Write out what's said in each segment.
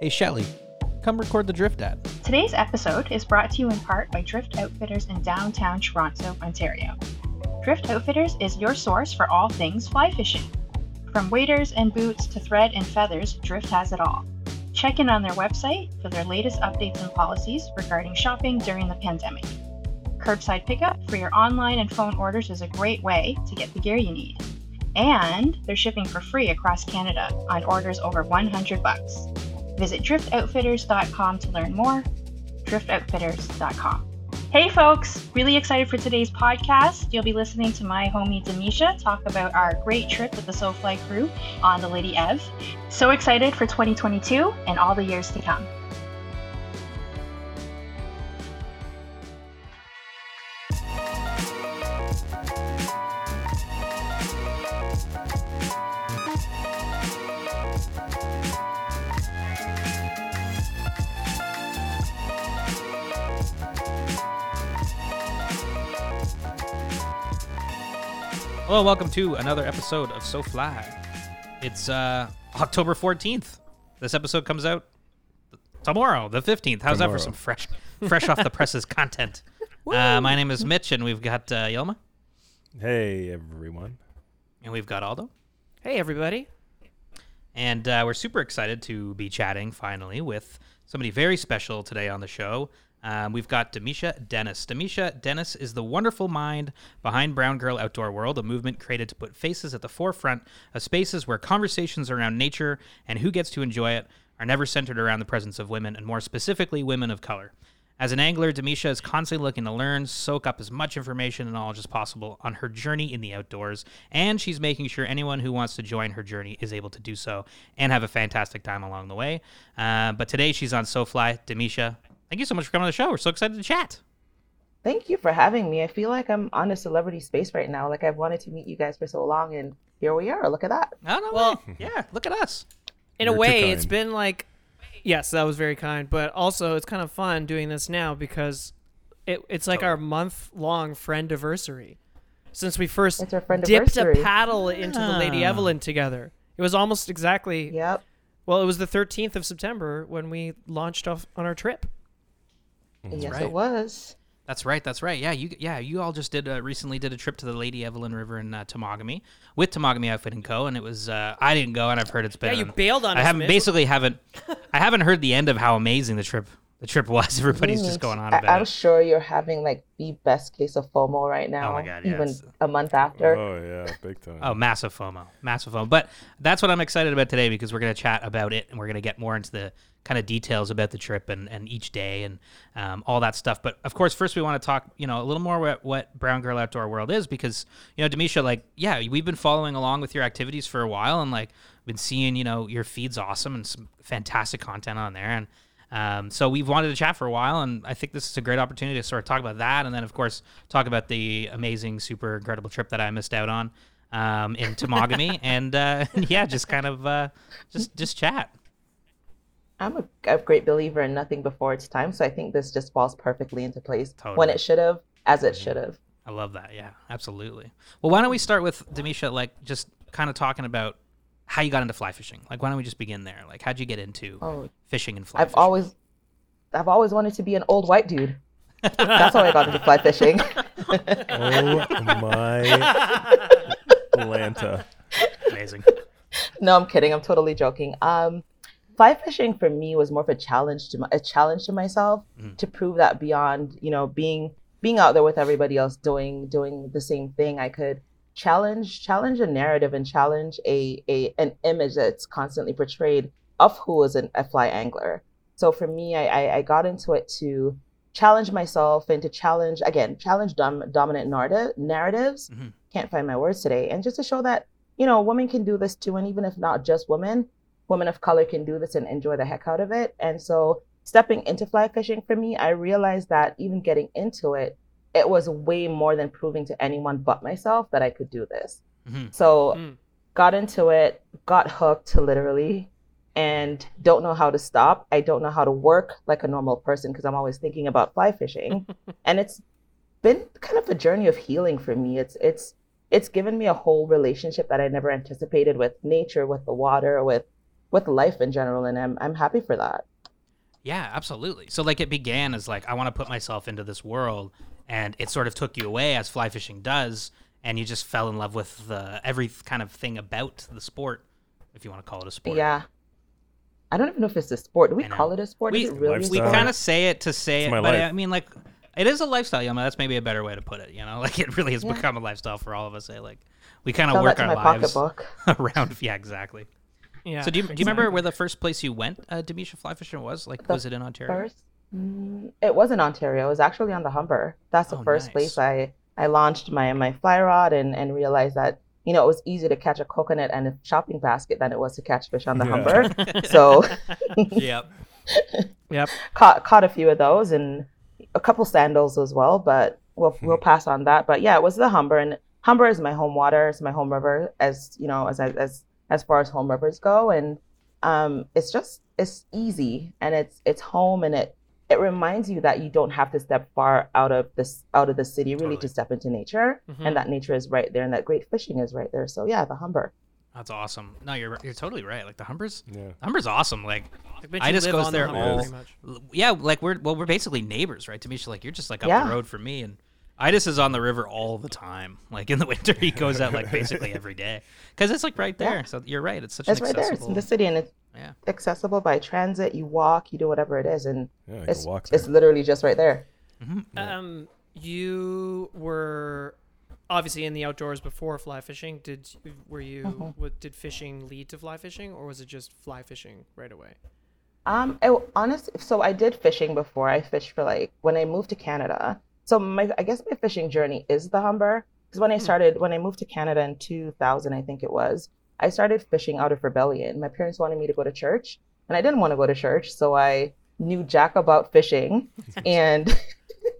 Hey, Shelly, come record the drift ad. Today's episode is brought to you in part by Drift Outfitters in downtown Toronto, Ontario. Drift Outfitters is your source for all things fly fishing. From waders and boots to thread and feathers, Drift has it all. Check in on their website for their latest updates and policies regarding shopping during the pandemic. Curbside pickup for your online and phone orders is a great way to get the gear you need. And they're shipping for free across Canada on orders over 100 bucks. Visit driftoutfitters.com to learn more. driftoutfitters.com. Hey folks, really excited for today's podcast. You'll be listening to my homie Demisha talk about our great trip with the SoFly crew on the Lady Ev. So excited for 2022 and all the years to come. Hello, welcome to another episode of So Fly. It's uh, October 14th. This episode comes out tomorrow, the 15th. How's that for some fresh, fresh off the presses content? Uh, my name is Mitch, and we've got uh, Yilma, Hey everyone. and we've got Aldo. Hey, everybody. And uh, we're super excited to be chatting finally with somebody very special today on the show. Um, we've got Demisha Dennis. Demisha Dennis is the wonderful mind behind Brown Girl Outdoor World, a movement created to put faces at the forefront of spaces where conversations around nature and who gets to enjoy it are never centered around the presence of women, and more specifically, women of color. As an angler, Demisha is constantly looking to learn, soak up as much information and knowledge as possible on her journey in the outdoors, and she's making sure anyone who wants to join her journey is able to do so and have a fantastic time along the way. Uh, but today she's on SoFly. Demisha, thank you so much for coming on the show. We're so excited to chat. Thank you for having me. I feel like I'm on a celebrity space right now. Like I've wanted to meet you guys for so long, and here we are. Look at that. Oh, no Well- yeah, look at us. In You're a way, it's been like, yes, that was very kind, but also it's kind of fun doing this now because it, it's like oh. our month long friend anniversary. Since we first our dipped a paddle into the Lady. Evelyn together. It was almost exactly, Yep. well, it was the 13th of September when we launched off on our trip. Yes, right. it was. That's right. That's right. Yeah, you yeah you all just did uh, recently did a trip to the Lady Evelyn River in uh, Temagami with Temagami Outfitting Co. And it was uh, I didn't go, and I've heard it's been. Yeah, you bailed on I haven't basically haven't I haven't heard the end of how amazing the trip the trip was. Everybody's just going on I- about I'm it. sure you're having like the best case of FOMO right now. Oh my God, yeah, even a month after. Oh yeah, big time. Oh, massive FOMO, massive FOMO. But that's what I'm excited about today because we're going to chat about it and we're going to get more into the kind of details about the trip and, and each day and um, all that stuff. But of course, first we want to talk, you know, a little more what, what Brown Girl Outdoor World is because, you know, Demisha, like, yeah, we've been following along with your activities for a while and like been seeing, you know, your feed's awesome and some fantastic content on there. And um, so we've wanted to chat for a while, and I think this is a great opportunity to sort of talk about that, and then of course talk about the amazing, super incredible trip that I missed out on um, in Temagami, and uh, yeah, just kind of uh, just just chat. I'm a, a great believer in nothing before its time, so I think this just falls perfectly into place when it should have, as it should have. I love that. Yeah, absolutely. Well, why don't we start with Demisha, like just kind of talking about how you got into fly fishing? Like, why don't we just begin there? Like, how'd you get into Oh, fishing and fly I've fishing? always, I've always wanted to be an old white dude. That's how I got into fly fishing. Oh my Atlanta. amazing. no, I'm kidding. I'm totally joking. Um, fly fishing for me was more of a challenge to my, a challenge to myself Mhm. to prove that beyond you know being being out there with everybody else doing doing the same thing, I could challenge challenge a narrative and challenge a, a an image that's constantly portrayed of who is an, a fly angler. So for me, I, I, I got into it to challenge myself and to challenge again challenge dom- dominant narrative narratives. Mhm. Can't find my words today, and just to show that you know women can do this too, and even if not just women, women of color can do this and enjoy the heck out of it. And so stepping into fly fishing for me, I realized that even getting into it, it was way more than proving to anyone but myself that I could do this. Mhm. So Mm. got into it, got hooked literally, and don't know how to stop. I don't know how to work like a normal person because I'm always thinking about fly fishing. and it's been kind of a journey of healing for me. It's it's it's given me a whole relationship that I never anticipated with nature, with the water, with with life in general, and I'm I'm happy for that. Yeah, absolutely. So like it began as like I want to put myself into this world, and it sort of took you away as fly fishing does, and you just fell in love with the every kind of thing about the sport, if you want to call it a sport. Yeah. I don't even know if it's a sport. Do we call it a sport? we it really we kind of say it to say It's it, but life. I mean like it is a lifestyle. You know, that's maybe a better way to put it. You know, like it really has Yeah. become a lifestyle for all of us. Eh? Like we kind of work our lives pocketbook. around. Yeah, exactly. Yeah. So do you, do you remember where the first place you went, uh, Demisha Fly Fishing was? Like, The was it in Ontario? First, mm, it was in Ontario. It was actually on the Humber. That's the Oh, first nice. place I I launched my my fly rod and and realized that you know it was easier to catch a coconut and a shopping basket than it was to catch fish on the Yeah. Humber. so yep. Yep. caught caught a few of those and a couple sandals as well. But we'll we'll pass on that. But yeah, it was the Humber, and Humber is my home water. It's my home river, as you know, as as as far as home rivers go, and um, it's just it's easy and it's it's home, and it it reminds you that you don't have to step far out of this out of the city really Totally. to step into nature, Mhm. and that nature is right there, and that great fishing is right there. So yeah, the Humber. That's awesome. No, you're you're totally right. Like the Humber's, Yeah. the Humber's awesome. Like, I just live goes on the there all- pretty much. yeah, like we're well, we're basically neighbors, right? Demisha, like you're just like up Yeah. the road from me, and Idis is on the river all the time. Like in the winter, he goes out like basically every day because it's like right there. Yeah. So you're right. It's such It's an right there. It's accessible. in the city, and it's Yeah. accessible by transit. You walk, you do whatever it is, and Yeah, it's walk it's literally just right there. Mhm. Um, you were obviously in the outdoors before fly fishing. Did were you? Mhm. What did fishing lead to fly fishing, or was it just fly fishing right away? Um, I, honest, so I did fishing before. I fished for like when I moved to Canada. So my, I guess my fishing journey is the Humber. Because when I started, when I moved to Canada in 2000, I think it was, I started fishing out of rebellion. My parents wanted me to go to church, and I didn't want to go to church, so I knew jack about fishing, and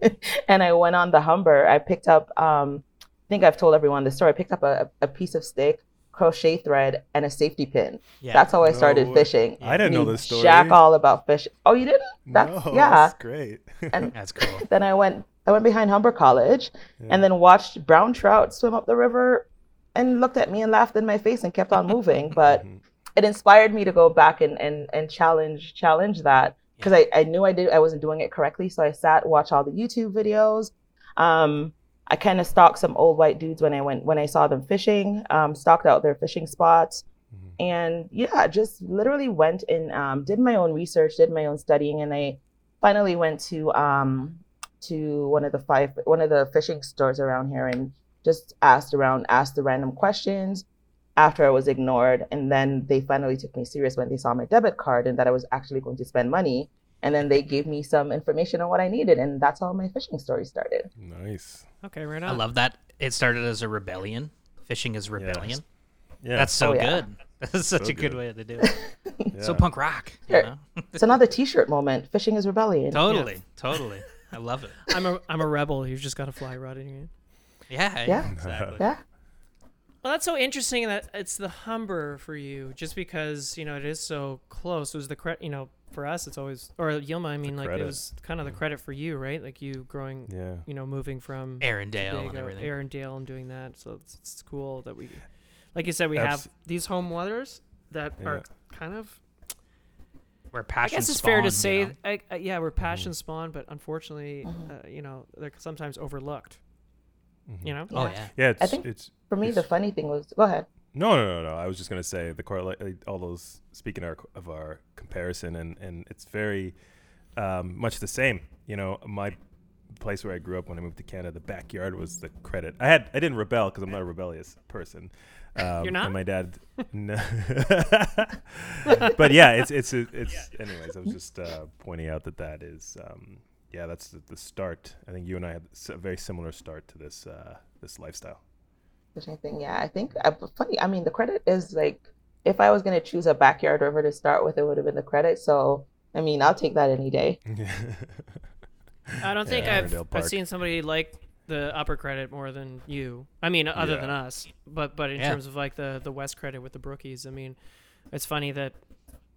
and I went on the Humber. I picked up, um, I think I've told everyone this story. I picked up a, a piece of stick, crochet thread, and a safety pin. Yeah. That's how I started No way. fishing. I didn't know Knew this story. Jack all about fish. Oh, you didn't? That's no, yeah. That's great. And That's cool. then I went I went behind Humber College Yeah. and then watched brown trout swim up the river and looked at me and laughed in my face and kept on moving. But Mhm. it inspired me to go back and and, and challenge challenge that because I, I knew I did I wasn't doing it correctly. So I sat, watched all the YouTube videos. Um I kind of stalked some old white dudes when I went when I saw them fishing, um, stalked out their fishing spots Mhm. and yeah just literally went and um, did my own research did my own studying and i finally went to um, to one of the five one of the fishing stores around here and just asked around asked the random questions after i was ignored and then they finally took me serious when they saw my debit card and that i was actually going to spend money and then they gave me some information on what i needed and that's how my fishing story started Nice. Okay, right on. I love that. It started as a rebellion. Fishing is rebellion. Yeah. That's so Oh, yeah. good. That's such So a good good. way to do it. So punk rock. You Sure. know? it's another t-shirt moment fishing is rebellion totally. Totally. I love it. I'm a I'm a rebel. You've just got a fly rod in your hand. Yeah. Yeah. Exactly. yeah Well, that's so interesting that it's the Humber for you, just because you know it is so close. It was the credit, you know, for us, it's always or Yilma. I mean, like it was kind of the credit for you, right? Like you growing, Yeah. you know, moving from Erindale and everything. Erindale, and doing that. So it's, it's cool that we, like you said, we Abs- have these home waters that are kind of. Where I passion guess it's fair to say, you know? I, I, yeah, we're passion spawned, but unfortunately, uh, you know, they're sometimes overlooked. Mhm. You know, Oh Yeah. yeah. Yeah. It's, I think it's for me the funny thing was go ahead No, no, no, no. I was just gonna say the correlate, all those. Speaking our, of our comparison, and and it's very um, much the same. You know, my place where I grew up when I moved to Canada, the backyard was the credit. I had I didn't rebel because I'm not a rebellious person. Um, You're not? And my dad. no. but yeah, it's it's it's. Anyways, I was just uh, pointing out that that is. Um, yeah, that's the, the start. I think you and I had a very similar start to this uh, this lifestyle. fishing thing. Yeah, I think uh, funny. I mean, the credit is like if I was gonna choose a backyard river to start with, it would have been the credit. So I mean, I'll take that any day. I don't think Yeah, I've I've seen somebody like the upper credit more than you. I mean, other than us. But but in Yeah. terms of like the the west credit with the brookies, I mean, it's funny that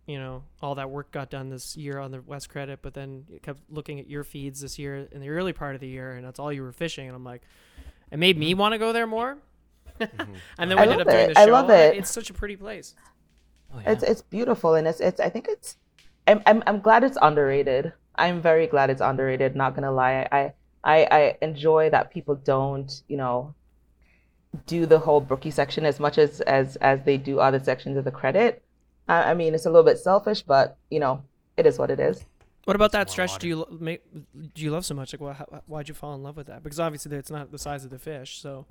you know all that work got done this year on the west credit, but then you kept looking at your feeds this year in the early part of the year, and that's all you were fishing, and I'm like, it made me want to go there more. Mm-hmm. and then I we ended up doing it. the I show. love it. It's such a pretty place. Oh, yeah. It's it's beautiful and it's it's I think it's I'm I'm I'm glad it's underrated. I'm very glad it's underrated, not gonna lie. I I I enjoy that people don't, you know, do the whole brookie section as much as as as they do other sections of the credit. I, I mean, it's a little bit selfish, but you know, it is what it is. What about that stretch? Do you make, do you love so much? Like, why, how, why'd you fall in love with that? Because obviously it's not the size of the fish. So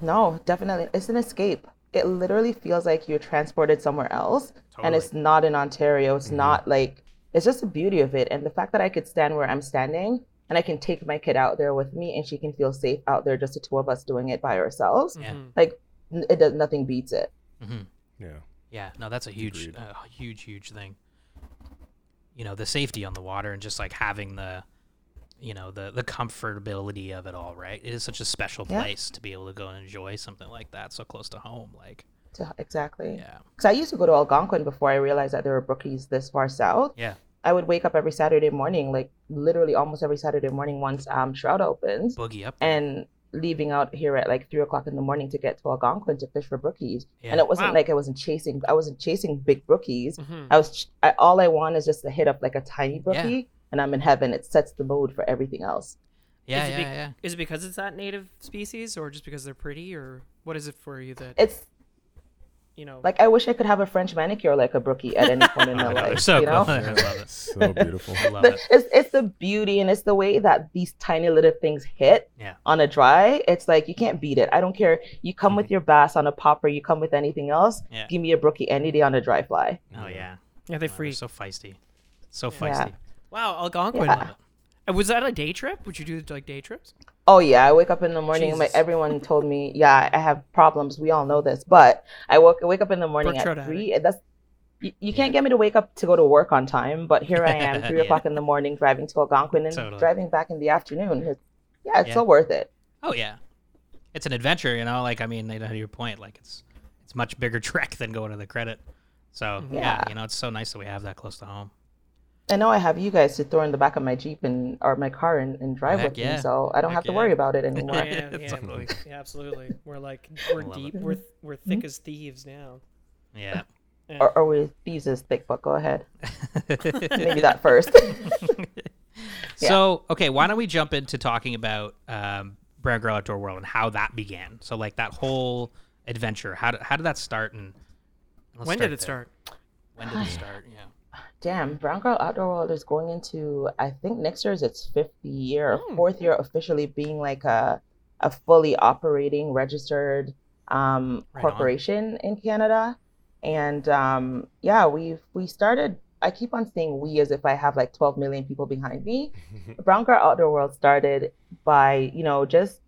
No, definitely. It's an escape. It literally feels like you're transported somewhere else. And it's not in Ontario. It's not like, it's just the beauty of it. And the fact that I could stand where I'm standing and I can take my kid out there with me and she can feel safe out there, just the two of us doing it by ourselves. Yeah. Mhm. Like, it does, nothing beats it. hmm Yeah. Yeah, no, that's a huge, uh, huge, huge thing. You know, the safety on the water and just like having the, you know, the the comfortability of it all. Right, it is such a special Yeah. place to be able to go and enjoy something like that so close to home. Like, To, exactly. yeah, Because I used to go to Algonquin before I realized that there were brookies this far south. yeah, I would wake up every Saturday morning, like literally almost every Saturday morning once um, Shroud opens. boogie up. and leaving out here at like three o'clock in the morning to get to Algonquin to fish for brookies. Yeah. And it wasn't Wow. like I wasn't chasing. I wasn't chasing big brookies. Mhm. I was. ch- I, all I want is just to hit up like a tiny Yeah. brookie, and I'm in heaven. It sets the mood for everything else. yeah, is it yeah, be- yeah. is it because it's that native species, or just because they're pretty, or what is it for you that It's you know? like I wish I could have a French manicure like a brookie at any point in my life. so you know. cool. I love it. So beautiful. I love it. it's, it's the beauty and it's the way that these tiny little things hit Yeah. on a dry. It's like you can't beat it. I don't care. You come with mm-hmm. your bass on a popper, you come with anything else. Yeah. Give me a brookie any day on a dry fly. Oh yeah, yeah, they Oh, free. they're so feisty, so Yeah. feisty. wow, Algonquin. Yeah. Was that a day trip? Would you do like day trips? Oh yeah, I wake up in the morning. and My, everyone told me, yeah, I have problems. We all know this, but I woke wake up in the morning Trout at three. That's you, you can't get me to wake up to go to work on time, but here I am, three Yeah. o'clock in the morning, driving to Algonquin and Totally. driving back in the afternoon. It's, yeah, it's Yeah. so worth it. Oh yeah, it's an adventure. You know, like I mean, to your point, like it's it's much bigger trek than going to the credit. So mm-hmm. yeah, Yeah. you know, it's so nice that we have that close to home. I know I have you guys to throw in the back of my jeep and or my car and, and drive Heck with yeah. me, so I don't Heck have to yeah. worry about it anymore. yeah, yeah, Totally. we- yeah, absolutely. We're like we're deep. it. We're we're thick as thieves now. Yeah. Yeah. or, or with these is thick, but go ahead. Maybe that first. So okay, why don't we jump into talking about um, Brown Girl Outdoor World and how that began? So like that whole adventure, how did, how did that start? And let's when did it there. start? When did it start? Yeah. Damn, Brown Girl Outdoor World is going into I think next year is its fifth year, Hmm. fourth year officially being like a a fully operating registered um, Right on. corporation in Canada. And um, yeah, we've we started. I keep on saying we as if I have like 12 million people behind me. Brown Girl Outdoor World started by you know just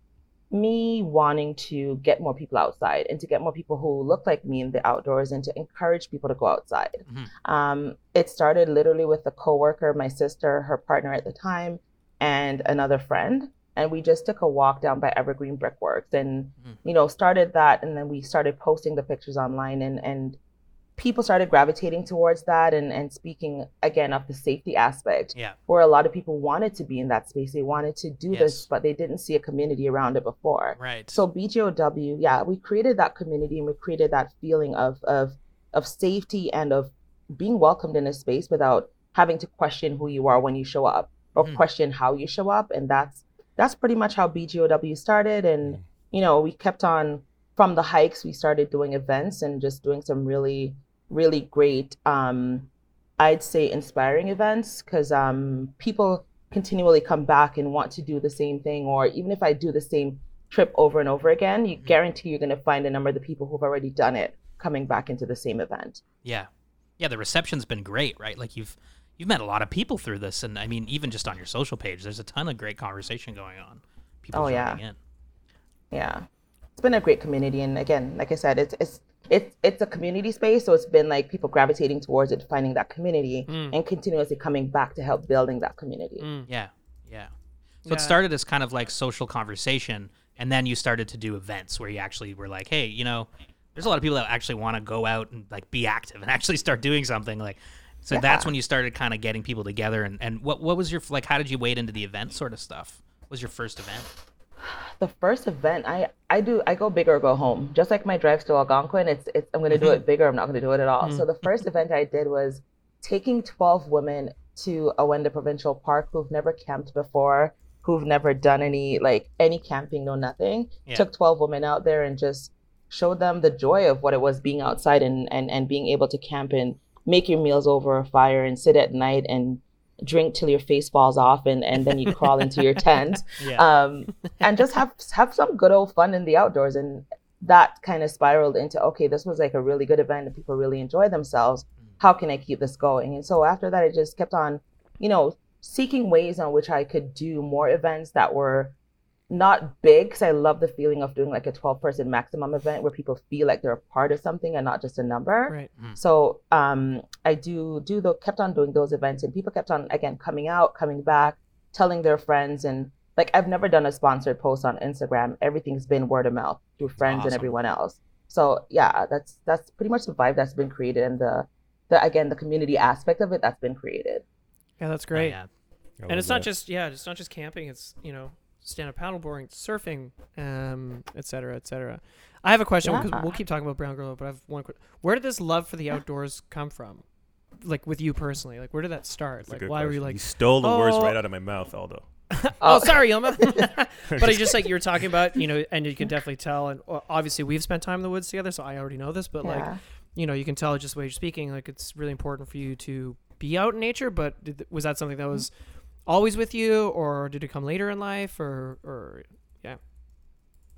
me wanting to get more people outside and to get more people who look like me in the outdoors and to encourage people to go outside. Mhm. Um, it started literally with a coworker, my sister, her partner at the time, and another friend. And we just took a walk down by Evergreen Brickworks and, Mhm. you know, started that. And then we started posting the pictures online and, and people started gravitating towards that and, and speaking again of the safety aspect Yeah. where a lot of people wanted to be in that space. They wanted to do Yes. this, but they didn't see a community around it before. Right. So BGOW, yeah, we created that community and we created that feeling of of of safety and of being welcomed in a space without having to question who you are when you show up or Mhm. question how you show up. And that's that's pretty much how BGOW started. And you know, we kept on from the hikes. We started doing events and just doing some really really great um I'd say inspiring events because um, people continually come back and want to do the same thing, or even if I do the same trip over and over again, you Mhm. guarantee you're going to find a number of the people who've already done it coming back into the same event. Yeah, yeah. The reception's been great, right? Like you've you've met a lot of people through this, and I mean, even just on your social page, there's a ton of great conversation going on. People Oh, yeah. in. Yeah, it's been a great community, and again, like I said, it's it's it's it's a community space, so it's been like people gravitating towards it, finding that community, Mm. and continuously coming back to help building that community. Mm. Yeah, yeah. So Yeah. it started as kind of like social conversation, and then you started to do events where you actually were like, hey, you know, there's a lot of people that actually want to go out and like be active and actually start doing something. Like, so that's when you started kind of getting people together. And and what what was your like? How did you wade into the event sort of stuff? What was your first event? The first event, I I do I go big or go home. Just like my drives to Algonquin, it's it's I'm gonna do it mm-hmm. bigger. I'm not gonna do it at all. Mm. So the first event I did was taking 12 women to Awenda Provincial Park who've never camped before, who've never done any like any camping, no nothing. Yeah. Took 12 women out there and just showed them the joy of what it was being outside and and and being able to camp and make your meals over a fire and sit at night and drink till your face falls off and and then you crawl into your tent Yeah. um, and just have have some good old fun in the outdoors. And that kind of spiraled into okay, this was like a really good event and people really enjoy themselves. How can I keep this going? And so after that, I just kept on, you know, seeking ways on which I could do more events that were not big because I love the feeling of doing like a 12 person maximum event where people feel like they're a part of something and not just a number. Right. So um, I do do the kept on doing those events, and people kept on again coming out, coming back, telling their friends, and like I've never done a sponsored post on Instagram. Everything's been word of mouth through friends and everyone else. So yeah, that's that's pretty much the vibe that's been created, and the the again the community aspect of it that's been created. Yeah, that's Oh, great. yeah. And love it's not just yeah, it's not just camping. It's you know stand up paddleboarding, surfing, um, et cetera, et cetera. I have a question because Yeah. we'll keep talking about Brown Girl, but I have one. question. where did this love for the outdoors come from? Like with you personally, like where did that start? That's like good why were you like? You stole the words "Oh." right out of my mouth, Aldo. Oh, Oh. sorry, Yilma. but I just like you were talking about, you know, and you can definitely tell. And obviously, we've spent time in the woods together, so I already know this. But like, you know, you can tell just the way you're speaking. Like, it's really important for you to be out in nature. But did, was that something that was always with you, or did it come later in life, or or yeah?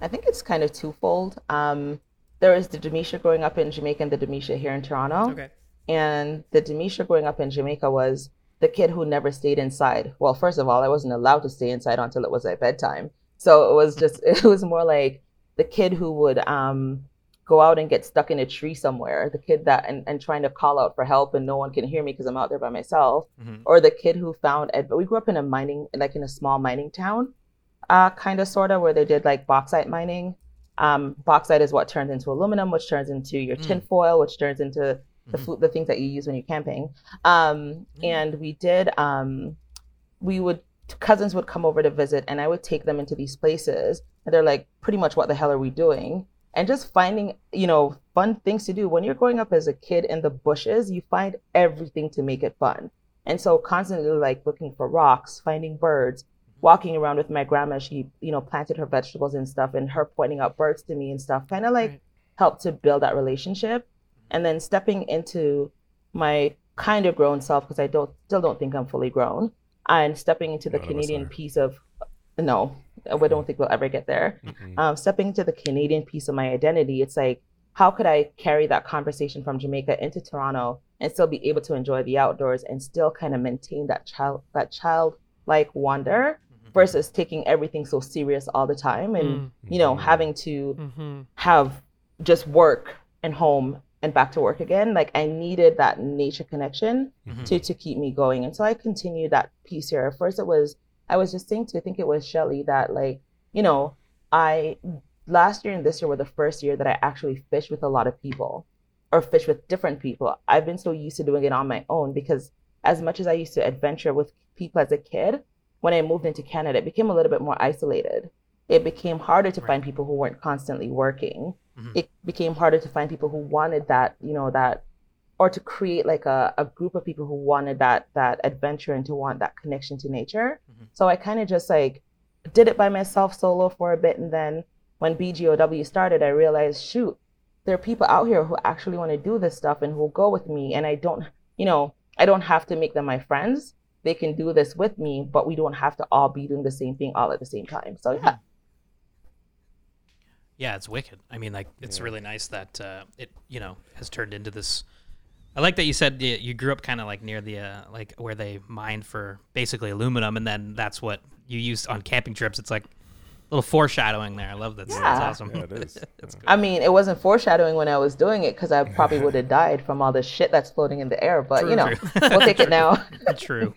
I think it's kind of twofold. Um, there was the Demisha growing up in Jamaica and the Demisha here in Toronto. Okay. And the Demisha growing up in Jamaica was the kid who never stayed inside. Well, first of all, I wasn't allowed to stay inside until it was at bedtime. So it was just, it was more like the kid who would um, go out and get stuck in a tree somewhere, the kid that, and, and trying to call out for help and no one can hear me because I'm out there by myself. Mhm. Or the kid who found, But we grew up in a mining, like in a small mining town, uh, kind of, sort of, where they did like bauxite mining. Um, bauxite is what turns into aluminum, which turns into your Mm. tin foil, which turns into the Mhm. food, the things that you use when you're camping. Um, and we did, um, we would, cousins would come over to visit and I would take them into these places and they're like, pretty much what the hell are we doing? And just finding, you know, fun things to do. When you're growing up as a kid in the bushes, you find everything to make it fun. And so constantly like looking for rocks, finding birds, walking around with my grandma, she, you know, planted her vegetables and stuff and her pointing out birds to me and stuff, kind of like Right. helped to build that relationship. And then stepping into my kind of grown self, because I don't still don't think I'm fully grown, and stepping into the None of Canadian piece of no, I don't think we'll ever get there. Mm-mm. Um, stepping into the Canadian piece of my identity, it's like, how could I carry that conversation from Jamaica into Toronto and still be able to enjoy the outdoors and still kind of maintain that child that childlike wonder versus taking everything so serious all the time and Mm. you know Mhm. having to Mm-hmm. have just work and home and back to work again. Like I needed that nature connection Mhm. to to keep me going. And so I continued that piece here. First it was I was just saying to I think it was Shelly that like, you know, I last year and this year were the first year that I actually fished with a lot of people or fish with different people. I've been so used to doing it on my own because as much as I used to adventure with people as a kid, when I moved into Canada, it became a little bit more isolated. It became harder to Right. find people who weren't constantly working. Mhm. It became harder to find people who wanted that, you know, that or to create like a, a group of people who wanted that that adventure and to want that connection to nature. Mhm. So I kind of just like did it by myself solo for a bit and then when BGOW started, I realized, shoot, there are people out here who actually want to do this stuff and who will go with me. And I don't, you know, I don't have to make them my friends. They can do this with me, but we don't have to all be doing the same thing all at the same time. So yeah, Yeah, it's wicked. I mean, like, it's Yeah. really nice that uh, it, you know, has turned into this. I like that you said you, you grew up kind of like near the, uh, like, where they mined for basically aluminum, and then that's what you used on camping trips. It's like a little foreshadowing there. I love that. That's Yeah. awesome. Yeah, it is. that's Yeah. good. I mean, it wasn't foreshadowing when I was doing it because I probably would have died from all the shit that's floating in the air. But True, you know, true. we'll take it now. True.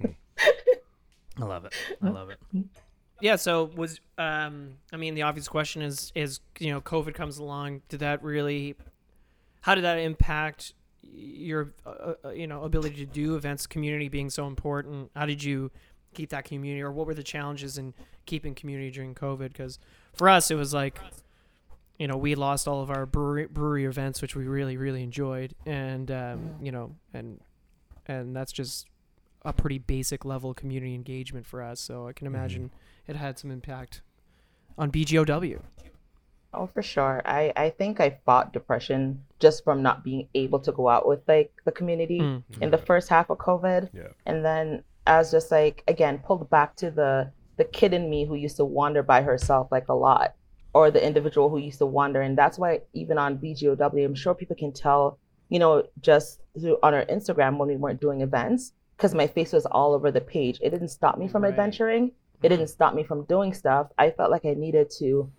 I love it. I love it. Yeah. So was um, I mean, the obvious question is is you know, COVID comes along. Did that really? How did that impact your uh, uh, you know ability to do events? Community being so important. How did you keep that community, or what were the challenges in keeping community during COVID? Because for us, it was like, you know, we lost all of our brewery, brewery events, which we really really enjoyed, and um, you know, and and that's just a pretty basic level of community engagement for us. So I can imagine it had some impact on BGOW. Oh, for sure. I, I think I fought depression just from not being able to go out with like the community Mm. in the first half of COVID. Yeah. And then as just like again pulled back to the the kid in me who used to wander by herself like a lot, or the individual who used to wander. And that's why even on BGOW, I'm sure people can tell, you know, just through, on our Instagram when we weren't doing events, because my face was all over the page. It didn't stop me from Right. adventuring. It didn't stop me from doing stuff. I felt like I needed to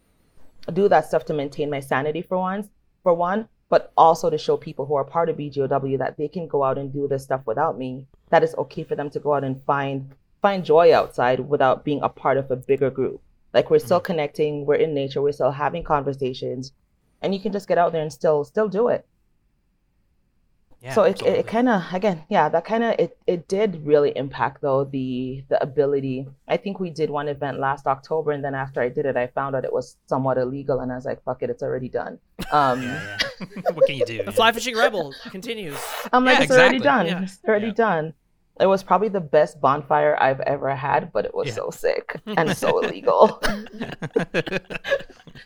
do that stuff to maintain my sanity for once, for one, but also to show people who are part of BGOW that they can go out and do this stuff without me. That it's okay for them to go out and find find joy outside without being a part of a bigger group. Like we're still mm-hmm. connecting, we're in nature, we're still having conversations, and you can just get out there and still still do it. Yeah, so it, it, it kind of again yeah that kind of it, it did really impact though the the ability i think we did one event last october and then after i did it i found out it was somewhat illegal and i was like fuck it it's already done um Yeah, yeah. what can you do? The Fly Fishing Rebel continues. i'm like Yeah, it's already done Yeah. it's already Yeah. done it was probably the best bonfire i've ever had but it was Yeah. so sick and so illegal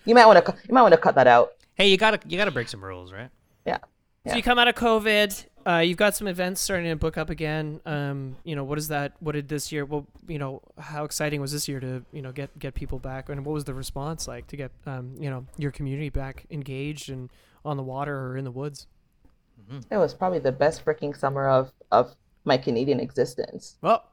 you might want to you might want to cut that out hey, you gotta you gotta break some rules, right? yeah So you come out of COVID. Uh, you've got some events starting to book up again. Um, you know, what is that? What did this year? Well, you know, how exciting was this year to you know get get people back, and what was the response like to get um, you know your community back engaged and on the water or in the woods? it was probably the best freaking summer of of my canadian existence Well,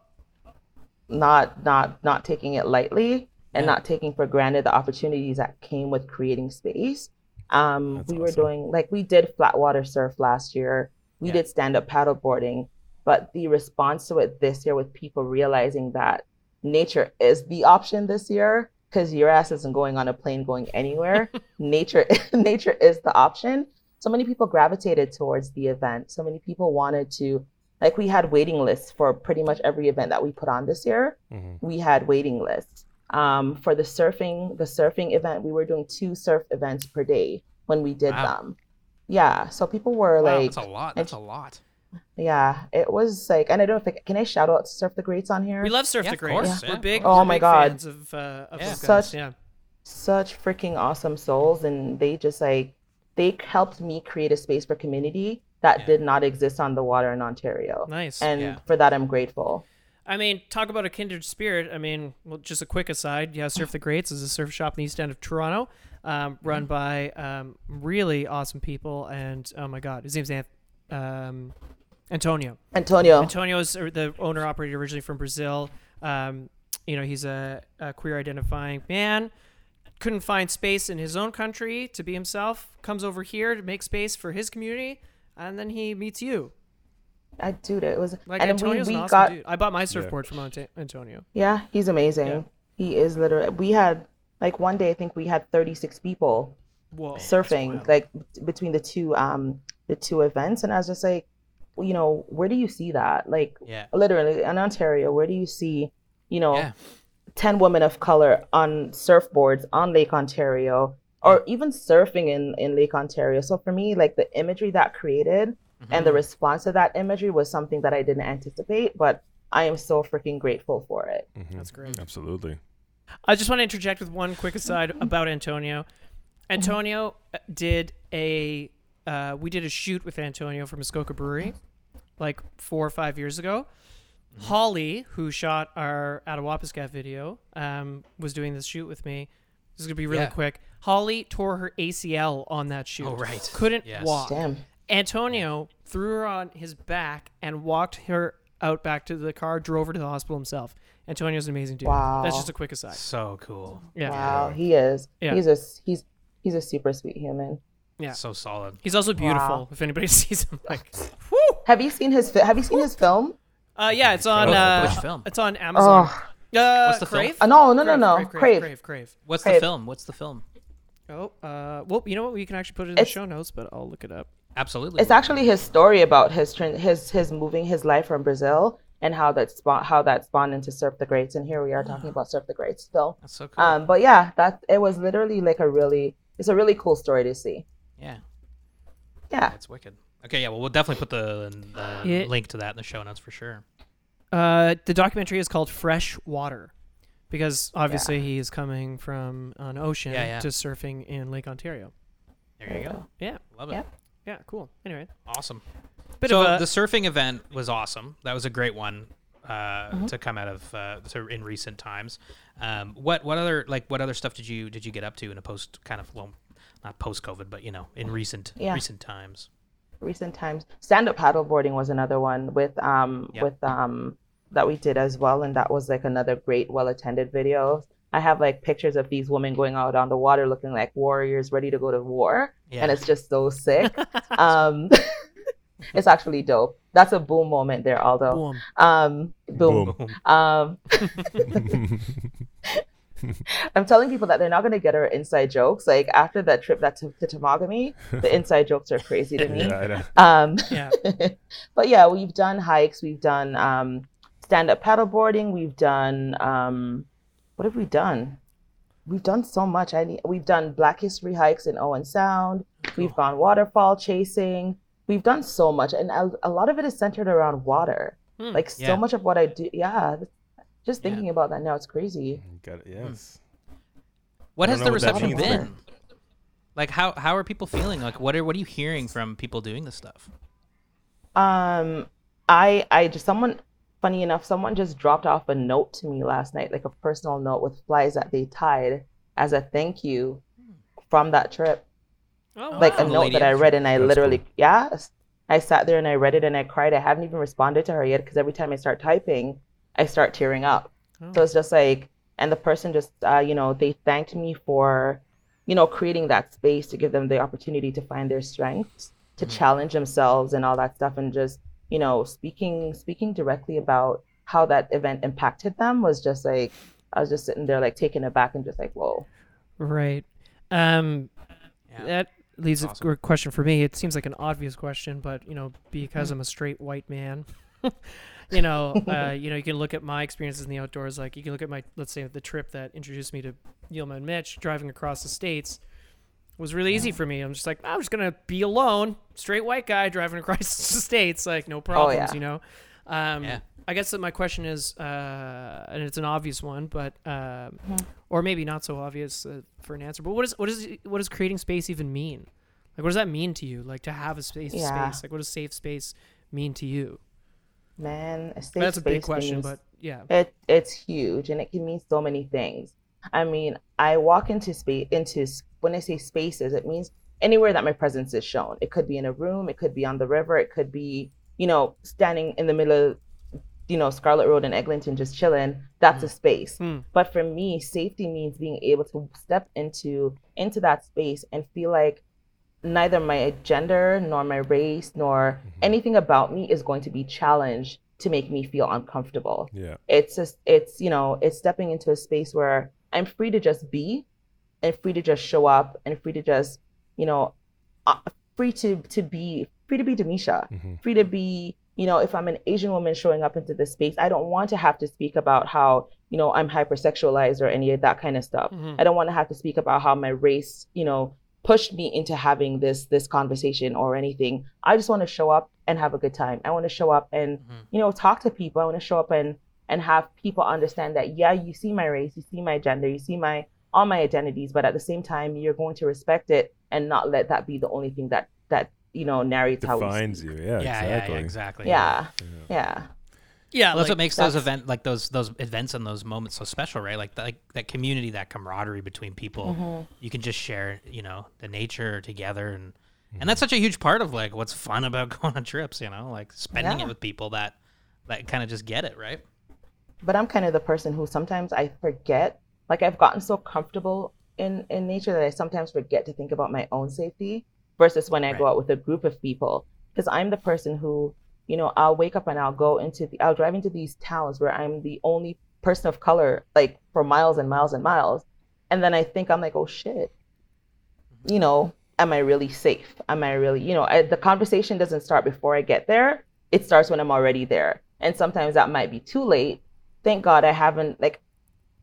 not not not taking it lightly and Yeah. not taking for granted the opportunities that came with creating space. Um, That's we were awesome. doing like we did flat water surf last year. We Yeah. did stand up paddleboarding, but the response to it this year with people realizing that nature is the option this year because your ass isn't going on a plane going anywhere. nature nature is the option. So many people gravitated towards the event. So many people wanted to like we had waiting lists for pretty much every event that we put on this year Mhm. we had waiting lists. Um, for the surfing, the surfing event, we were doing two surf events per day when we did Wow. them. Yeah, so people were Wow, like, that's a lot. That's a lot. yeah, it was like, and I don't know if I, can I shout out Surf the Greats on here? we love Surf Yeah, the of Greats. course, yeah, We're big. course. we're Oh my big God. fans of uh, of Yeah. Such- Yeah. Such freaking awesome souls, and they just like they helped me create a space for community that Yeah. did not exist on the water in Ontario, Nice. and Yeah. for that I'm grateful. I mean, talk about a kindred spirit. I mean, well, just a quick aside. Yeah, Surf the Greats is a surf shop in the east end of Toronto, um, run by um, really awesome people. And oh my God, his name's Anth- um, Antonio. Antonio, Antonio's uh, the owner operator originally from Brazil. Um, you know, he's a, a queer identifying man. Couldn't find space in his own country to be himself. Comes over here to make space for his community, and then he meets you. I dude, it It was Like and Antonio's we, an awesome got dude. I bought my surfboard from Ante- Antonio. Yeah, he's amazing. Yeah. He is literally. We had like one day I think we had 36 people Whoa. surfing like between the two um the two events and I was just like, you know, where do you see that? Like Yeah. literally in Ontario, where do you see, you know, Yeah. 10 women of color on surfboards on Lake Ontario or even surfing in in Lake Ontario. So for me, like the imagery that created and the response to that imagery was something that I didn't anticipate, but I am so freaking grateful for it. Mhm. That's great. Absolutely. I just want to interject with one quick aside about Antonio. Antonio uh, did a uh, we did a shoot with Antonio from Muskoka Brewery like four or five years ago. Holly, who shot our Attawapiskat video, um, was doing this shoot with me. This is gonna be really Yeah. quick. Holly tore her ACL on that shoot. Oh, right. Couldn't Yes. walk. Damn. Antonio threw her on his back and walked her out back to the car, drove her to the hospital himself. Antonio's an amazing dude. Wow. That's just a quick aside. So cool. Yeah. Wow, he is. Yeah. He's a he's he's a super sweet human. Yeah. So solid. He's also beautiful. Wow. If anybody sees him, like, whoo! Have you seen his Have you seen his film? Uh, yeah, it's on. Uh, which film? It's on Amazon. Oh, Uh, What's the film? Uh, no, no, no, no. Crave, Crave. Crave, Crave, Crave. What's the film? What's the film? Oh, uh, well, you know what? We can actually put it in the show notes, but I'll look it up. Absolutely. It's actually his story about his his his moving his life from Brazil and how that spawn how that spawned into Surf the Greats. And here we are talking about Surf the Greats still. That's so cool. Um, but yeah, that it was literally like a really it's a really cool story to see. yeah, Yeah. that's wicked. Okay, yeah, well, we'll definitely put the, the Yeah. link to that in the show notes for sure. Uh, the documentary is called Fresh Water because obviously he is coming from an ocean Yeah, yeah. to surfing in Lake Ontario. There you go. Yeah. Love it. Yep. Yeah, cool. Anyway, Awesome. bit so of a, the surfing event was awesome. That was a great one uh, Mm-hmm. to come out of uh, to, in recent times. Um, what what other like what other stuff did you did you get up to in a post kind of well, not post COVID, but you know in recent Yeah. recent times? recent times. Stand up paddleboarding was another one with um Yep. with um that we did as well, and that was like another great, well attended video. I have like pictures of these women going out on the water looking like warriors ready to go to war, Yeah. and it's just so sick. um, it's actually dope. That's a boom moment there, Aldo. boom. Um, boom. Boom. Um, I'm telling people that they're not going to get our inside jokes. Like after that trip that to, to Temagami, the inside jokes are crazy to me. yeah, I. Um, Yeah. but yeah, we've done hikes, we've done um, stand up paddleboarding, we've done um, what have we done? We've done so much. I need, we've done Black History hikes in Owen Sound. We've gone waterfall chasing. We've done so much, and a, a lot of it is centered around water. Hmm. Like Yeah. so much of what I do, yeah. Just Yeah. thinking about that now, it's crazy. Got it. Yes. What has the know what reception been? Like how how are people feeling? Like what are what are you hearing from people doing this stuff? Um, I I just someone funny enough, someone just dropped off a note to me last night, like a personal note with flies that they tied as a thank you from that trip. Oh, Like a note that I read and I That's literally cool. yes. I sat there and I read it and I cried. I haven't even responded to her yet because every time I start typing, I start tearing up. Oh. So it's just like, and the person just, uh, you know, they thanked me for, you know, creating that space to give them the opportunity to find their strengths, to challenge themselves and all that stuff, and just, you know, speaking speaking directly about how that event impacted them was just like, I was just sitting there like taken aback and just like, whoa. Right. Um, Yeah. that leaves Awesome. a question for me. It seems like an obvious question, but you know, because Mm. I'm a straight white man, you know, uh, you know, you can look at my experiences in the outdoors. Like you can look at my, let's say, the trip that introduced me to Yilma and Mitch driving across the states was really easy for me. I'm just like, I'm just gonna be alone, straight white guy driving across the states, like no problems, yeah. you know. Um, Yeah. I guess that my question is, uh, and it's an obvious one, but um, Mm-hmm. or maybe not so obvious uh, for an answer. But what is what is what does creating space even mean? Like, what does that mean to you? Like to have a space, Yeah. space. Like, what does safe space mean to you? Man, a safe That's a big question, means- but yeah. It it's huge and it can mean so many things. I mean, I walk into space into when I say spaces, it means anywhere that my presence is shown. It could be in a room, it could be on the river, it could be, you know, standing in the middle of you know, Scarlett Road in Eglinton just chilling. That's a space. Hmm. But for me, safety means being able to step into into that space and feel like neither my gender nor my race nor anything about me is going to be challenged to make me feel uncomfortable Yeah. it's just it's you know it's stepping into a space where i'm free to just be and free to just show up and free to just you know uh, free to to be free to be demisha Mhm. free to be you know if i'm an asian woman showing up into this space i don't want to have to speak about how you know i'm hypersexualized or any of that kind of stuff Mhm. i don't want to have to speak about how my race you know pushed me into having this this conversation or anything i just want to show up and have a good time i want to show up and Mhm. you know talk to people i want to show up and and have people understand that yeah you see my race you see my gender you see my all my identities but at the same time you're going to respect it and not let that be the only thing that that you know narrates how we Defines you. Yeah, yeah, exactly. yeah, exactly. yeah yeah Yeah, Well, that's like, what makes those that's- event like those those events and those moments so special, right? Like that, like that community, that camaraderie between people. Mm-hmm. You can just share, you know, the nature together, and and that's such a huge part of like what's fun about going on trips. You know, like spending Yeah. it with people that that kind of just get it, right? But i'm kind of the person who sometimes i forget like i've gotten so comfortable in in nature that i sometimes forget to think about my own safety versus when i go out with a group of people. Because i'm the person who you know i'll wake up and i'll go into the i'll drive into these towns where i'm the only person of color like for miles and miles and miles and then i think i'm like oh shit. Mm-hmm. You know am i really safe? Am i really you know I, the conversation doesn't start before i get there. It starts when i'm already there. And sometimes that might be too late. Thank God I haven't like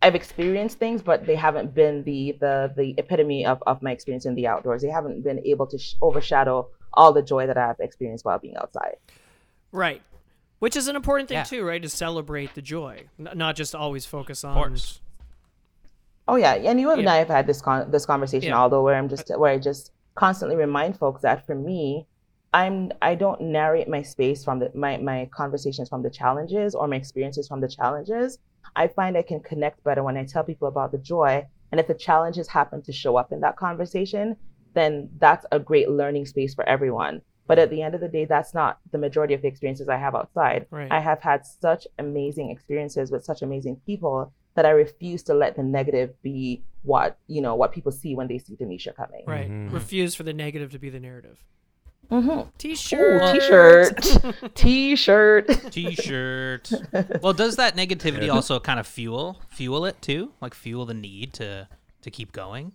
I've experienced things, but they haven't been the the the epitome of, of my experience in the outdoors. They haven't been able to sh- overshadow all the joy that I've experienced while being outside. Right. Which is an important thing Yeah. too, right? To celebrate the joy, N- not just always focus on. course. Oh yeah, and you and Yeah. I have had this con- this conversation, Yeah. although where I'm just where I just constantly remind folks that for me, I'm I don't narrate my space from the my my conversations from the challenges or my experiences from the challenges. I find I can connect better when I tell people about the joy, and if the challenges happen to show up in that conversation, then that's a great learning space for everyone. But at the end of the day, that's not the majority of the experiences I have outside. Right. I have had such amazing experiences with such amazing people that I refuse to let the negative be what you know what people see when they see Demisha coming. Right. Mhm. Refuse for the negative to be the narrative. Mm-hmm. T-shirt. Ooh, t-shirt, t-shirt. T-shirt. well, does that negativity also kind of fuel fuel it too? Like fuel the need to to keep going?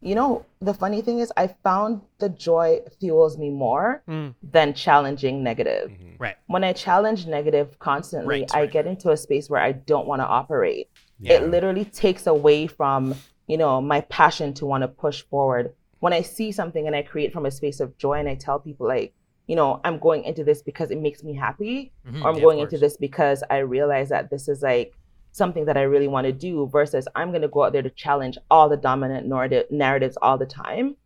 You know, the funny thing is, I found the joy fuels me more Mm. than challenging negative. Right. When I challenge negative constantly, Right, I right. get into a space where I don't want to operate. Yeah. it literally takes away from you know my passion to want to push forward when i see something and i create from a space of joy and i tell people like you know i'm going into this because it makes me happy Mhm, or i'm yeah, going into this because i realize that this is like something that i really want to do versus i'm going to go out there to challenge all the dominant narrative narratives all the time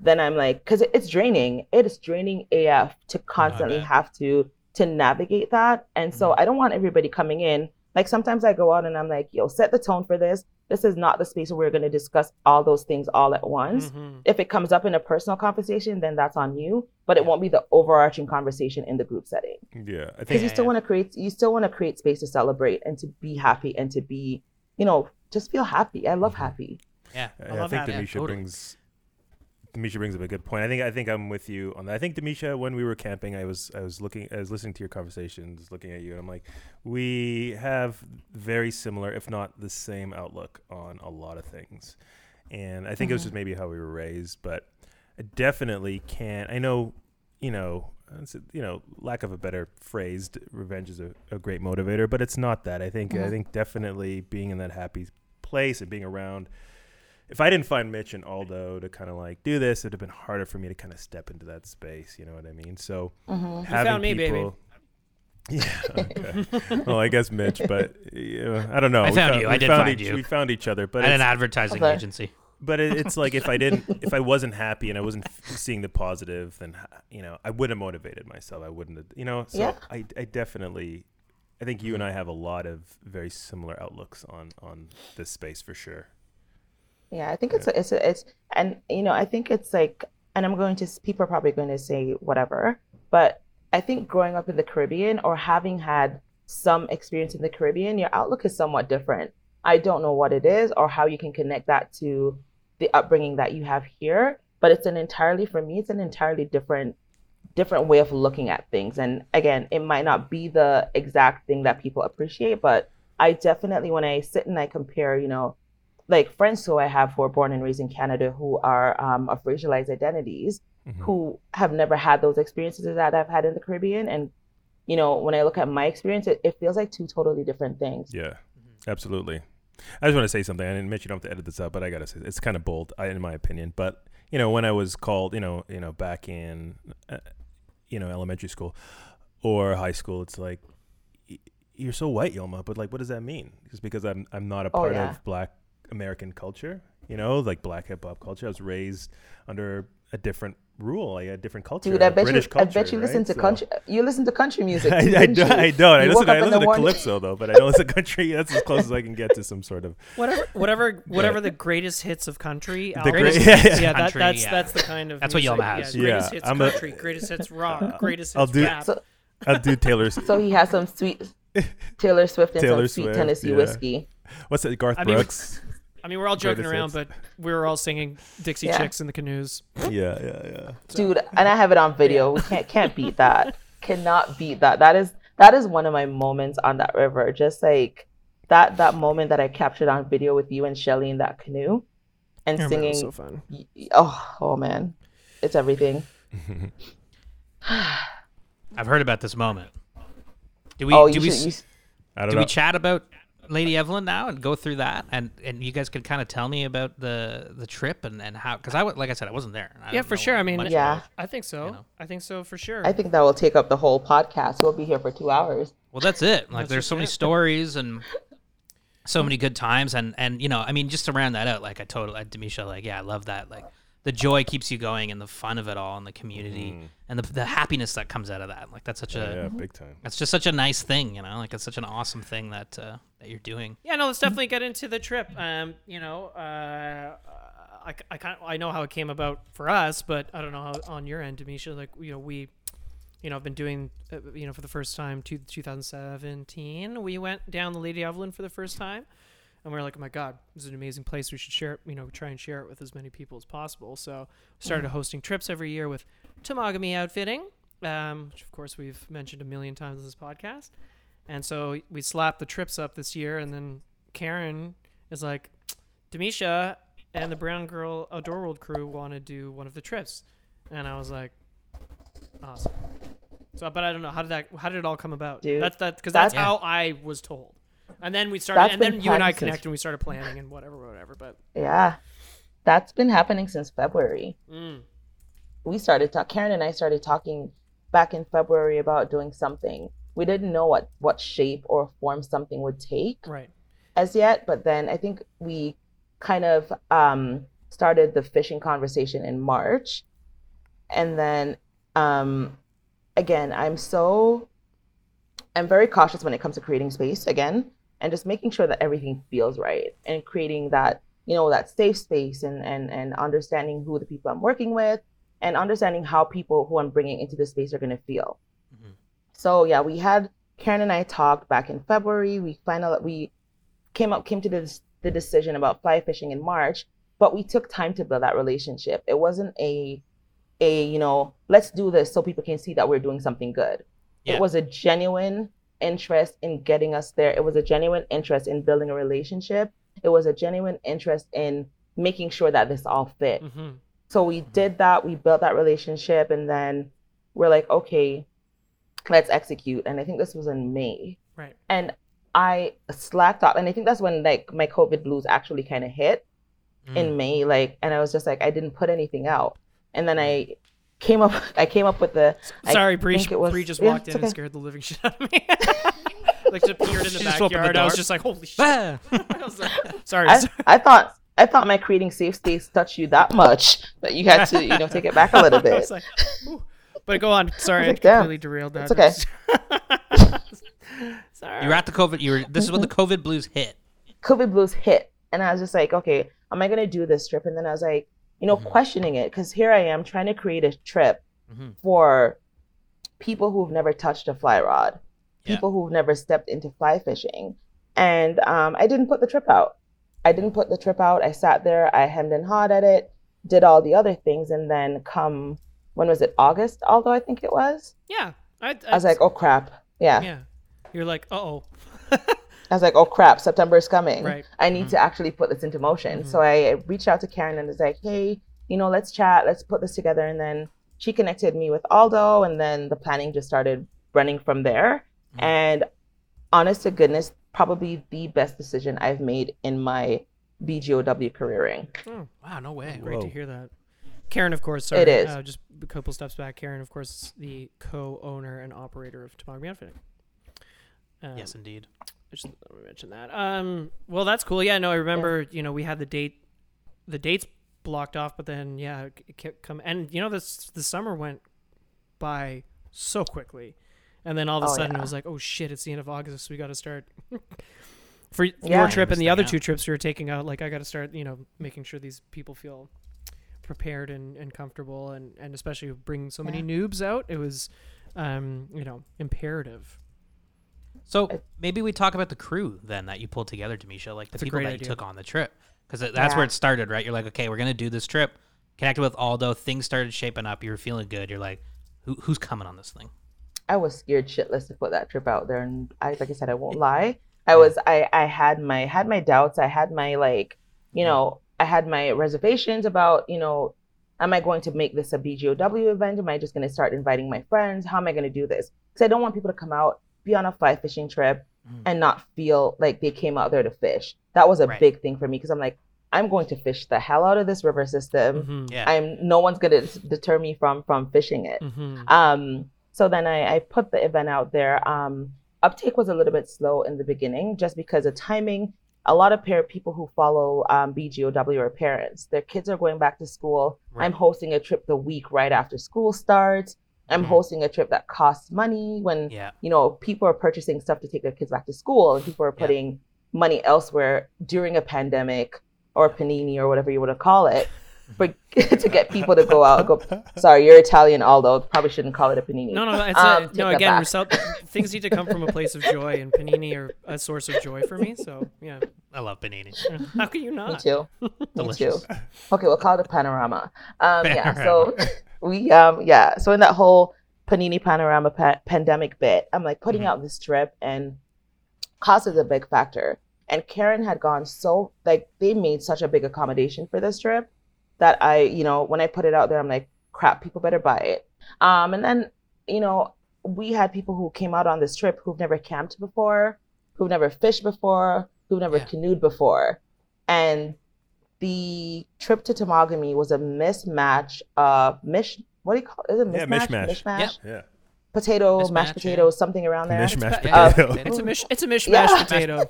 then i'm like because it's draining. It is draining af to constantly have to to navigate that and so Mm-hmm. i don't want everybody coming in. Like sometimes I go out and I'm like, yo, set the tone for this. This is not the space where we're going to discuss all those things all at once. Mhm. If it comes up in a personal conversation, then that's on you, but it won't be the overarching conversation in the group setting. Yeah, I Because think you still want to create, you still want to create space to celebrate and to be happy and to be, you know, just feel happy. I love happy. Yeah. I, love think that. Yeah, Demisha totally. brings Demisha brings up a good point. I think I think I'm with you on that. I think Demisha, when we were camping, I was I was looking I was listening to your conversations, looking at you, and I'm like, we have very similar, if not the same, outlook on a lot of things. And I think it was just maybe how we were raised, but I definitely can't. I know, you know, you know, lack of a better phrase, d- revenge is a, a great motivator, but it's not that. I think I Mhm. think definitely being in that happy place and being around if I didn't find Mitch and Aldo to kind of like do this, it'd have been harder for me to kind of step into that space. You know what I mean? So hmm having found me, baby. people. Yeah. Okay. well, I guess Mitch, but yeah, I don't know. I We found fou- you. I did found find each, you. We found each other, but At an advertising Okay. agency. but it, it's like if I didn't, if I wasn't happy and I wasn't seeing the positive, then you know I wouldn't have motivated myself. I wouldn't have, you know. So Yeah. I, I definitely, I think you and I have a lot of very similar outlooks on on this space for sure. Yeah, I think it's a, it's a, it's and you know I think it's like and I'm going to people are probably going to say whatever, but I think growing up in the Caribbean or having had some experience in the Caribbean, your outlook is somewhat different. I don't know what it is or how you can connect that to the upbringing that you have here, but it's an entirely for me it's an entirely different different way of looking at things. And again, it might not be the exact thing that people appreciate, but I definitely when I sit and I compare, you know, like friends who I have who are born and raised in Canada who are um, of racialized identities Mhm. who have never had those experiences that I've had in the Caribbean. And, you know, when I look at my experience, it, it feels like two totally different things. Yeah, absolutely. I just want to say something. I didn't mention you don't have to edit this out, but I gotta say it's kind of bold, I, in my opinion. But you know, when I was called, you know, you know, back in, uh, you know, elementary school or high school, it's like you're so white, Yilma. But like, what does that mean? Just because I'm I'm not a Oh, part yeah. of Black American culture, you know, like Black hip hop culture. I was raised under a different rule, like a different culture, Dude, I a bet British you, culture. I bet you listen to So- country. You listen to country music. I, too, I, didn't don't, you? I don't. I listen, I listen to morning- calypso though, but I don't listen to country. That's as close as I can get to some sort of. Whatever, whatever, whatever the greatest hits of country. The albums- great- yeah, yeah. that, that's yeah. that's the kind of. That's what music, Yilma has. Yeah, greatest Yeah, hits I'm a- country, greatest hits rock, greatest I'll hits do- rap. So, I'll do Taylor's. so he has some sweet Taylor Swift and Taylor some sweet Swift, Tennessee yeah. whiskey. What's that? Garth I mean- Brooks. I mean, we're all joking around, but we were all singing Dixie Yeah. Chicks in the canoes. yeah, yeah, yeah. Dude, and I have it on video. We can't can't beat that. Cannot beat that. That is that is one of my moments on that river. Just like that that moment that I captured on video with you and Shelly in that canoe and I remember, it singing. was so fun. y- y- oh, oh man, it's everything. I've heard about this moment. Do we? oh, do you we? should, you s- I don't do know. we chat about Lady Evelyn now and go through that? And and you guys could kind of tell me about the the trip and and how? Because I wa- like I said, I wasn't there. I Yeah, for sure. I mean, Yeah. about. I think so. You know. I think so for sure. I think that will take up the whole podcast. We'll be here for two hours. Well, that's it. Like, That's there's just so many stories and so many good times, and and you know, I mean, just to round that out, like I totally, Demisha, like, yeah, I love that. Like, the joy keeps you going, and the fun of it all, and the community, and the the happiness that comes out of that. Like, that's such a, Mm. yeah, big time. that's just such a nice thing, you know. Like, it's such an awesome thing that uh, that you're doing. Yeah, no, let's definitely get into the trip. Um, you know, uh, I, I kind I know how it came about for us, but I don't know how on your end, Demisha. Like, you know, we, you know, I've been doing, uh, you know, for the first time, to 2017, we went down the Lady Evelyn for the first time, and we are like, oh my god, this is an amazing place. We should share it. You know, try and share it with as many people as possible. So, we started hosting trips every year with Temagami Outfitting, um, which of course we've mentioned a million times in this podcast. And so we slapped the trips up this year, and then Karen is like, Demisha and the Brown Girl Outdoor World crew want to do one of the trips, and I was like, awesome. So, but I don't know how did that how did it all come about? Dude, that's that because that's that's- how I was told, and then we started, That's and then you and I connect, and we started planning and whatever, whatever. But Yeah, that's been happening since February. mm, we started talking. Karen and I started talking back in February about doing something. We didn't know what what shape or form something would take right, as yet, but then I think we kind of um, started the fishing conversation in March, and then um, again, I'm so I'm very cautious when it comes to creating space again, and just making sure that everything feels right and creating that you know that safe space and and and understanding who the people I'm working with and understanding how people who I'm bringing into the space are going to feel. Mhm. So yeah, we had Karen and I talked back in February. We finally we came up came to this, the decision about fly fishing in March, but we took time to build that relationship. It wasn't a a you know let's do this so people can see that we're doing something good. Yeah. It was a genuine interest in getting us there. It was a genuine interest in building a relationship. It was a genuine interest in making sure that this all fit. hmm So we did that. We built that relationship, and then we're like, okay, let's execute. And I think this was in May, right, and I slacked off. And I think that's when like my COVID blues actually kind of hit Mm. in May. Like, and I was just like, I didn't put anything out. And then I came up, I came up with the. I Sorry, Bree. think it was- Bree just yeah, walked it's in and scared the living shit out of me. like just appeared in the She just opened the backyard. I was just like, holy shit. I was like, sorry. I, sorry. I thought. I thought my creating safe space touched you that much that you had to, you know, take it back a little I bit. was like. But go on. Sorry, I, like, damn. completely derailed that. It's okay. Sorry. you were at the COVID. You were. This is when the mm-hmm. COVID blues hit. COVID blues hit. And I was just like, okay, am I going to do this trip? And then I was like, you know, Mhm. questioning it because here I am trying to create a trip Mhm. for people who've never touched a fly rod, Yeah. people who've never stepped into fly fishing. And um, I didn't put the trip out. I didn't put the trip out. I sat there, I hemmed and hawed at it, did all the other things. And then come, when was it? August, although I think it was. Yeah. I, I was like, oh crap. Yeah. yeah. You're like, oh. I was like, oh crap, September is coming. Right. I need to actually put this into motion. So I reached out to Karen and was like, hey, you know, let's chat, let's put this together. And then she connected me with Aldo, and then the planning just started running from there. Mhm. And honest to goodness, probably the best decision I've made in my BGOW careering. Oh, Wow, no way. Great to hear that. Karen, of course. Sorry, It is. Uh, just a couple steps back. Karen, of course, the co-owner and operator of Temagami Outfitting. Um, Yes, indeed. I just let mention that. Um, well, that's cool. Yeah, no, I remember. You know, we had the date, the dates blocked off, but then yeah, it kept come and you know this the summer went by so quickly, and then all of a Oh, sudden it was like, oh shit, it's the end of August, So we got to start. For your trip and the other thing two trips we were taking out, like I got to start, you know, making sure these people feel prepared and, and comfortable, and and especially bringing so many Yeah. noobs out, it was, um, you know, imperative. So maybe we talk about the crew then that you pulled together, Demisha, like the That's people great that idea. you took on the trip, because that's where it started, right? You're like, okay, we're gonna do this trip. Connected with Aldo, things started shaping up. You were feeling good. You're like, Who, who's coming on this thing? I was scared shitless to put that trip out there, and I, like I said, I won't lie. I was, I, I had my, had my doubts. I had my like, you know, I had my reservations about, you know, am I going to make this a BGOW event? Am I just going to start inviting my friends? How am I going to do this? Because I don't want people to come out be on a fly fishing trip Mhm. and not feel like they came out there to fish. That was a Right. big thing for me because I'm like, I'm going to fish the hell out of this river system. Mhm. Yeah. I'm no one's gonna deter me from from fishing it. Mhm. Um, so then I, I put the event out there. Um, uptake was a little bit slow in the beginning just because of timing. A lot of par- people who follow um, BGOW are parents. Their kids are going back to school. Right. I'm hosting a trip the week right after school starts. I'm Mhm. hosting a trip that costs money when Yeah. you know people are purchasing stuff to take their kids back to school and people are Yeah. putting money elsewhere during a pandemic or panini or whatever you want to call it but to get people to go out go sorry you're italian although probably shouldn't call it a panini No, no, it's Um, a, no. Again, back. result, things need to come from a place of joy, and panini are a source of joy for me. So yeah, I love panini. how can you me not? too me too Delicious. okay we'll call it a panorama um yeah so we um yeah so in that whole panini panorama pa- pandemic bit i'm like putting Mhm. out this trip and cost is a big factor and karen had gone so like they made such a big accommodation for this trip that i you know when i put it out there i'm like crap people better buy it um and then you know we had people who came out on this trip who've never camped before who've never fished before who've never Yeah. canoed before and the trip to Temagami was a mismatch of mish. What do you call it? Is it Yeah, mismatch? mishmash. Mishmash. Yep. Yeah. Potato, Mismatch, mashed yeah. something around there. Mishmash yeah, potato. yeah. It's a mish. It's a mishmash Yeah. potato.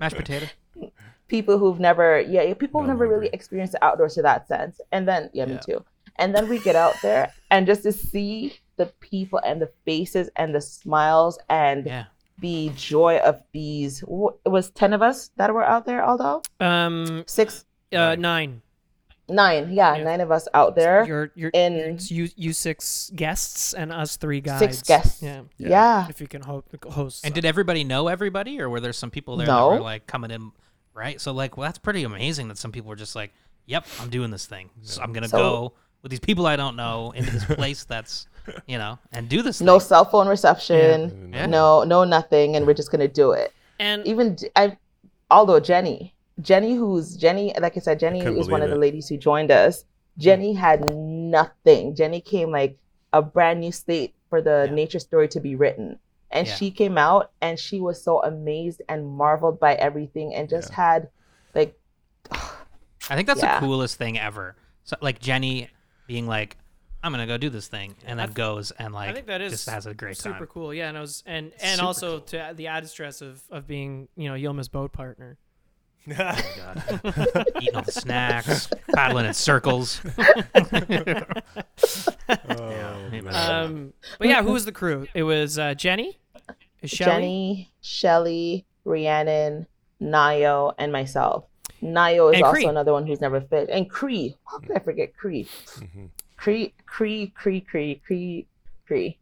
Mashed potato. People who've never, yeah, yeah, people who've never I'm really experienced the outdoors to that sense. And then, yeah, me too. And then we get out there and just to see the people and the faces and the smiles and Yeah. the joy of these. It was ten of us that were out there. Although Um, six, uh, nine. nine, yeah, Yeah. nine of us out there. You're you're in- it's you you six guests and us three guys. Six guests. Yeah. Yeah. yeah. If you can ho- host. And did everybody know everybody, or were there some people there that were like coming in, right? So like, well, that's pretty amazing that some people were just like, "Yep, I'm doing this thing. So I'm gonna So- go with these people I don't know into this place that's, you know, and do this. No thing. cell phone reception. Yeah. No, no, nothing, and we're just gonna do it. and even I, although Jenny, Jenny, who's Jenny, like I said, Jenny couldn't is one of believe the ladies who joined us. Jenny had nothing. Jenny came like a brand new state for the Yeah. nature story to be written. And Yeah. she came out and she was so amazed and marveled by everything and just Yeah. had like I think that's Yeah. the coolest thing ever. So like Jenny being like, "I'm gonna go do this thing," and then th- goes and like I think that is just has a great super time. cool. Yeah, and I was and and Super also to add the added stress of of being you know Yilma's boat partner. God. Eating all the snacks, paddling in circles. Oh, Yeah. Um, but yeah, who was the crew? It was uh, Jenny, Shelly, Jenny, Shelly, Rhiannon, Nayo, and myself. Nayo is And also Cree. another one who's never fit. And Cree. How could I forget Cree? Mhm. Cree, Cree, Cree, Cree, Cree, Cree.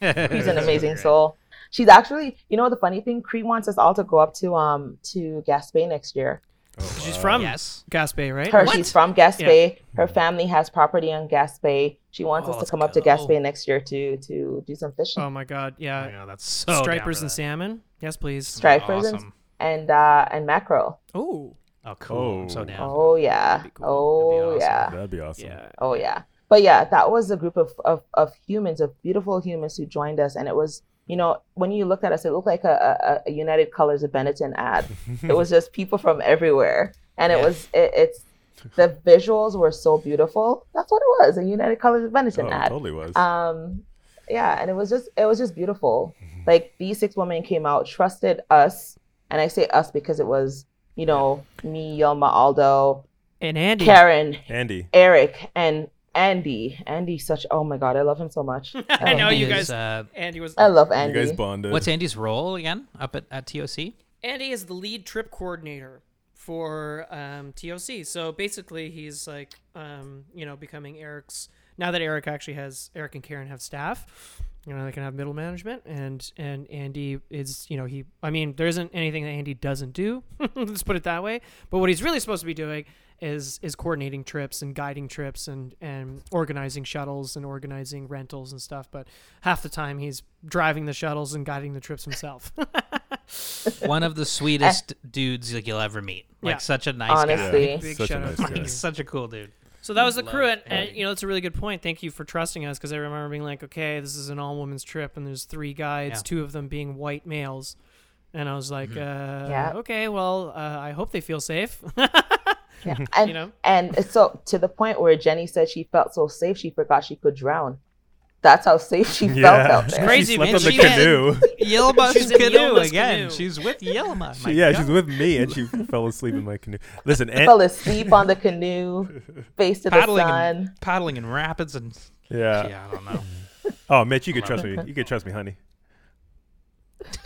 He's an amazing soul. She's actually, you know, the funny thing, Cree wants us all to go up to um to Gaspé next year. Oh, She's wow. from Yes. Gaspé, right? Her, What? she's from Gaspé. Her family has property on Gaspé. She wants Oh, us to come up to go. Gaspé next year to to do some fishing Oh my God, Oh, yeah. yeah, that's so Stripers and salmon. Yes, please. Stripers and Awesome. and uh and mackerel. Oh, Oh, cool. I'm so Oh. down. Oh yeah. Cool. Oh That'd awesome. yeah. That'd be awesome. yeah. Oh yeah. But yeah, that was a group of, of, of humans, of beautiful humans who joined us. And it was, you know, when you looked at us, it looked like a, a, a United Colors of Benetton ad. it was just people from everywhere. And it Yeah. was, it, it's, the visuals were so beautiful. That's what it was, a United Colors of Oh, Benetton it ad. totally was. Um, yeah, and it was just, it was just beautiful. Like these six women came out, trusted us. And I say us because it was, you know, me, Yilma, Aldo, And Andy. Karen, Andy. Eric and Andy. Andy, such oh my god, I love him so much. I know Andy you is, guys. uh, Andy was. I love Andy. You Andy. guys bonded. what's Andy's role again up at, at TOC? Andy is the lead trip coordinator for um, TOC. So basically, he's like, um, you know, becoming Eric's. Now that Eric actually has Eric and Karen have staff, you know, they can have middle management, and and Andy is, you know, he. I mean, there isn't anything that Andy doesn't do. let's put it that way. But what he's really supposed to be doing is is coordinating trips and guiding trips and and organizing shuttles and organizing rentals and stuff. But half the time, he's driving the shuttles and guiding the trips himself. One of the sweetest dudes like you'll ever meet. Like Yeah. such a nice Honestly. guy. Big Such a shout nice to guy. Andy. Such a cool dude. So that was the crew, and, and you know it's a really good point. Thank you for trusting us because I remember being like, okay, this is an all women's trip, and there's three guides, Yeah. two of them being white males, and I was like, uh, Yeah. okay, well, uh, I hope they feel safe. Yeah. And You know? and so to the point where Jenny said she felt so safe she forgot she could drown. That's how safe she felt out there. crazy, she slept man. on the She- canoe. Yilma's She's in canoe Yilma's again. canoe. She's with Yilma. She- My yeah, God. she's with me, and she fell asleep in my canoe. Listen, and, Fell asleep on the canoe, face to the sun. in, paddling in rapids and yeah. yeah, I don't know. Oh, Mitch, you could trust me. You could trust me, honey.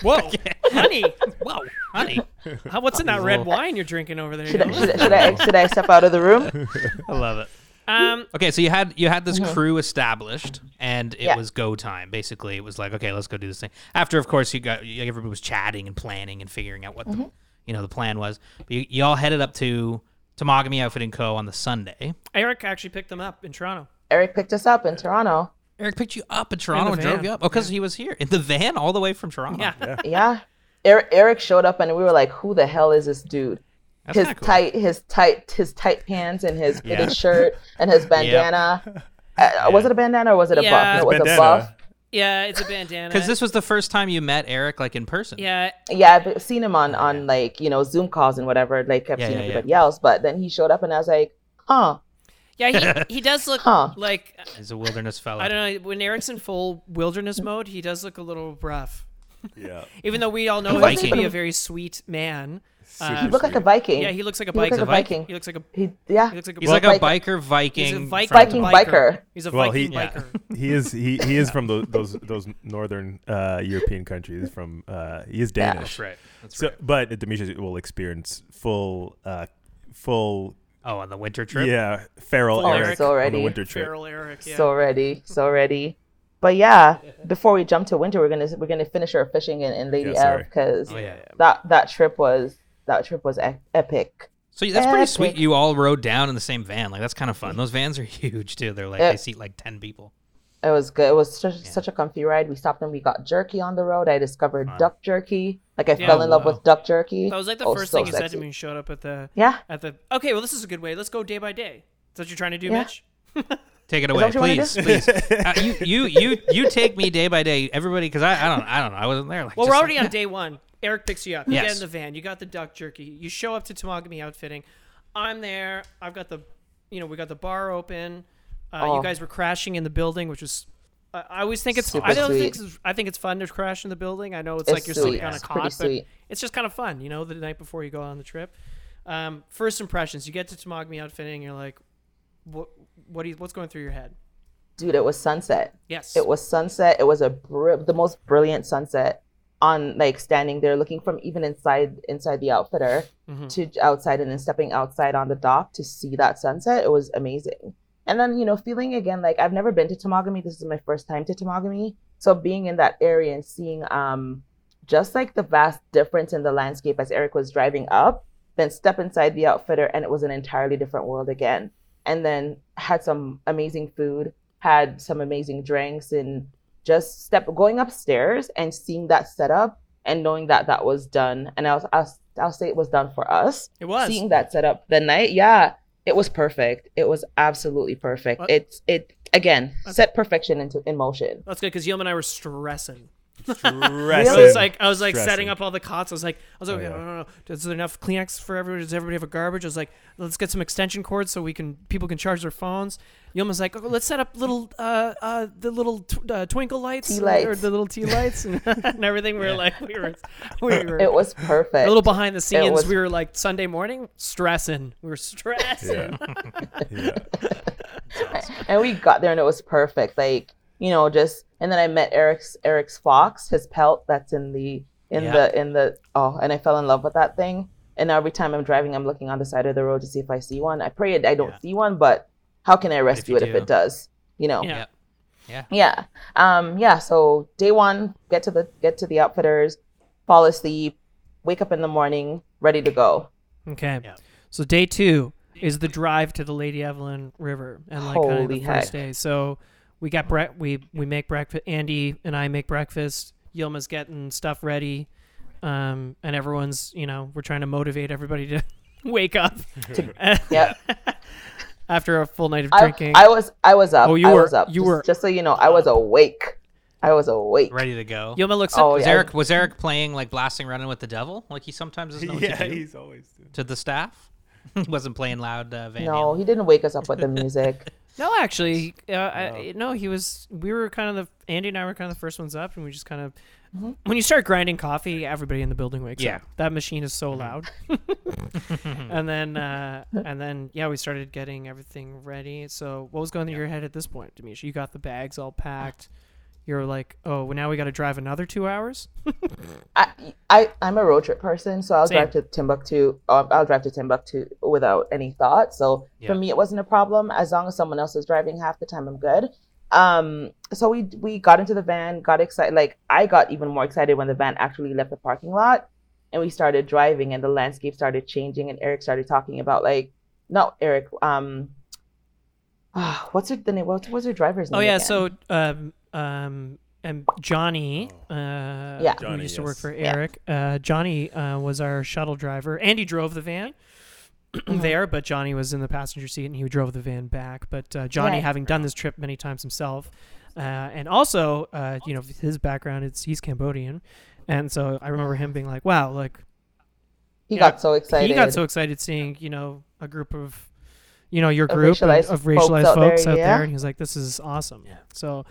Whoa, honey, Whoa, honey, how, what's in that red wine you're drinking over there? Should I, Yilma? should, I, should, I, should I step out of the room? I love it. Um, Okay, so you had you had this crew established, and it Mm-hmm. Yeah. was go time. Basically, it was like, okay, let's go do this thing. After, of course, you got you- everybody was chatting and planning and figuring out what Mm-hmm. the you know the plan was. But you, you all headed up to Temagami Outfitting Co. on the Sunday. Eric actually picked them up in Toronto. Eric picked us up in Toronto. Eric picked you up in Toronto and drove you up. Oh, because he was here in the van all the way from Toronto. Yeah, Yeah. Eric, Eric showed up and we were like, "Who the hell is this dude?" That's his cool. tight, his tight, his tight pants and his Yeah. fitted shirt and his bandana. Uh, Was it a bandana or was it a Yeah. buff? No, it was Bandana. a buff. yeah, it's a bandana. Because this was the first time you met Eric, like in person. yeah, Yeah, I've seen him on on like you know Zoom calls and whatever. Like I've Yeah, seen yeah, yeah. everybody else, but then he showed up and I was like, "Huh, yeah, he he does look Huh. like He's a wilderness fellow. I don't know when Eric's in full wilderness mode, he does look a little rough. Yeah. Even though we all know him Viking. to be a very sweet man. Super Uh, he looked like a sweet. Viking." Yeah, he looks like a He looks biker. like a Viking. He looks like a he yeah he looks like a He's Well, like a Viking. biker Viking. He's a Viking, from- Viking biker. He's a Well, Viking he- biker. He is he, he is from those those those northern uh, European countries. From uh, he is Yeah. Danish. That's right. That's So, right. but Demetrius will experience full uh, full Oh, on the winter trip. yeah feral Full Eric Eric. So on ready. the winter trip. Feral Eric. Yeah. so ready, so ready. But yeah, before we jump to winter, we're gonna we're gonna finish our fishing in, in Lady oh, Yeah, Ave sorry. because Oh yeah. that that trip was that trip was epic. So that's pretty sweet. You all rode down in the same van. Like that's kind of fun. Those vans are huge too. They're like Yeah. they seat like ten people. It was good. It was such, such a comfy ride. We stopped and we got jerky on the road. I discovered Fun. duck jerky. Like I Yeah. fell in love with duck jerky. That was like the Oh, first so thing you said to sexy. me when you showed up at the Yeah. at the. Okay, well this is a good way. Let's go day by day. Is that what you're trying to do, Yeah. Mitch? Take it away, that what you wanna please, please. Uh, you, you, you, you take me day by day, everybody, because I, I don't, I don't know. I wasn't there. Like, Well, we're like- already on day one. Eric picks you up. You get in the van. You got the duck jerky. You show up to Temagami Outfitting. I'm there. I've got the, you know, we got the bar open. Uh, You Oh. guys were crashing in the building, which was. I I always think it's. Super I don't sweet. think it's, I think it's fun to crash in the building. I know it's, It's like you're sweet. sleeping on a It's cot, but sweet. it's just kind of fun, you know, the night before you go on the trip. Um, first impressions. You get to Temagami Outfitting. You're like, what? What? Do you, what's going through your head? Dude, it was sunset. Yes. It was sunset. It was a br- the most brilliant sunset on like standing there looking from even inside inside the outfitter Mhm. to outside and then stepping outside on the dock to see that sunset. It was amazing. And then, you know, feeling again like I've never been to Temagami. This is my first time to Temagami. So being in that area and seeing um just like the vast difference in the landscape as Eric was driving up, then step inside the outfitter and it was an entirely different world again. And then had some amazing food, had some amazing drinks and just step going upstairs and seeing that setup and knowing that that was done and I'll, I'll, I'll say it was done for us It was. seeing that setup the night yeah it was perfect it was absolutely perfect What? it's it again set perfection into in motion That's good because Yilma and I were stressing. Stressing. I was like, I was like Stressing. setting up all the cots. I was like, I was like, Oh, okay, yeah. no, no, no. Is there enough Kleenex for everybody? Does everybody have a garbage? I was like, let's get some extension cords so we can people can charge their phones. Yilma's like, oh, let's set up little uh uh the little tw- uh, twinkle lights, Tea or- lights. or the little tea lights and, and everything. We were like, we were we were it was perfect a little behind the scenes. was- we were like Sunday morning stressing. We were stressing. yeah. and we got there and it was perfect like you know just and then i met eric's eric's fox his pelt that's in the in Yeah. the in the oh and i fell in love with that thing and every time i'm driving i'm looking on the side of the road to see if i see one i pray i don't Yeah. see one but how can i rescue you it if it does you know Yeah. Yeah. yeah um yeah so day one get to the get to the outfitters fall asleep wake up in the morning ready to go Okay. Yeah. So day two is the drive to the Lady Evelyn River, and like kind of the Holy first heck. day. So we got bre- we we make breakfast. Andy and I make breakfast. Yilma's getting stuff ready, um, and everyone's you know we're trying to motivate everybody to wake up. To- Yep. after a full night of I, drinking. I was I was up. Oh, you I were- was up. you just, were- just so you know, I was awake. I was awake. Ready to go. Yilma looks Oh, was yeah. Eric was Eric playing like blasting running with the devil like he sometimes doesn't know what yeah, to do he's always doing. to the staff? he wasn't playing loud uh, Van No, Halen. he didn't wake us up with the music. No, actually, uh, I, no, he was. We were kind of the Andy and I were kind of the first ones up, and we just kind of. When you start grinding coffee, everybody in the building wakes Yeah. up. That machine is so loud. and then, uh, and then, yeah, we started getting everything ready. So, what was going through your head at this point, Demisha? You got the bags all packed. You're like, oh, well, now we got to drive another two hours. I, I I'm a road trip person, so I'll Same. drive to Timbuktu. Um, I'll drive to Timbuktu without any thought. So Yeah. for me, it wasn't a problem as long as someone else is driving half the time. I'm good. Um, so we we got into the van, got excited. Like I got even more excited when the van actually left the parking lot, and we started driving, and the landscape started changing, and Eric started talking about like, no, Eric. Um, what's it, the name? What was your driver's name? Oh yeah, again? so um um and Johnny, uh, Yeah. who used to work yes. for Yeah. Eric. Uh, Johnny uh, was our shuttle driver. Andy drove the van Mm-hmm. there, but Johnny was in the passenger seat and he drove the van back. But uh, Johnny, Yeah. having done this trip many times himself, uh, and also uh, you know his background, it's he's Cambodian, and so I remember him being like, "Wow, like he yeah, got so excited. he got so excited seeing you know a group of you know your group of, racialized of folks racialized out folks there, out there and he was like this is awesome so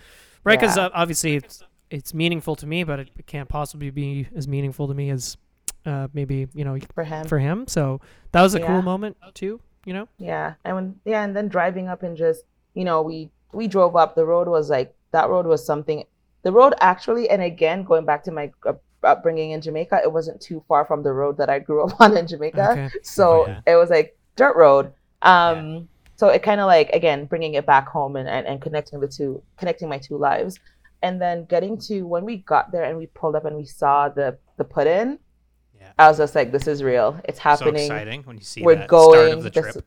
right because Yeah. uh, obviously it's it's meaningful to me but it, it can't possibly be as meaningful to me as uh, maybe you know for him. for him so that was a cool moment too you know Yeah, and when yeah, and then driving up and just you know we we drove up. The road was like that. Road was something. The road actually, and again going back to my up- upbringing in Jamaica, it wasn't too far from the road that I grew up on in Jamaica. okay So Oh, yeah. it was like dirt road. Um, so it kind of like again bringing it back home and, and and connecting the two, connecting my two lives, and then getting to when we got there and we pulled up and we saw the the put in. Yeah. I was just like, this is real. It's happening. So happening exciting when you see we're that going start of the this-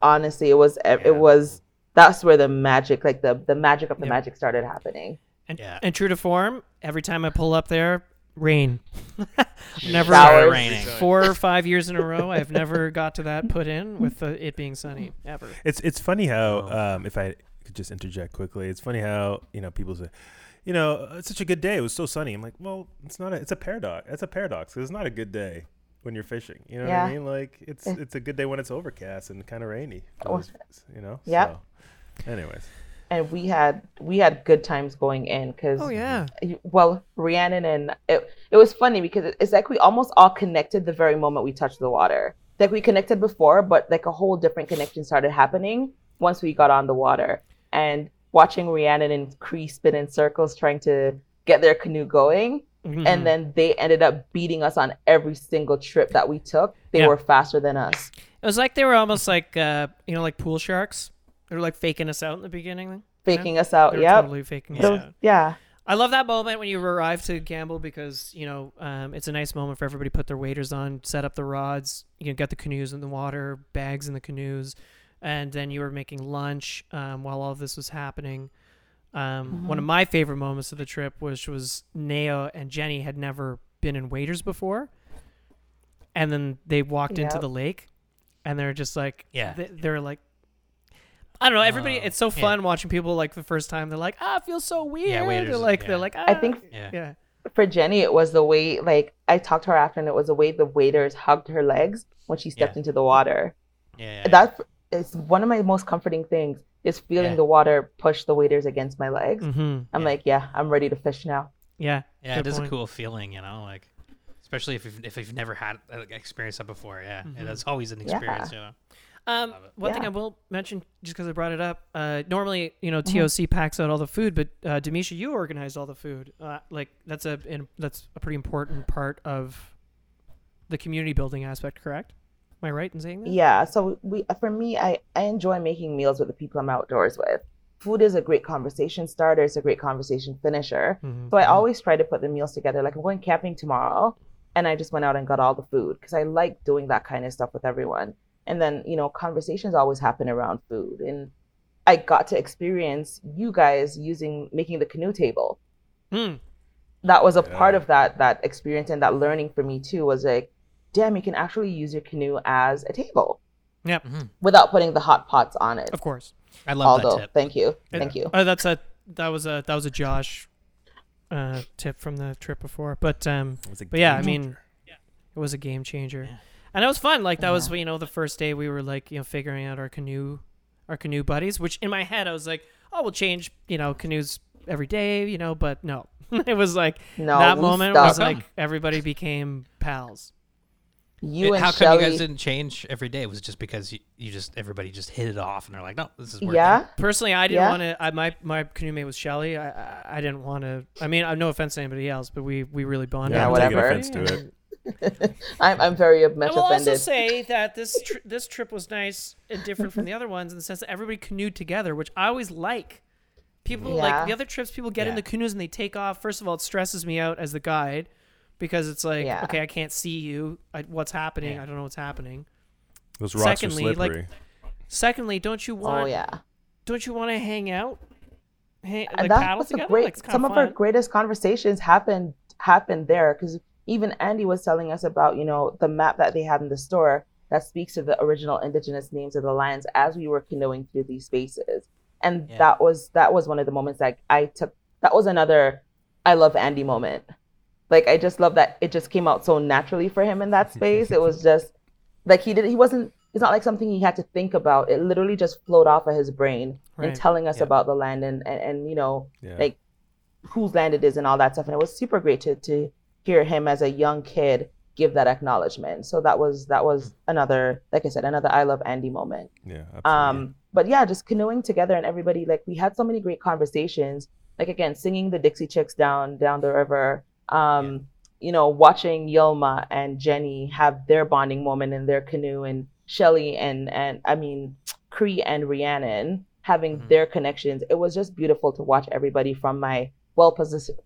honestly it was Yeah. it was that's where the magic like the the magic of the Yep. magic started happening and, Yeah. and true to form every time i pull up there rain never Showers. Raining. four or five years in a row i've never got to that put in with uh, it being sunny ever It's it's funny how Oh. um, if I could just interject quickly, it's funny how you know people say, you know, it's such a good day. It was so sunny. I'm like, well, it's not. A, it's a paradox. It's a paradox. 'cause It's not a good day when you're fishing. You know what I mean? Like it's it's a good day when it's overcast and kind of rainy. for Oh. You know. Yeah. So, anyways, and we had we had good times going in because oh yeah well rhiannon and it, it was funny because it's like we almost all connected the very moment we touched the water like we connected before but like a whole different connection started happening once we got on the water and watching rhiannon and cree spin in circles trying to get their canoe going Mhm. and then they ended up beating us on every single trip that we took. They Yeah. were faster than us. It was like they were almost like uh, you know, like pool sharks. They were like faking us out in the beginning. Faking us out. They were Yep. totally faking us Those- out. yeah. I love that moment when you arrive to gamble because you know um, it's a nice moment for everybody to put their waders on, set up the rods, you know, get the canoes in the water, bags in the canoes, and then you were making lunch um, while all of this was happening. Um, One of my favorite moments of the trip which was Nayo and Jenny had never been in waders before, and then they walked into the lake, and they're just like, Yeah. they, they're like. I don't know. Everybody, Oh, it's so yeah. fun watching people like the first time. They're like, "Ah, it feels so weird." waders they're like, yeah. they're like, I "Ah." think Yeah. yeah, for Jenny, it was the way, like, I talked to her after, and it was the way the waiters hugged her legs when she stepped Yeah. into the water. Yeah. yeah. That is one of my most comforting things is feeling Yeah. the water push the waiters against my legs. mm-hmm. I'm Yeah. like, yeah, I'm ready to fish now. yeah, Yeah, Good it is point. a cool feeling, you know, like especially if you've if you've never had uh, experienced that before. Yeah, Mhm. it is always an Yeah. experience. You know. Um, Love it. one thing I will mention, just because I brought it up, uh, normally you know Mm-hmm. TOC packs out all the food, but uh, Demisha, you organized all the food. Uh, like that's a in, that's a pretty important part of the community building aspect, correct? Am I right in saying that? Yeah. So we, for me, I, I enjoy making meals with the people I'm outdoors with. Food is a great conversation starter. It's a great conversation finisher. Mhm. So I always try to put the meals together. Like I'm going camping tomorrow, and I just went out and got all the food because I like doing that kind of stuff with everyone. And then you know, conversations always happen around food, and I got to experience you guys using making the canoe table. Hmm. That was a part of that that experience and that learning for me too. Was like, damn, you can actually use your canoe as a table. Yep, without putting the hot pots on it. of course. I love Although, that tip. thank you, thank you. Oh, that's a that was a that was a Josh uh, tip from the trip before. But um, It was a but yeah, I game mean, it was a game changer, and it was fun. Like that was you know the first day we were like you know figuring out our canoe, our canoe buddies. Which in my head I was like, oh, we'll change you know canoes every day, you know. But no, it was like No, that moment stuck. was like everybody became pals. You and How come Shelly, you guys didn't change every day? It was it just because you, you just everybody just hit it off and they're like, no, this is working. yeah, Personally, I didn't Yeah. want to. I my my canoe mate was Shelly. I I, I didn't want to. I mean, I no offense to anybody else, but we we really bonded. Yeah, I'm taking whatever. offense to it. I'm I'm very much I will also say that this tr- this trip was nice and different from the other ones in the sense that everybody canoed together, which I always like. People like the other trips, people get in the canoes and they take off. First of all, it stresses me out as the guide because it's like, Yeah. okay, I can't see you. I, what's happening? Yeah. I don't know what's happening. Those rocks Secondly, are like, slippery. Secondly, don't you oh, want? oh yeah, Don't you want to hang out? Hang, uh, like that paddle was a great. Like, it's kinda some of our greatest conversations happened happened there because even Andy was telling us about you know the map that they had in the store that speaks to the original indigenous names of the lands as we were canoeing through these spaces, and Yeah. that was that was one of the moments that I took. That was another I love Andy moment. Like I just love that it just came out so naturally for him in that space. it was just like he did. He wasn't. It's not like something he had to think about. It literally just flowed off of his brain Right. and telling us Yeah. about the land and, and and you know Yeah. like whose land it is and all that stuff. And it was super great to to hear him as a young kid give that acknowledgement. So that was that was another, like I said, another I love Andy moment. yeah. Absolutely. Um, but yeah, just canoeing together and everybody like we had so many great conversations. Like again, singing the Dixie Chicks down down the river. Um, you know, watching Yilma and Jenny have their bonding moment in their canoe, and Shelly and and I mean Cree and Rhiannon having Mhm. their connections. It was just beautiful to watch everybody from my well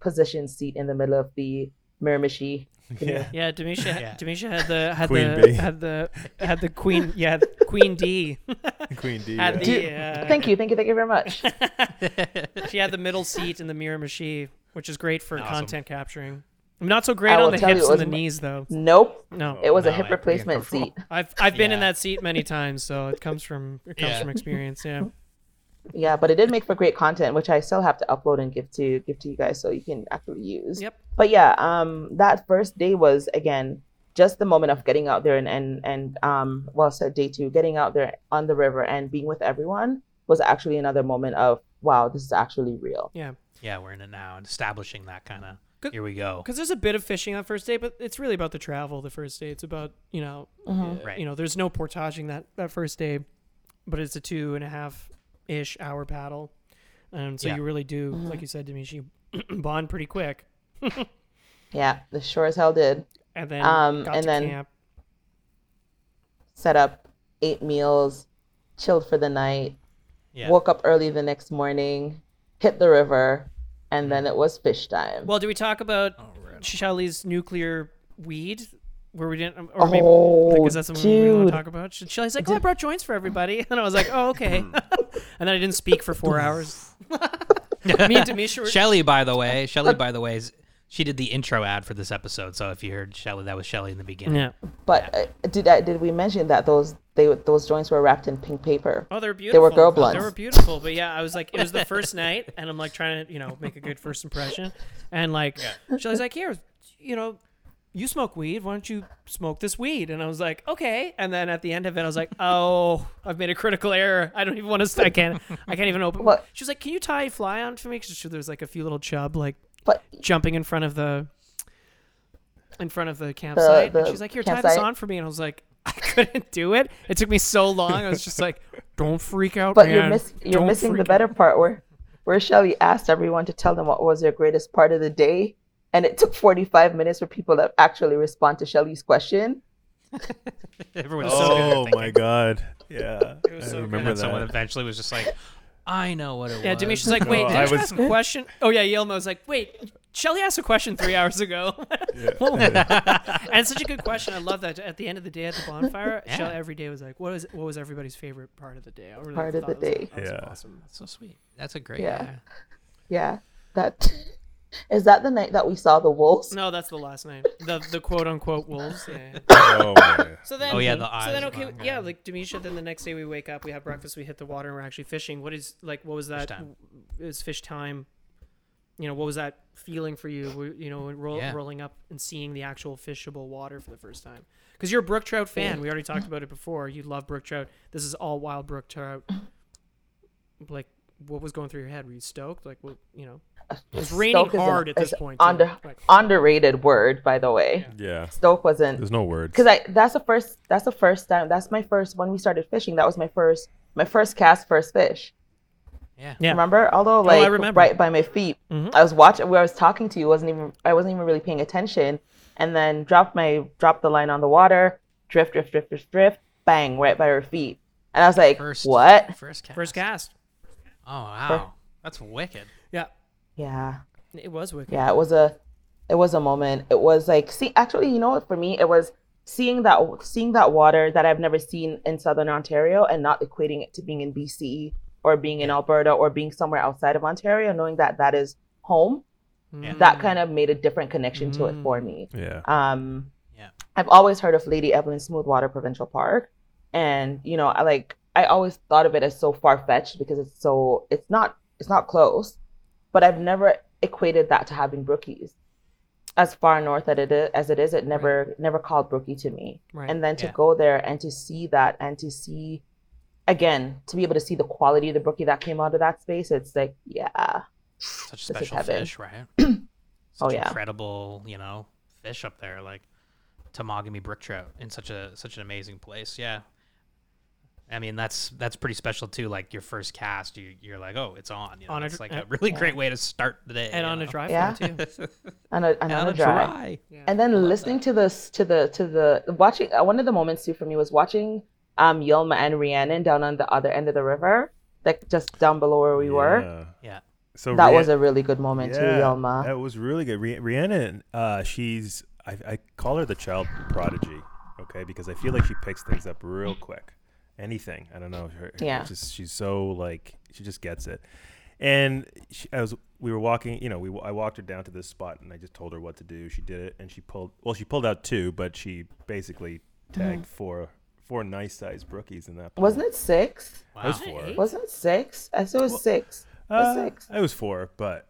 positioned seat in the middle of the Miramichi. yeah. Yeah, Demisha, Yeah. Demisha had the had Queen the bee. had the had the queen yeah Queen D Queen D. yeah. the uh, Thank you, thank you, thank you very much. she had the middle seat in the Miramichi, which is great for Awesome. content capturing. I'm not so great on the tell you, hips and the my- knees though. Nope, No, it was a hip replacement seat. I've I've been in that seat many times, so it comes from it comes Yeah. from experience. Yeah. Yeah, but it did make for great content, which I still have to upload and give to give to you guys so you can actually use. Yep. But yeah, um, that first day was again just the moment of getting out there and and and um, well said day two, getting out there on the river and being with everyone was actually another moment of wow, this is actually real. Yeah. Yeah, we're in it now and establishing that kind of. Good- Here we go. Because there's a bit of fishing on first day, but it's really about the travel. The first day, it's about you know, Mhm. Right. you know, there's no portaging that that first day, but it's a two and a half ish hour paddle, and so Yeah. you really do, Mhm. like you said, to me, Demisha, bond pretty quick, Yeah, the sure as hell did. and then Um, got and to then- camp. Set up, eight meals, chilled for the night, Yeah. woke up early the next morning, hit the river, and then it was fish time. Well, do we talk about Oh, right. Shelly's nuclear weed? Where we didn't, um, or maybe oh, because that's something we want to talk about. She- Shelly's like, "Oh, I brought joints for everybody," and I was like, "Oh, okay." Hmm. and then I didn't speak for four hours. Me and Demisha were Shelly, by the way, Shelly, by the way, is she did the intro ad for this episode. So if you heard Shelly, that was Shelly in the beginning. yeah. But uh, did I, did we mention that those they those joints were wrapped in pink paper? Oh, they're beautiful. They were girl They were beautiful, but yeah, I was like, it was the first night, and I'm like trying to, you know, make a good first impression, and like, Shelly's like, here, you know, you smoke weed. Why don't you smoke this weed? And I was like, okay. And then at the end of it, I was like, oh, I've made a critical error. I don't even want to. I can't. I can't even open. What? She was like, can you tie a fly on for me? Because there's like a few little chub like But jumping in front of the in front of the campsite. and the she's like, "Here, tie this on for me." And I was like, "I couldn't do it. It took me so long. I was just like, don't freak out, but man. you're miss you're missing the better part where where Shelly asked everyone to tell them what was their greatest part of the day, and it took 45 minutes for people to actually respond to Shelly's question. Everyone's so good Oh thinking. my god. Yeah. It was I so good. And remember then someone eventually was just like, I know what it was. Yeah, was. Like, wait, No, did I you was- ask a question? Oh yeah, Yilma was like, wait, Shelly asked a question three hours ago. Yeah. and it's such a good question. I love that. At the end of the day at the bonfire, Yeah. Shelly every day was like, what is what was everybody's favorite part of the day? Really Part of the it was- day. that was Yeah. awesome. That's so sweet. That's a great. Yeah. Yeah. Yeah, that Is that the night that we saw the wolves? No, that's the last night. The the quote unquote wolves. Yeah. oh, man. So then, Oh, yeah, the eyes. so then okay, yeah. yeah. like Demisha. Then the next day we wake up, we have breakfast, we hit the water, and we're actually fishing. What is like? What was that? time. It was fish time. You know, what was that feeling for you? You know, roll, Yeah. rolling up and seeing the actual fishable water for the first time. Because you're a brook trout fan. We already talked about it before. You love brook trout. This is all wild brook trout. Like, what was going through your head? Were you stoked? Like, what? You know, it was raining Stoke is an- hard at this point. Under, Like, underrated word, by the way. Yeah. Stoke wasn't There's no words. because I that's the first that's the first time that's my first when we started fishing. That was my first my first cast, first fish. Yeah. yeah. Remember? Although Oh, I like remember. right by my feet, Mhm. I was watching where I was talking to you. wasn't even I wasn't even really paying attention, and then dropped my dropped the line on the water, drift, drift, drift, drift, drift, bang, right by her feet, and I was like, First "What? First cast. First cast. Oh wow, that's wicked. Yeah. Yeah, It was wicked. yeah." It was a, it was a moment. It was like, see, actually, you know what? For me, it was seeing that seeing that water that I've never seen in Southern Ontario, and not equating it to being in BC or being in Alberta or being somewhere outside of Ontario, knowing that that is home. Yeah. That kind of made a different connection to it Mm. for me. yeah. Um, Yeah. I've always heard of Lady Evelyn Smoothwater Provincial Park, and you know, I like I always thought of it as so far fetched because it's so it's not it's not close, but I've never equated that to having brookies. As far north that it is, as it is, it never never called brookie to me. Right. And then to Yeah. go there and to see that and to see again to be able to see the quality of the brookie that came out of that space, it's like yeah, Such special fish, right? Oh, such Oh, yeah. incredible, you know, fish up there, like Temagami brook trout in such a such an amazing place. Yeah. I mean that's that's pretty special too. Like your first cast, you you're like, oh, it's on. You know, On a it's dr- like a uh, really great way to start the day. and you on a know? dry Yeah. too. and a, And and on on a dry. Yeah. and then listening to this to the to the watching uh, one of the moments too for me was watching um Yilma and Rhiannon down on the other end of the river like just down below where we were Yeah. Yeah. So that Rhea- was a really good moment too Yilma That was really good. Rhi- Rhiannon, uh, she's I, I call her the child prodigy, okay, because I feel like she picks things up real quick. Anything, I don't know. Her, Yeah. Just she's so like she just gets it. And she, I was we were walking, you know, we I walked her down to this spot and I just told her what to do. She did it and she pulled well, she pulled out two, but she basically tagged four four nice sized brookies in that. pool. wasn't it six Wow. That was four. Wasn't it six I said it was Well, six it was Uh, six It was four, but.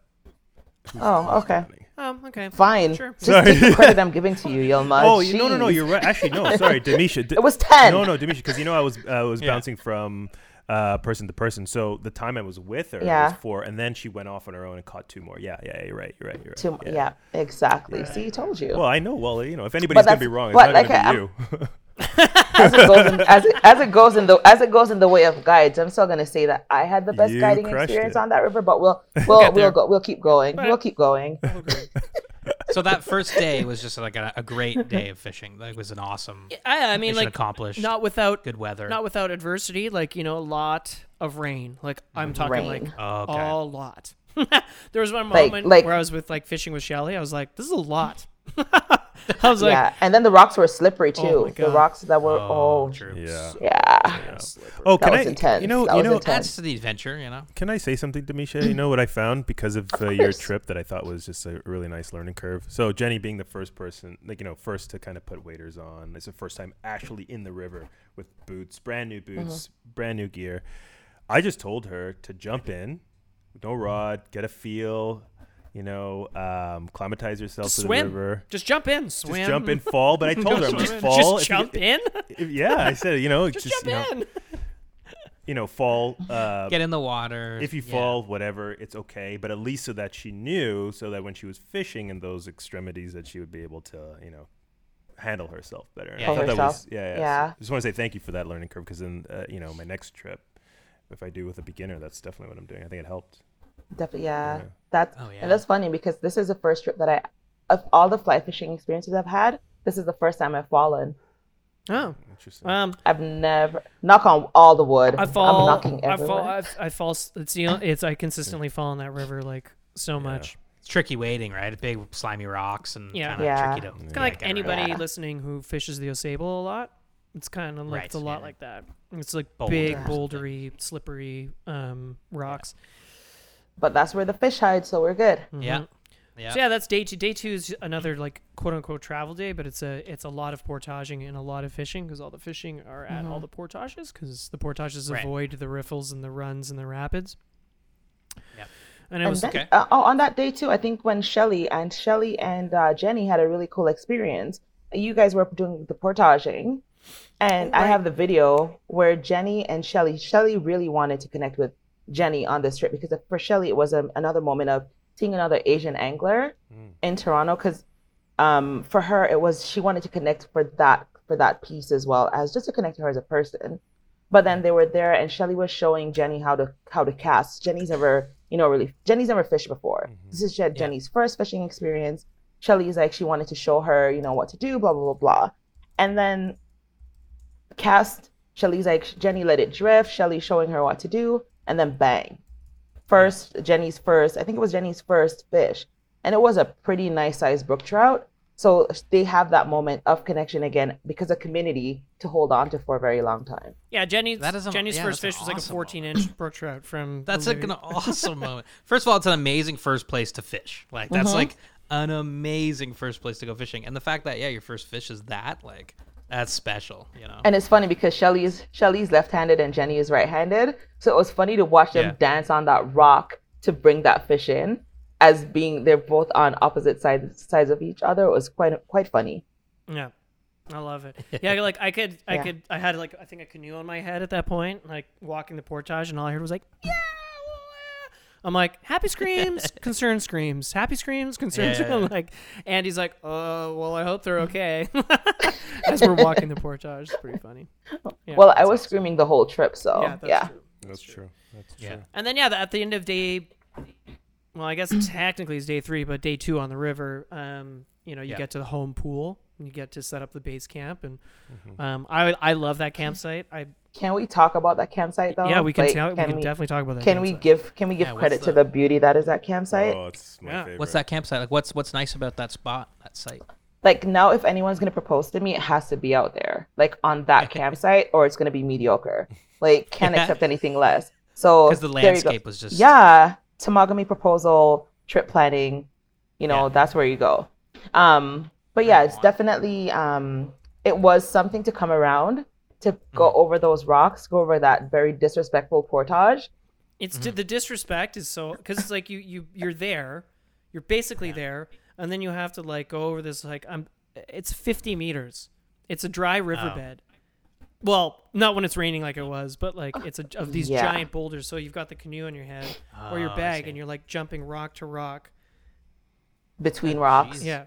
Who's- Oh, okay. counting? Um. Okay. fine Sure. just Sorry. take the credit I'm giving to you Yilma Oh, you, no, no, no. You're right. Actually, no. Sorry, Demisha. D- it was ten no, no, Demisha. Because you know, I was I was Yeah. bouncing from uh, person to person. So the time I was with her Yeah. was four, and then she went off on her own and caught two more. Yeah, yeah. You're right. You're right. You're right. Two- yeah. exactly see I told you Well, I know. Well, you know, if anybody's gonna be wrong, it's but, not gonna like, be I'm- you. as it goes in, as it, as it goes in the as it goes in the way of guides, I'm still gonna say that I had the best You guiding experience it. on that river. But we'll we'll Get there. we'll go we'll keep going. We'll keep going. so that first day was just like a, a great day of fishing. That was an awesome I, I mean, like accomplished. not without good weather. not without adversity. Like you know, a lot of rain. Like I'm talking Rain. like Oh, okay. a lot. there was one Like- moment like- where I was with like fishing with Shelly. I was like, this is a lot. I was like, yeah, and then the rocks were slippery too. Oh the rocks that were oh, oh, true. yeah. yeah. Oh, That can was I? intense. You know, That you know, intense. Adds to the adventure, you know. Can I say something, Demisha? You know what I found because of, uh, your trip that I thought was just a really nice learning curve. So Jenny being the first person, like you know, first to kind of put waders on. It's the first time actually in the river with boots, brand new boots, brand new gear. I just told her to jump in, no rod, get a feel, you know, um, climatize yourself to Swim. the river. just jump in, swim. Just jump in, fall. But I told her, I'm just, like, fall. just if you- jump in. if- yeah, I said, you know, just, just, you know, jump in. you know, fall. Uh, Get in the water. if you yeah. fall, whatever, it's okay. But at least so that she knew, so that when she was fishing in those extremities, that she would be able to, you know, handle herself better. And I Hold thought that was, yeah, yeah. Yeah. So just want to say thank you for that learning curve because in, uh, you know, my next trip, if I do with a beginner, that's definitely what I'm doing. I think it helped. Definitely, yeah. Yeah. That's Oh, yeah. and that's funny because this is the first trip that I, of all the fly fishing experiences I've had, this is the first time I've fallen. Oh, Interesting. um, I've never knock on all the wood. I fall. I'm knocking I fall. I, I fall. It's the. only- It's I consistently fall in that river like so much. It's tricky wading, right? Big slimy rocks and Yeah. kind of Yeah. tricky to. It's kind of like anybody Yeah. listening who fishes the Ausable a lot. It's kind of like Right, it's a lot yeah. like that. It's like big, bouldery, slippery um, rocks. But that's where the fish hide, so we're good. Yeah. Mhm. Yeah. So yeah, that's day two. Day two is another like quote unquote travel day, but it's a it's a lot of portaging and a lot of fishing because all the fishing are at all the portages because the portages Right. avoid the riffles and the runs and the rapids. Yeah. And it And was then, okay. uh, oh, on that day too, I think when Shelly and Shelly and uh, Jenny had a really cool experience. You guys were doing the portaging, and I Right. have the video where Jenny and Shelly. Shelly really wanted to connect with Jenny on this trip because for Shelly it was a, another moment of seeing another Asian angler Mm. in Toronto. Because um, for her it was she wanted to connect for that for that piece as well as just to connect to her as a person. But then they were there, and Shelly was showing Jenny how to how to cast. Jenny's never, you know, really Jenny's never fished before. This is Je- Jenny's first fishing experience. Shelly's like she wanted to show her, you know, what to do, blah blah blah blah. And then cast. Shelly's like Jenny let it drift. Shelly showing her what to do, and then bang. First, Jenny's first. I think it was Jenny's first fish, and it was a pretty nice sized brook trout. So they have that moment of connection again because of community to hold on to for a very long time. yeah, Jenny's That is a- Jenny's yeah, first fish an was like a 14 inch brook trout from. That's like an awesome moment. First of all, it's an amazing first place to fish. Like that's mm-hmm. like an amazing first place to go fishing. And the fact that yeah, your first fish is that like that's special. You know. And it's funny because Shelly's Shelly's left-handed and Jenny is right-handed. So it was funny to watch them Yeah. dance on that rock to bring that fish in, as being they're both on opposite sides sides of each other. It was quite quite funny. Yeah. I love it. Yeah, like I could, I Yeah. could, I had like I think a canoe on my head at that point, like walking the portage, and all I heard was like, yeah. I'm like, happy screams, concerned screams, happy screams, concerned. Yeah, yeah, I'm like, and he's like, uh, well, I hope they're okay. As we're walking the portage, it's pretty funny. Yeah, well, I was awesome. screaming the whole trip, so Yeah, yeah. that's true. That's true. That's Yeah. true. And then yeah, at the end of day, well, I guess technically it's day three, but day two on the river, um, you know, you Yeah. get to the home pool, and you get to set up the base camp, and Mm-hmm. um, I I love that campsite. I Can we talk about that campsite though? yeah, we can Like, tell, we can we, definitely talk about that. Can we give can we give Yeah, what's credit to the- the beauty that is that campsite? Oh, it's my Yeah. favorite. What's that campsite like? What's what's nice about that spot, that site? Like now, if anyone's gonna propose to me, it has to be out there, like on that campsite, or it's gonna be mediocre. Like can't Yeah. accept anything less. So Because the there you go. landscape was just yeah Temagami proposal trip planning you know Yeah. that's where you go um but yeah it's definitely um it was something to come around to go Mm-hmm. over those rocks go over that very disrespectful portage It's Mm-hmm. di- the disrespect is so because it's like you you you're there, you're basically there, and then you have to like go over this like I'm. It's 50 meters. It's a dry riverbed. Well, not when it's raining like it was, but like it's a, of these Yeah. giant boulders. So you've got the canoe on your head or your Oh, bag, and you're like jumping rock to rock. between rocks Jeez. Yeah,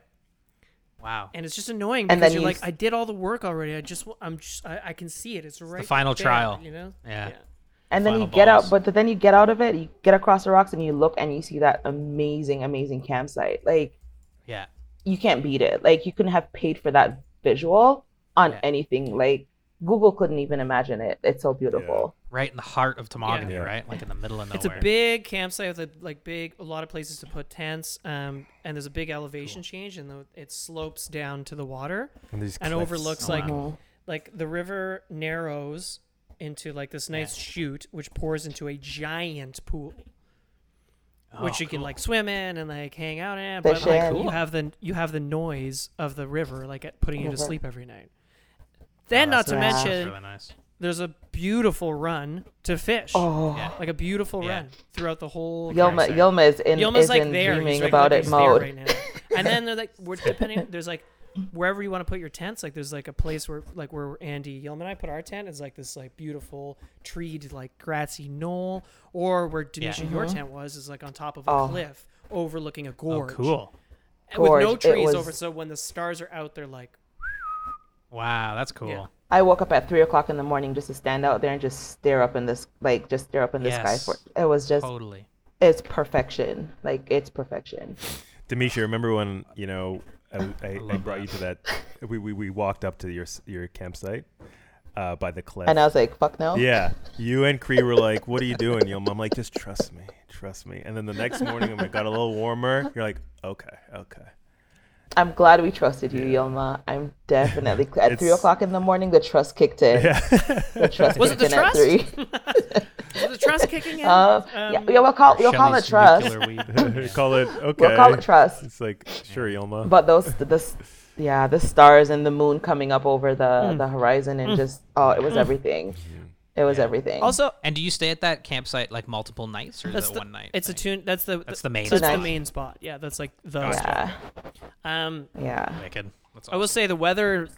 wow. and it's just annoying And because then you're you like, s- I did all the work already. I just I'm just I, I can see it. It's right. final there, trial. You know. Yeah. and then you Final get balls. out but then you get out of it you get across the rocks and you look and you see that amazing amazing campsite like Yeah. you can't beat it like you couldn't have paid for that visual on Yeah. anything like google couldn't even imagine it it's so beautiful Right in the heart of Temagami, Yeah. right? Like in the middle of nowhere. It's a big campsite with a, like big a lot of places to put tents. Um, and there's a big elevation change, and the, it slopes down to the water And, these and overlooks Oh, like wow. like the river narrows into like this nice chute, which pours into a giant pool. which Oh, you can cool. like swim in and like hang out in, but like in. you have the you have the noise of the river like putting you to sleep every night. Then, Oh, not to nice. Mention, really nice. there's a beautiful run to fish. oh Yeah. Like a beautiful Yeah. run throughout the whole. Yilma, campsite. Yilma is in Yilma's is like in there. He's dreaming like, about it mode. right now. And then they're like, we're depending. There's like wherever you want to put your tents. Like there's like a place where like where Andy Yilma and I put our tent is like this like beautiful treed like grassy knoll, or where Demisha your mm-hmm. tent was is like on top of a Oh. cliff overlooking a oh, gorge. Oh, cool. And With no trees was- over, so when the stars are out, they're like, Wow, that's cool. Yeah. I woke up at three o'clock in the morning just to stand out there and just stare up in this like just stare up in the Yes. sky for it was just Totally. it's perfection like it's perfection Demisha, remember when you know I, I, I love brought that. you to that? We, we, we walked up to your your campsite uh, by the cliff. and I was like fuck no yeah, you and Cree were like, "What are you doing, Yilma?" I'm like, "Just trust me, trust me." And then the next morning, when it got a little warmer, you're like, "Okay, okay." I'm glad we trusted you Yilma I'm definitely at three o'clock in the morning the trust kicked in Yeah. the trust Was it kicked the in at three Is the trust kicking in? Uh, yeah, Um, yeah, we'll call we'll call it trust. nuclear weed. call it okay. We'll call it trust. It's like sure, Yilma. But those the s- yeah the stars and the moon coming up over the the horizon and just oh it was everything. It was everything. Also, And do you stay at that campsite like multiple nights, or is that's it the, one night? It's a tune. That's the That's the main That's the spot. main spot. Yeah, that's like the. yeah, Um, yeah. Wicked. That's I will say the weather,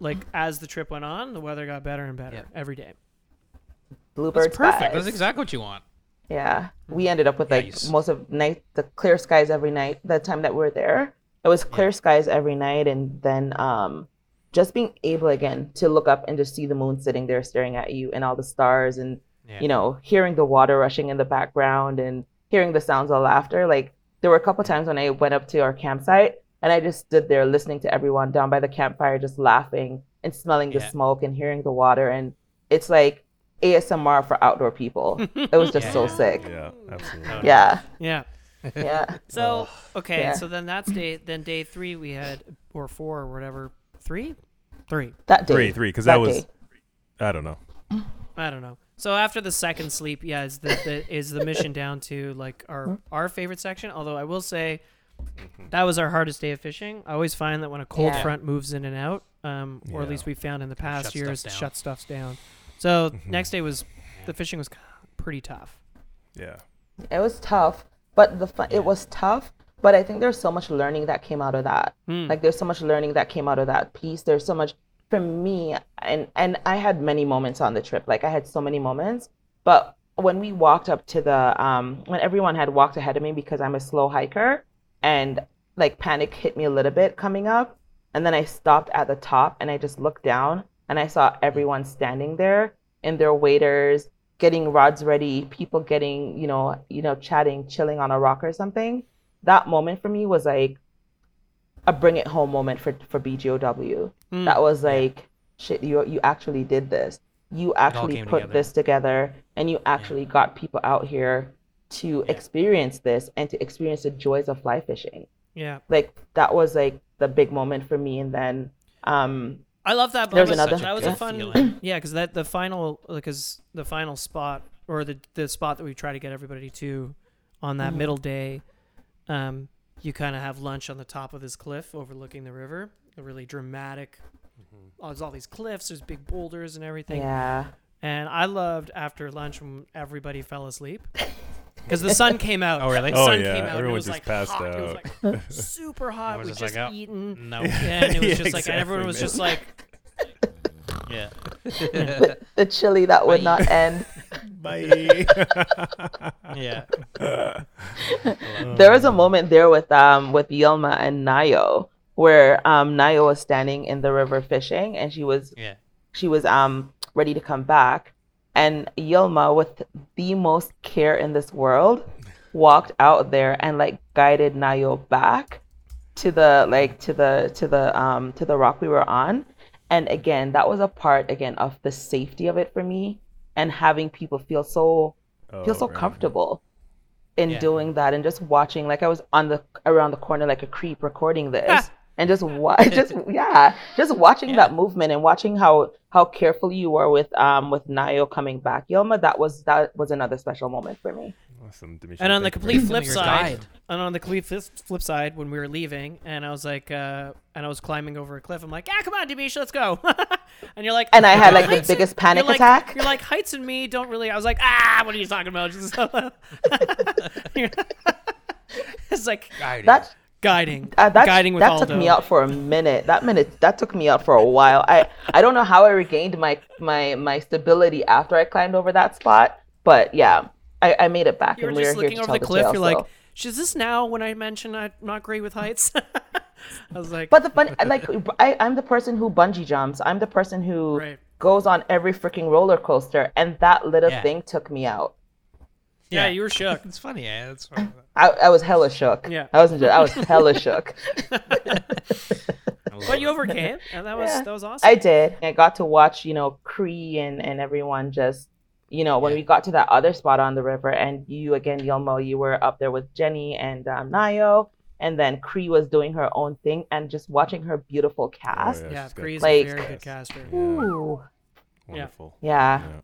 like as the trip went on, the weather got better and better Yeah. every day. Bluebird That's perfect. skies. That's exactly what you want. Yeah, we ended up with like you s- most of night the clear skies every night. The time that we were there, it was clear skies every night, and then um, just being able again to look up and just see the moon sitting there staring at you and all the stars, and Yeah. you know hearing the water rushing in the background and hearing the sounds of laughter. Like there were a couple times when I went up to our campsite and I just stood there listening to everyone down by the campfire, just laughing and smelling the Yeah. smoke and hearing the water, and it's like ASMR for outdoor people. it was just so sick. Yeah, absolutely. Yeah. Yeah. Yeah. So okay, Yeah. so then that's day. Then day three we had or four or whatever. Three, three. That day. Three, three, because that, was day. I don't know. I don't know. So after the second sleep, yeah, is the, the is the mission down to like our our favorite section. Although I will say that was our hardest day of fishing. I always find that when a cold Yeah. front moves in and out, um, or at least we found in the past Shut years, stuff down. shut stuffs down. So next day was the fishing was pretty tough. Yeah. It was tough, but the fun, it was tough. But I think there's so much learning that came out of that. Hmm. Like there's so much learning that came out of that piece. There's so much for me, and and I had many moments on the trip. Like I had so many moments. But when we walked up to the um, when everyone had walked ahead of me because I'm a slow hiker, and like panic hit me a little bit coming up, and then I stopped at the top and I just looked down and I saw everyone standing there in their waders, getting rods ready, people getting, you know, you know, chatting, chilling on a rock or something. That moment for me was like a bring it home moment for for BGOW. Mm. That was like shit, you you actually did this. You actually put together. this together and you actually got people out here to experience this and to experience the joys of fly fishing. Yeah, Like that was like the big moment for me and then um I love that. There's another- That was a fun. feeling. Yeah, because that the final because the final spot or the the spot that we try to get everybody to on that middle day, um, you kind of have lunch on the top of this cliff overlooking the river. A really dramatic. Oh, there's all these cliffs. There's big boulders and everything. yeah. And I loved after lunch when everybody fell asleep. Because the sun came out. Oh, really? The Oh, sun yeah, came out. everyone was just like passed hot. It was out. like super hot. Everyone We was just just like, oh, eaten. No. Yeah, and it was Yeah, just like and everyone was just like, yeah. The, the chili that would not end. Bye. Yeah. there was a moment there with um with Yilma and Nayo where um Nayo was standing in the river fishing and she was Yeah. she was um ready to come back and Yilma with the most care in this world walked out there and like guided Nayo back to the like to the to the um to the rock we were on and again that was a part again of the safety of it for me and having people feel so feel so Oh, right. comfortable in Yeah. doing that and just watching like I was on the around the corner like a creep recording this and just wa- just yeah just watching that movement and watching how how careful you were with um with Nayo coming back Yilma that was that was another special moment for me Awesome, Demisha, And on the complete flip side, guide. and on the complete flip, flip side, when we were leaving, and I was like, uh, and I was climbing over a cliff, I'm like, yeah, come on, Demisha, let's go. and you're like, and I had like the "Heights and-" biggest panic you're like, attack You're like, heights and me don't really. I was like, ah, what are you talking about? it's like that guiding, uh, that, guiding with that Aldo. took me out for a minute that minute that took me out for a while I I don't know how I regained my my my stability after I climbed over that spot but yeah I, I made it back You were and we just were looking over tell the the cliff. tale, You're like, so. is this now when I mention I'm not great with heights? I was like, But the fun, like, I, I'm the person who bungee jumps. I'm the person who Right. goes on every freaking roller coaster, and that little Yeah. thing took me out. yeah, you were shook. It's funny. Yeah. That's funny. I, I was hella shook. Yeah. I wasn't. Just, I was hella shook. But you overcame, and that was Yeah. that was awesome. I did. I got to watch, you know, Cree and and everyone just, you know, when we got to that other spot on the river, and you again, Yilma, you were up there with Jenny and um, Nayo, and then Cree was doing her own thing, and just watching her beautiful cast. yeah, yeah, she's got Like- a very good caster. Ooh. Wonderful. Yeah. Yeah. Yeah.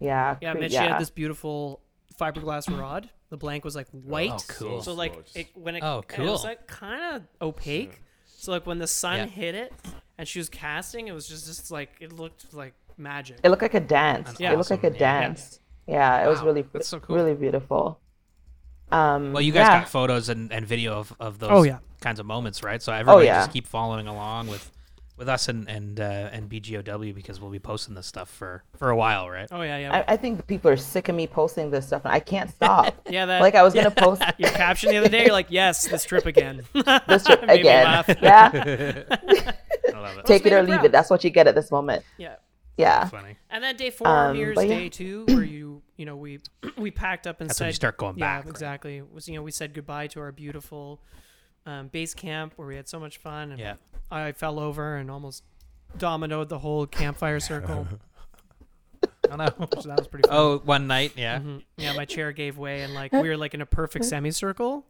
Yeah, cre- and then she had this beautiful fiberglass rod. The blank was like white. Oh, cool. So like it when it, Oh, and it was like kind of opaque. So like when the sun Yeah. hit it and she was casting, it was just just like it looked like magic. It looked like a dance. That's It looked like a awesome. Yeah. dance. Yeah, it was really that's so cool. really beautiful. Um, Well, you guys yeah. got photos and, and video of, of those Oh, yeah. kinds of moments, right? So everybody Oh, yeah. just keep following along with with us and and uh, and BGOW because we'll be posting this stuff for for a while, right? Oh yeah, yeah. I, I think people are sick of me posting this stuff, and I can't stop. yeah, that like I was gonna post your caption the other day, you're like, "Yes, this trip again." this trip again. Yeah, I love it. take it or leave proud. it. That's what you get at this moment. yeah. Yeah. Funny. And then day four, Um, here's yeah. day two, where you, you know, we we packed up and That's said, when you start going yeah, back. right? exactly. Was you know, we said goodbye to our beautiful um, base camp where we had so much fun, and Yeah. I fell over and almost dominoed the whole campfire circle. Oh no. so that was pretty fun. Oh, one night, yeah. Mhm. yeah, my chair gave way, and like we were like in a perfect semicircle,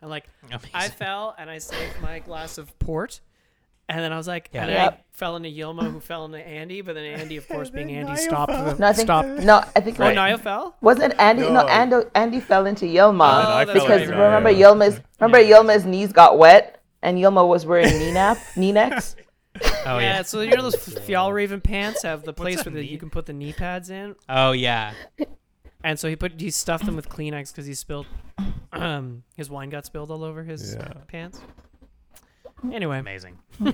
and like Amazing. I fell and I saved my glass of port. And then I was like, Yeah. and Yep. I fell into Yilma, who fell into Andy, but then Andy, of course, being Andy, Niall stopped. fell. The, No, I think stopped. no. I think Oh, right. Niall fell. wasn't it Andy? No, No. Andy. Andy fell into Yilma Oh, I that's fell because right, into right, remember yeah. Yilma's remember Yilma's knees got wet and Yilma was wearing knee nap knee necks. oh yeah, yeah. so you know those Fjallraven pants have the place where the, you can put the knee pads in, Oh yeah. and so he put he stuffed them with Kleenex because he spilled, um, his wine got spilled all over his Yeah. pants. Anyway, Amazing.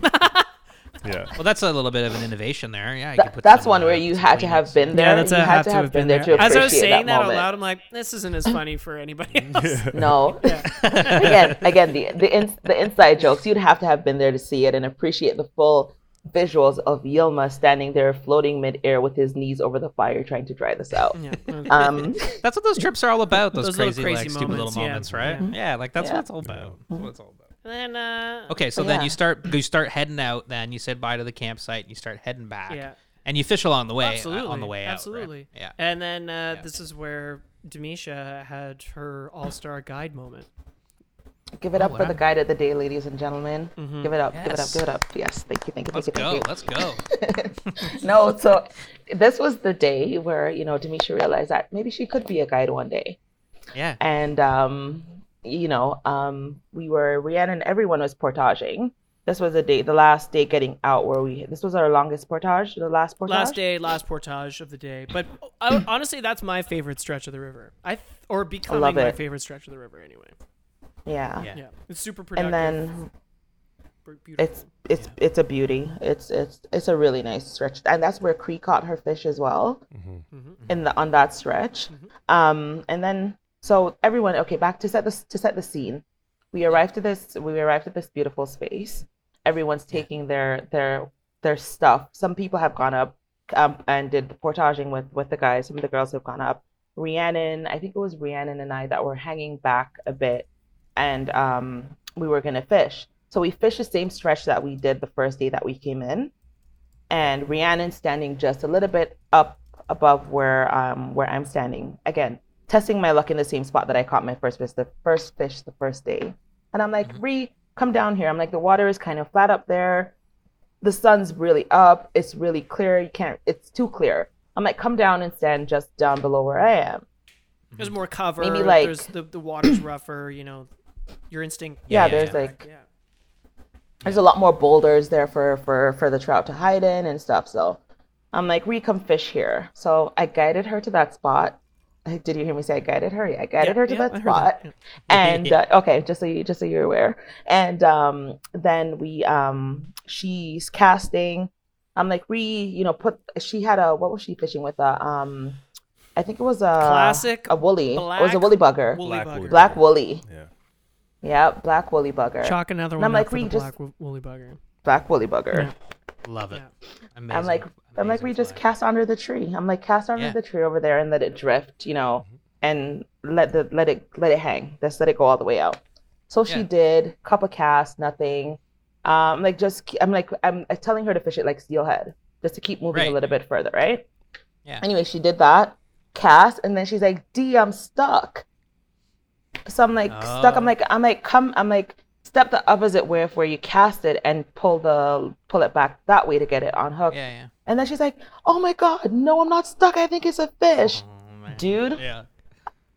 Yeah. Well, that's a little bit of an innovation there. Yeah. You Th- put that's one where you had to have been there. yeah, that's you a had have to to have been there, to As I was appreciate saying that, out moment. loud, I'm like, this isn't as funny for anybody else. No. again, again, the the ins the inside jokes. You'd have to have been there to see it and appreciate the full visuals of Yilma standing there floating midair with his knees over the fire trying to dry this out. Yeah. Um, That's what those trips are all about. Those, Those little crazy, crazy like, stupid moments, little yeah. moments, right? Yeah. Yeah. like that's Yeah. what it's all about. That's what it's all about. And then, uh, Okay, so But then yeah. you start you start heading out. Then you said bye to the campsite. And you start heading back. Yeah. And you fish along the way. uh, Absolutely. on the way out. right? Absolutely. Yeah. And then uh, Yeah. this is where Demisha had her all star guide moment. give it Oh, up for the guide of the day, ladies and gentlemen. Mhm. Give it up. Give it up. Give it up. Yes. Thank you. Thank you. Let's thank you. go. Thank you. Let's go. no, so this was the day where you know Demisha realized that maybe she could be a guide one day, Yeah. and um, you know, um, we were Rhiannon and everyone was portaging. This was the day, the last day getting out where we. This was our longest portage, the last portage. Last day, last portage of the day. But uh, honestly, that's my favorite stretch of the river. I th- or becoming love my favorite stretch of the river anyway. Yeah. Yeah. Yeah, it's super productive. And then beautiful. it's it's it's a beauty. It's it's it's a really nice stretch, and that's where Cree caught her fish as well. Mhm. in the on that stretch. Um, and then so everyone, okay, back to set the to set the scene. We arrived to this. We arrived at this beautiful space. Everyone's taking their their their stuff. Some people have gone up um, and did the portaging with with the guys. Some of the girls have gone up. Rhiannon, I think it was Rhiannon and I that were hanging back a bit, and um, we were gonna fish. So we fished the same stretch that we did the first day that we came in, and Rhiannon standing just a little bit up above where um where I'm standing. Again, testing my luck in the same spot that I caught my first fish, the first fish the first day. And I'm like, mm-hmm. Ree, come down here. I'm like, the water is kind of flat up there. The sun's really up. It's really clear. You can't. It's too clear. I'm like, come down and stand just down below where I am. There's more cover. Maybe, like- there's the the water's rougher. You know, your instinct. Yeah, yeah, there's yeah. like Yeah. there's a lot more boulders there for for for the trout to hide in and stuff. So I'm like, Ree, come fish here. So I guided her to that spot. Did you hear me say I guided her? Yeah, I guided Yeah, her to yeah, that spot. that, yeah. and uh, okay just so you just so you're aware and um then we um she's casting i'm like re you know put she had a what was she fishing with a um i think it was a Classic a woolly it was a woolly bugger Woolly Black bugger. woolly black woolly Yeah. yeah black woolly bugger Chalk another And one I'm up like, for the Ree, just- black woolly bugger. black woolly bugger Love it. Yeah. Amazing. i'm like i'm like we just cast under the tree i'm like cast under Yeah. the tree over there and let it drift you know and let the let it let it hang just let it go all the way out so she Yeah. did cup of cast nothing um like just i'm like i'm telling her to fish it like steelhead just to keep moving Right. a little bit further right Yeah. anyway she did that cast and then she's like d i'm stuck so i'm like stuck i'm Oh. like i'm like come i'm like step the opposite way of where you cast it and pull the pull it back that way to get it on hook. Yeah, yeah. And then she's like, "Oh my god, no, I'm not stuck. I think it's a fish." Oh. Dude Yeah.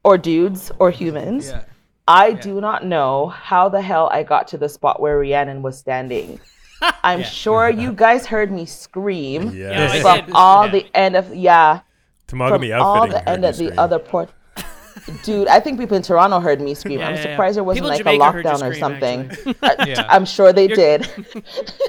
or dudes or humans. Yeah. I do not know how the hell I got to the spot where Rhiannon was standing. I'm Yeah. sure you guys heard me scream Yeah. From all Yeah. the end of yeah, from Temagami all outfitting. the end you of the other port. Dude, I think people in Toronto heard me scream. Yeah, I'm yeah, yeah. surprised there wasn't People like a Jamaica heard lockdown or scream, something. I- Yeah. I'm sure they You're- did.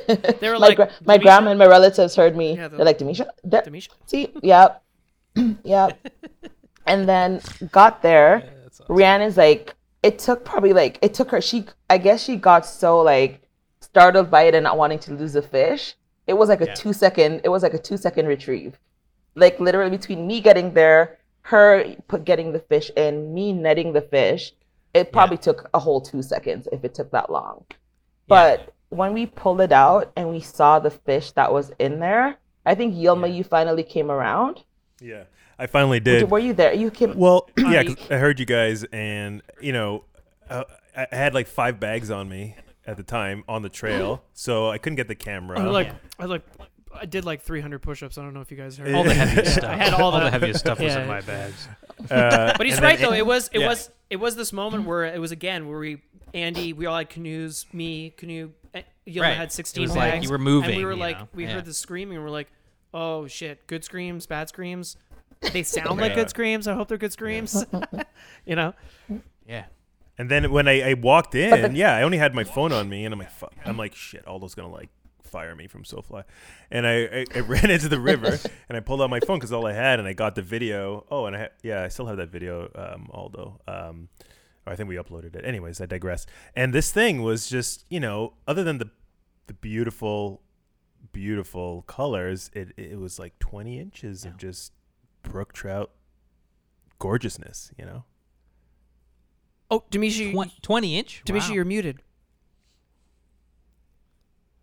They were my like, gra- my grandma and my relatives heard me. Yeah, they're they're like, Demisha, There- Demisha? see, yep, yep. and then got there. That's awesome. Rhiannon's like, it took probably like it took her. She, I guess, she got so like startled by it and not wanting to lose a fish. It was like a Yeah. two second. It was like a two second retrieve. Like literally between me getting there, her put getting the fish in, me netting the fish. It probably took a whole two seconds if it took that long. But when we pulled it out and we saw the fish that was in there, I think Yilma, Yeah. you finally came around. Yeah, I finally did. Were you there? You came. Well, yeah, 'cause Mike. I heard you guys, and you know, uh, I I had like five bags on me at the time on the trail, so I couldn't get the camera. I like, Yeah. I like, I did like 300 push-ups. I don't know if you guys heard. All the heaviest stuff. I had all the, the- heaviest stuff was Yeah. in my bags. Uh, But he's right then though. It was it yeah. was it was this moment where it was again where we Andy we all had canoes. Me canoe. eh, Yellow Right. had It 16 was bags. like you were moving, And we were like know? we Yeah. heard the screaming and we're like, oh shit, good screams, bad screams. They sound like good screams. I hope they're good screams. you know. Yeah. And then when I, I walked in, yeah, I only had my phone on me, and I'm like, fuck. I'm like, shit, Aldo's gonna like fire me from SoFly. And I, I, I ran into the river, and I pulled out my phone because all I had, and I got the video. Oh, and I ha- yeah, I still have that video, um, Aldo. Um, I think we uploaded it. Anyways, I digress. And this thing was just, you know, other than the the beautiful, beautiful colors, it it was like 20 inches Yeah. of just brook trout gorgeousness, you know. Oh, Demisha, Twen- 20 inch? Demisha, Wow. you're muted.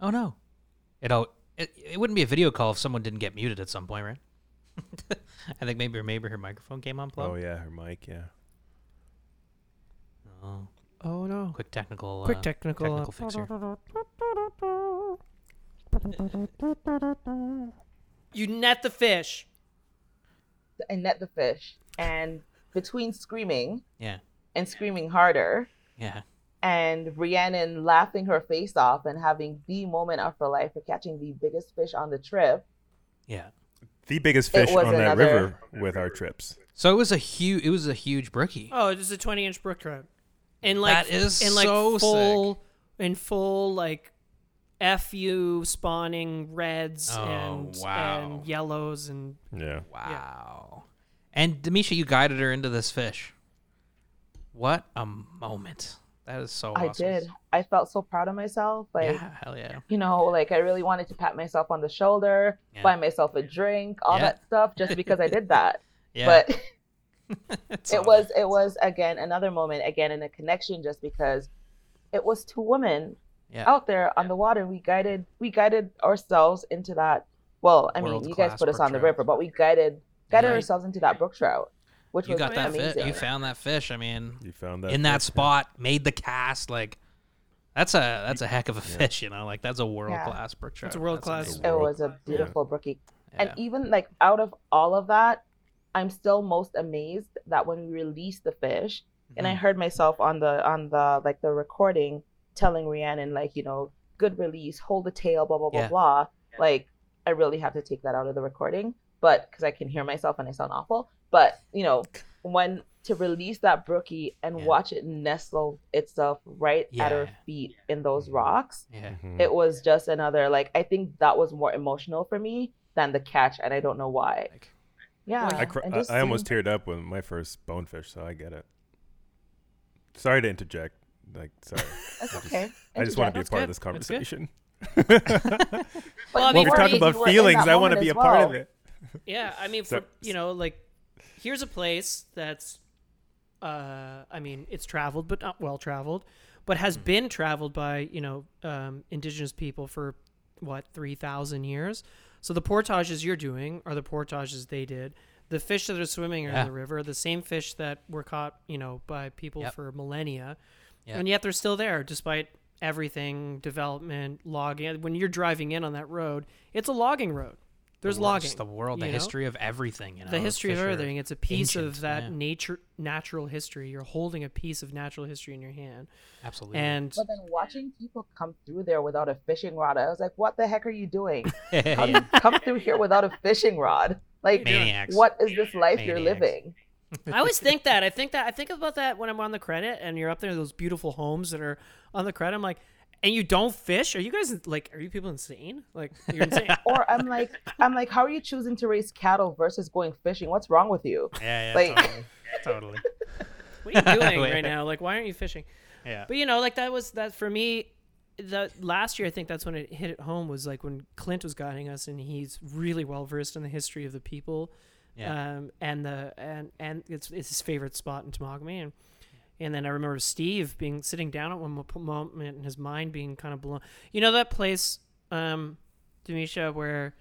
Oh, no. It, all, it, it wouldn't be a video call if someone didn't get muted at some point, right? I think maybe maybe her microphone came on play. Oh yeah, her mic, yeah. Oh, Oh no. quick technical. Quick uh, technical. uh, technical fix here. You net the fish. I net the fish, and between screaming Yeah. and screaming harder, Yeah. And Rhiannon laughing her face off and having the moment of her life for catching the biggest fish on the trip. Yeah. The biggest fish was on that river with our trips. So it was a huge. It was a huge brookie. Oh, it was a 20 inch brook trout. And like That is in like so full in full like fu spawning reds Oh, and wow. and yellows and Yeah. Wow. And Demisha, you guided her into this fish. What a moment. That is so I awesome. did. I felt so proud of myself. Like, yeah, hell yeah. you know, like I really wanted to pat myself on the shoulder, Yeah. buy myself a drink, all Yeah. that stuff, just because I did that. Yeah. But it was it was again another moment again in a connection just because it was two women Yeah. out there on the water we guided we guided ourselves into that well i mean you guys put us on the river but we guided guided Right. ourselves into that brook trout which You was got that amazing fish. You found that fish. I mean, You found that in that fish? spot, made the cast. Like, that's a that's a heck of a fish. You know, like that's a world class brook trout. It's a world-class- it was a beautiful brookie and even like out of all of that i'm still most amazed that when we released the fish and I Mhm. heard myself on the on the like the recording telling Rhiannon like you know good release, hold the tail, blah blah blah Yeah. blah. Like I really have to take that out of the recording, but because I can hear myself and I sound awful. But you know when to release that brookie and Yeah. watch it nestle itself right at her feet in those rocks, Yeah. Mhm. it was just another like I think that was more emotional for me than the catch, and I don't know why. Like, Yeah, I, cr- and I, just I almost teared up with my first bonefish, so I get it. Sorry to interject. Like, sorry. That's I just- okay. I just want to be a part good. of this conversation. But Well, I you mean, We're for were- talking me- you about feelings. I want to be a as part of it. Yeah, I mean, So- for you know, like here's a place that's, uh, I mean, it's traveled but not well traveled, but has been traveled by you know um, indigenous people for what three thousand years. So the portages you're doing are the portages they did. The fish that are swimming Yeah. in the river, are the same fish that were caught, you know, by people Yep. for millennia, Yep. and yet they're still there despite everything development logging. When you're driving in on that road, it's a logging road. There's the, wor- logging. just the world, the you know? history of everything. You know, the history of everything. It's a piece ancient, of that yeah. nature, natural history. You're holding a piece of natural history in your hand, Absolutely. and But then watching people come through there without a fishing rod, I was like, "What the heck are you doing? How do yeah. come through here without a fishing rod? Like, Maniacs. what is this life you're living?" I always think that. I think that. I think about that when I'm on the credit, and you're up there, those beautiful homes that are on the credit. I'm like, and you don't fish? Are you guys like? Are you people insane? Like, you're insane. Or I'm like, I'm like, how are you choosing to raise cattle versus going fishing? What's wrong with you? yeah, yeah, Like- totally. totally. what are you doing Wait. right now? Like, why aren't you fishing? Yeah. But you know, like that was that for me. The last year, I think that's when it hit it home. Was like when Clint was guiding us, and he's really well versed in the history of the people, Yeah. um, and the and and it's it's his favorite spot in Temagami, and and then I remember Steve being sitting down at one moment and his mind being kind of blown. You know that place, um, Demisha, where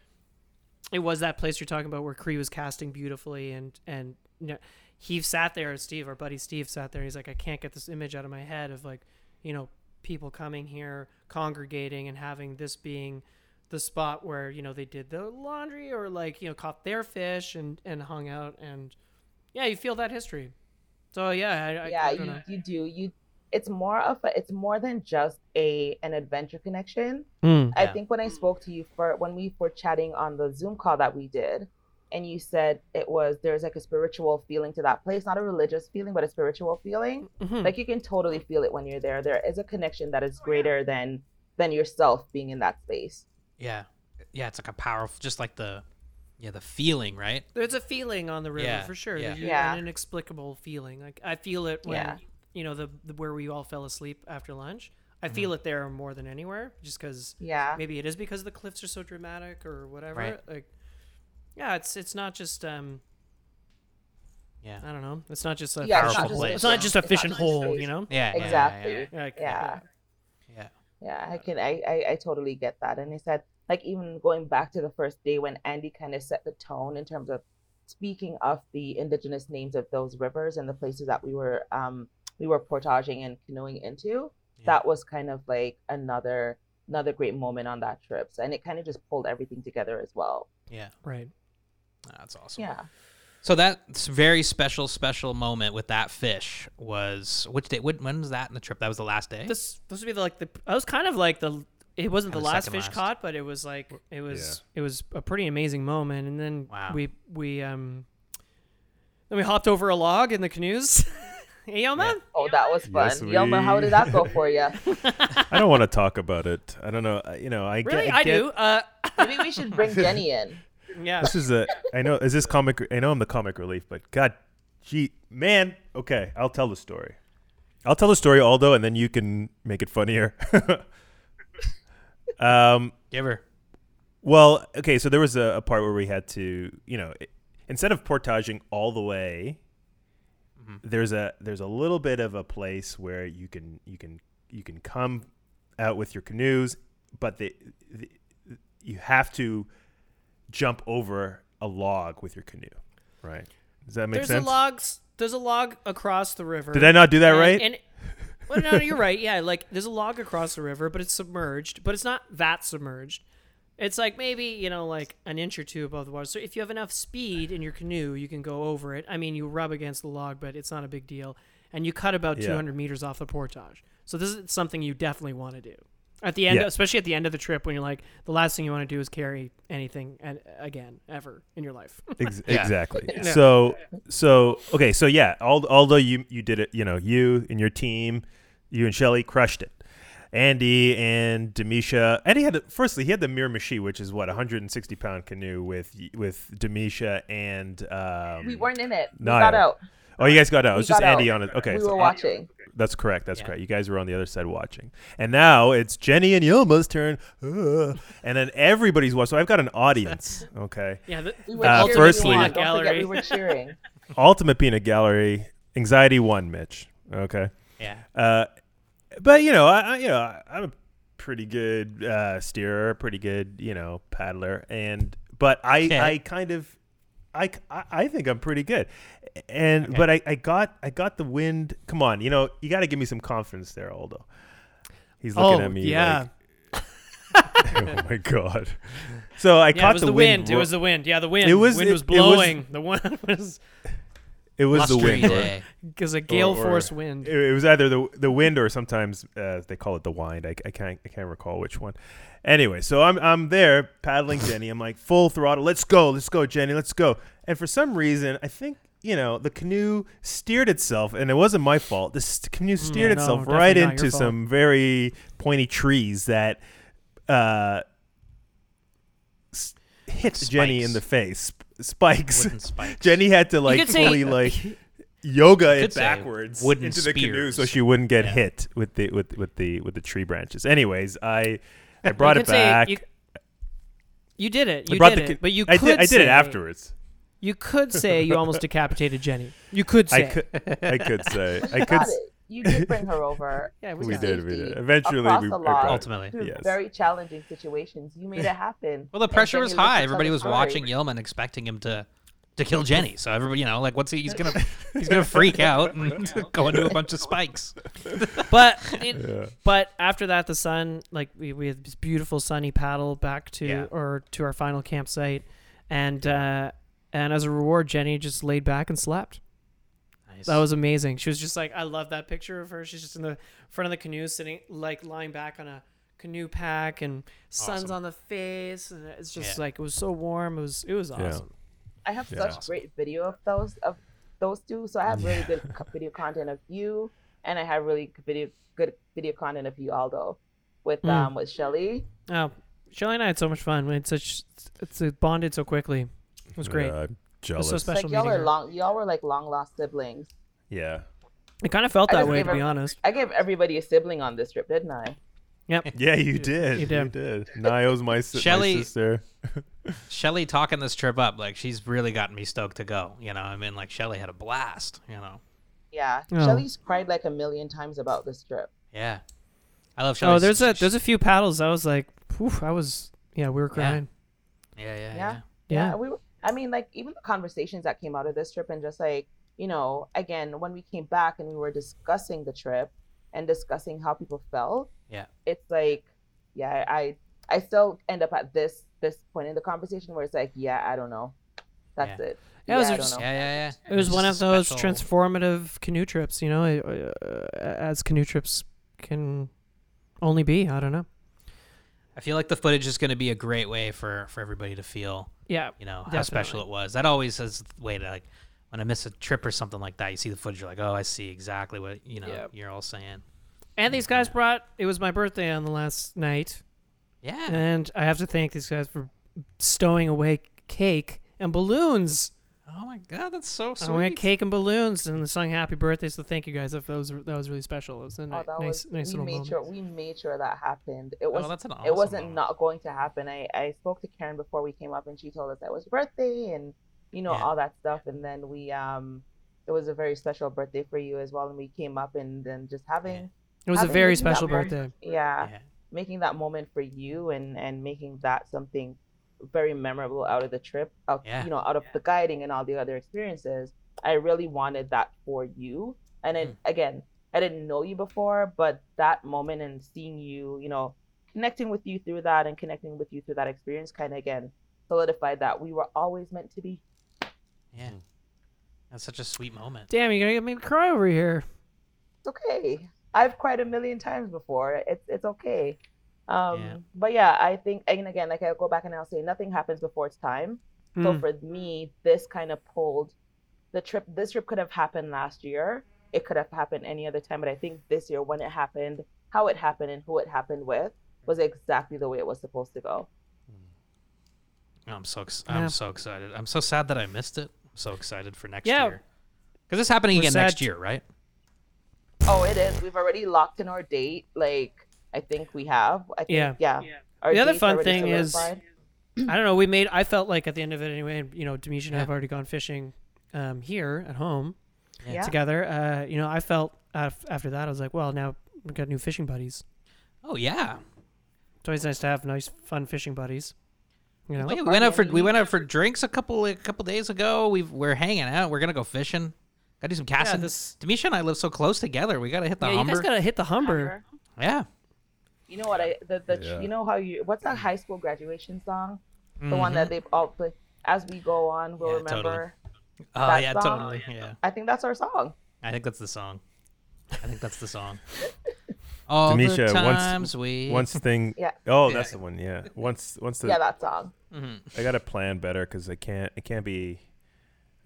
it was that place you're talking about where Cree was casting beautifully, and and you know, he sat there, Steve, our buddy Steve, sat there. He's like, I can't get this image out of my head of like, you know, people coming here, congregating, and having this being the spot where you know they did the laundry or like you know caught their fish and and hung out and yeah, you feel that history. So yeah, I, I, yeah, I you, you do. You, it's more of a, it's more than just a an adventure connection. Mm. I Yeah. think when I spoke to you for when we were chatting on the Zoom call that we did, and you said it was there's like a spiritual feeling to that place, not a religious feeling, but a spiritual feeling. Mhm. Like you can totally feel it when you're there. There is a connection that is greater than than yourself being in that space. Yeah. Yeah, it's like a powerful just like the yeah, the feeling, right? There's a feeling on the river Yeah, for sure. yeah. You- Yeah. An inexplicable feeling. Like I feel it when Yeah. you know the, the where we all fell asleep after lunch. I feel it there more than anywhere, just because Yeah. maybe it is because the cliffs are so dramatic or whatever. Right. Like, yeah, it's it's not just um Yeah. I don't know. It's not just a Yeah, it's fishing not just- It's not just a it's not fishing hole, you know. Yeah. yeah, yeah, Exactly. Yeah. Yeah. yeah. Yeah, I can I, I I totally get that. And he said like even going back to the first day when Andy kind of set the tone in terms of speaking of the indigenous names of those rivers and the places that we were um we were portaging and canoeing into, Yeah. that was kind of like another another great moment on that trip. So, and it kind of just pulled everything together as well. Yeah. Right. That's awesome. Yeah. So that very special, special moment with that fish was which day? When, when was that in the trip? That was the last day. This this would be the, like the I was kind of like the it wasn't the Kinda last fish last. caught, but it was like it was it was a pretty amazing moment. And then Wow. we we um then we hopped over a log in the canoes. hey yo man. Oh, that was fun. Yes, Yilma, how did that go for you? I don't want to talk about it. I don't know. You know, I get. Really, I, I, get, do. Uh, Maybe we should bring Jenny in. yeah. This is a. I know. Is this comic? I know I'm the comic relief, but God, gee, man. Okay, I'll tell the story. I'll tell the story, Aldo, and then you can make it funnier. Um. Give her. Well, okay, so there was a, a part where we had to, you know, i instead of portaging all the way, there's a there's a little bit of a place where you can you can you can come out with your canoes, but the, the you have to jump over a log with your canoe, right? Does that make There's sense? a log. There's a log across the river. Did I not do that and, right? And well, no, no, you're right. Yeah, like there's a log across the river, but it's submerged. But it's not that submerged. It's like maybe you know, like an inch or two above the water. So if you have enough speed in your canoe, you can go over it. I mean, you rub against the log, but it's not a big deal. And you cut about Yeah. 200 meters off the portage. So this is something you definitely want to do at the end, Yeah. especially at the end of the trip when you're like, the last thing you want to do is carry anything and again ever in your life. Ex- Yeah. Exactly. Yeah. So so okay, so yeah, although you you did it, you know, you and your team, you and Shelly crushed it. Andy and Demisha. Andy had the, firstly he had the Miramichi, which is what 160 pound canoe with with Demisha and um, We weren't in it. We Nayo. got out. Oh, you guys got out. It We was just Andy out. on it. Okay, we so were An- watching. that's correct. That's Yeah. correct. You guys were on the other side watching, and now it's Jenny and Yilma's turn, uh, and then everybody's watching. So I've got an audience. Okay. yeah, the, We the were Uh, ultimate cheering. firstly- Don't forget gallery. we were cheering. Ultimate Peanut Gallery, anxiety one, Mitch. Okay. Yeah. Uh, but you know, I, I you know, I- I'm a pretty good uh, steerer, pretty good, you know, paddler, and but I Okay. I kind of. I, I I think I'm pretty good, and Okay. but I, I got I got the wind. Come on, you know you got to give me some confidence there, Aldo. He's looking Oh, at me. yeah. like- oh my god. So I Yeah, caught the, the, wind. It was the wind. Yeah, the wind. It was- wind it- was it was- blowing. the wind was it was the Blustery wind. day. because a gale or- force wind. It, it was either the the wind or sometimes uh, they call it the wind. I, I can't I can't recall which one. Anyway, so I'm I'm there paddling Jenny. I'm like full throttle. Let's go, let's go, Jenny, let's go. And for some reason, I think you know the canoe steered itself, and it wasn't my fault. This canoe steered Mm, no, itself definitely right not your into fault. some very pointy trees that uh, s- hit Jenny in the face. Spikes. Spikes. Jenny had to like could say- like yoga it say backwards wooden into the canoe so she wouldn't get Yeah. hit with the with with the with the tree branches. Anyways, I I brought it back. You, you did it. You brought did the it. ca- But you I could did I did say, it afterwards. You could say you almost decapitated Jenny. You could say. I could I could say I could got s- it. You did bring her over. Yeah, we got did we did. Eventually we the lot. Ultimately. through Yes. very challenging situations. You made it happen. Well, the pressure was you live to high. Everybody was story. watching Yeoman, expecting him to to kill Jenny. So everybody, you know, like, what's he? He's gonna he's gonna freak out and go into a bunch of spikes. But it, Yeah. but after that, the sun like we, we had this beautiful sunny paddle back to Yeah. or to our final campsite, and uh, and as a reward, Jenny just laid back and slept. Nice. That was amazing. She was just like, I love that picture of her. She's just in the front of the canoe, sitting like lying back on a canoe pack, and sun's Awesome. on the face, and it's just Yeah. like it was so warm. It was it was Yeah. awesome. I have Yeah. such great video of those of those two. So I have really good video content of you, and I have really good video good video content of you, Aldo, with Mm. um with Shelly. Oh, Shelly and I had so much fun. We had such it's it bonded so quickly. It was great. Yeah, I'm It was jealous. so special Like y'all meeting are her. long, y'all were like long lost siblings. yeah. It kind of felt I that way, to be her- honest. I gave everybody a sibling on this trip, didn't I? Yep. Yeah, you did. you You did. did. Nayo's my, si- my Shelly- sister. Shelly talking this trip up, like she's really gotten me stoked to go. You know, I mean, like Shelly had a blast. You know, Yeah. Oh. Shelly's cried like a million times about this trip. yeah. I love Shelly. Oh, there's a there's a few paddles. I was like, Whew, I was yeah, we were crying. yeah, yeah, Yeah. yeah. Yeah. we were, I mean, like even the conversations that came out of this trip, and just like you know, again, when we came back and we were discussing the trip and discussing how people felt, Yeah. it's like, yeah, I I still end up at this this point in the conversation where it's like, yeah, I don't know, that's Yeah. it. Yeah, it was just- Yeah, yeah, yeah. It was It's one of those special- transformative canoe trips, you know, uh, as canoe trips can only be. I don't know. I feel like the footage is going to be a great way for for everybody to feel, Yeah. you know, how special it was. That always is the way to like when I miss a trip or something like that. You see the footage, you're like, oh, I see exactly what you know Yeah. you're all saying. And these guys brought. It was my birthday on the last night, Yeah. and I have to thank these guys for stowing away cake and balloons. Oh my god, that's so sweet. I went cake and balloons and sung happy birthday. So thank you guys. That was that was really special. It was a Oh, nice was nice we little made moment. sure we made sure that happened. It was oh, that's an awesome it wasn't moment. not going to happen. I, I spoke to Karen before we came up and she told us that was your birthday and you know Yeah. all that stuff and then we um it was a very special birthday for you as well and we came up and then just having It was a very making that special moment- birthday. yeah, Yeah. making that moment for you and and making that something very memorable out of the trip out Yeah. you know out of the guiding and all the other experiences I really wanted that for you and it Hmm. again I didn't know you before but that moment and seeing you you know connecting with you through that and connecting with you through that experience kind of again solidified that we were always meant to be Yeah. That's such a sweet moment. Damn, you're gonna get me to cry over here. it's okay. I've cried a million times before. It's it's okay. Um, Yeah. But yeah, I think and again, like I'll go back and I'll say nothing happens before it's time. So Mm. for me, this kind of pulled the trip. This trip could have happened last year. It could have happened any other time, but I think this year when it happened, how it happened, and who it happened with was exactly the way it was supposed to go. Oh, I'm so ex- Yeah. I'm so excited. I'm so sad that I missed it. I'm so excited for next Yeah. year. Because it's happening We're again next year, right? Oh, it is. We've already locked in our date. Like I think we have. I think, Yeah. yeah. Our The other fun thing is- I don't know. We made. I felt like at the end of it anyway. You know, Demisha and I have already gone fishing um, here at home Yeah. together. Uh, you know, I felt af- after that I was like, well, now we've got new fishing buddies. Oh yeah. It's always nice to have nice, fun fishing buddies. You know, we went out for we went out for drinks a couple a couple days ago. We've we're hanging out. We're gonna go fishing. Gotta do some casting. this- Demisha and I live so close together. We gotta hit the yeah, you humber. guys gotta hit the humber. yeah. You know what I the, the Yeah. you know how you what's that high school graduation song? The Mm-hmm. one that they've all play. As we go on, we'll Yeah, remember. totally. Oh yeah, song? totally. Yeah, I think that's our song. I think that's the song. I think that's the song. All Demisha, the once- times we. Once thing. Yeah. Oh, Yeah. that's the one. Yeah. Once once the yeah, that song. Mhm. I gotta plan better because I can't. It can't be.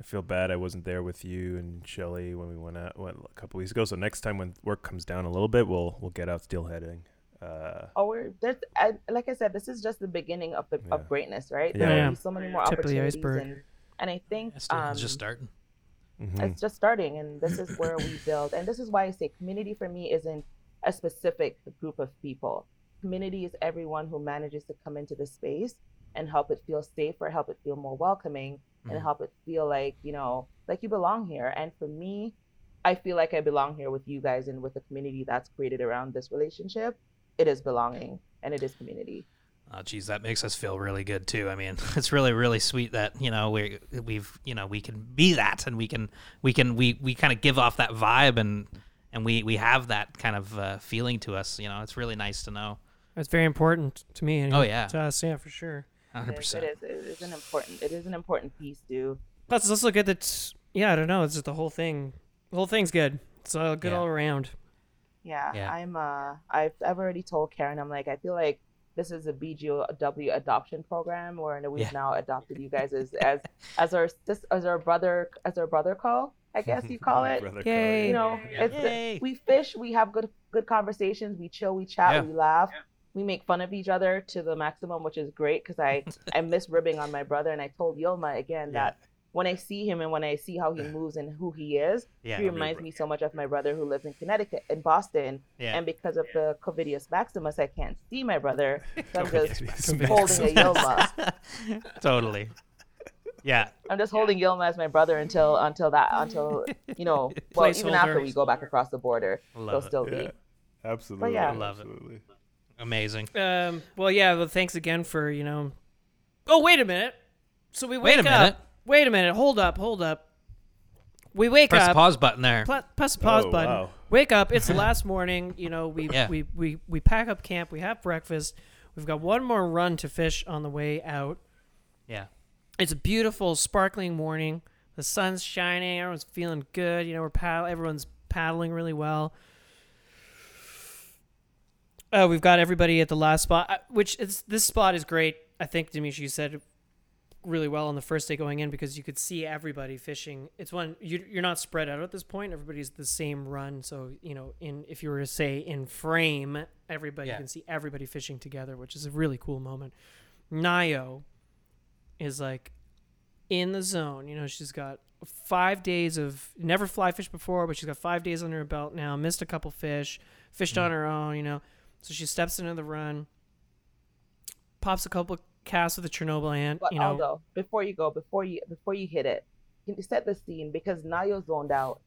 I feel bad I wasn't there with you and Shelly when we went out went a couple weeks ago. So next time when work comes down a little bit, we'll we'll get out steelheading. Uh, Oh, we're there's I, like I said, this is just the beginning of the Yeah. of greatness, right? Yeah. There Yeah. will be so many more Tip of the opportunities, iceberg. and and I think It's, um, it's just starting. mhm. it's just starting, and this is where we build, and this is why I say community for me isn't a specific group of people. Community is everyone who manages to come into the space and help it feel safer, help it feel more welcoming, Mhm. and help it feel like you know like you belong here. And for me, I feel like I belong here with you guys and with the community that's created around this relationship. It is belonging and it is community. Oh, geez, that makes us feel really good too. I mean, it's really, really sweet that you know we we've you know we can be that, and we can we can we we kind of give off that vibe, and and we we have that kind of uh, feeling to us. You know, it's really nice to know. It's very important to me. and Oh, yeah. to us, yeah, for sure. Hundred It is, it percent. is. It is an important. It is an important piece, dude. Let's let's look at that. Yeah, I don't know. It's just the whole thing. The whole thing's good. It's uh, good Yeah. all around. Yeah, Yeah. I'm. Uh, I've I've already told Karen. I'm like, I feel like this is a BGOW adoption program, where we've Yeah. now adopted you guys as as as our sis, as our brother as our brother call. I guess you call it. Yay. you know, it's Yay. we fish, we have good good conversations, we chill, we chat, Yeah. we laugh, we make fun of each other to the maximum, which is great because I I miss ribbing on my brother, and I told Yilma again Yeah. that when I see him and when I see how he moves and who he is, Yeah. he reminds me so much of my brother who lives in Connecticut, in Boston, Yeah. and because of the Covidius Maximus, I can't see my brother, so I'm just Covidius holding a Yilma. totally. Yeah. I'm just holding Yilma as my brother until until that until you know well even after we go back across the border, they'll Love it. still be. Yeah. Absolutely. yeah. Love it. absolutely. Amazing. Um. Well, yeah. Well, thanks again for you know. Oh, wait a minute. So we Wait wake a up. minute. Wait a minute. Hold up. Hold up. We wake up. Press the up. pause button there. pl- press the pause Oh, button. wow. Wake up. It's the last morning. You know, we, Yeah. we we we pack up camp. We have breakfast. We've got one more run to fish on the way out. Yeah. It's a beautiful, sparkling morning. The sun's shining. Everyone's feeling good. You know, we're paddle. Everyone's paddling really well. Uh, we've got everybody at the last spot, uh, which is this spot is great. I think Demisha, you said really well on the first day going in because you could see everybody fishing. It's one you, you're not spread out at this point. Everybody's the same run, so you know, in if you were to say in frame, everybody Yeah. can see everybody fishing together, which is a really cool moment. Nayo is like in the zone. You know, she's got five days of never fly fish before, but she's got five days under her belt now. Missed a couple fish, fished mm-hmm. on her own. You know, so she steps into the run, pops a couple casts with the Chernobyl ant. But you know, Aldo, before you go, before you before you hit it, can you set the scene because Nayo zoned out.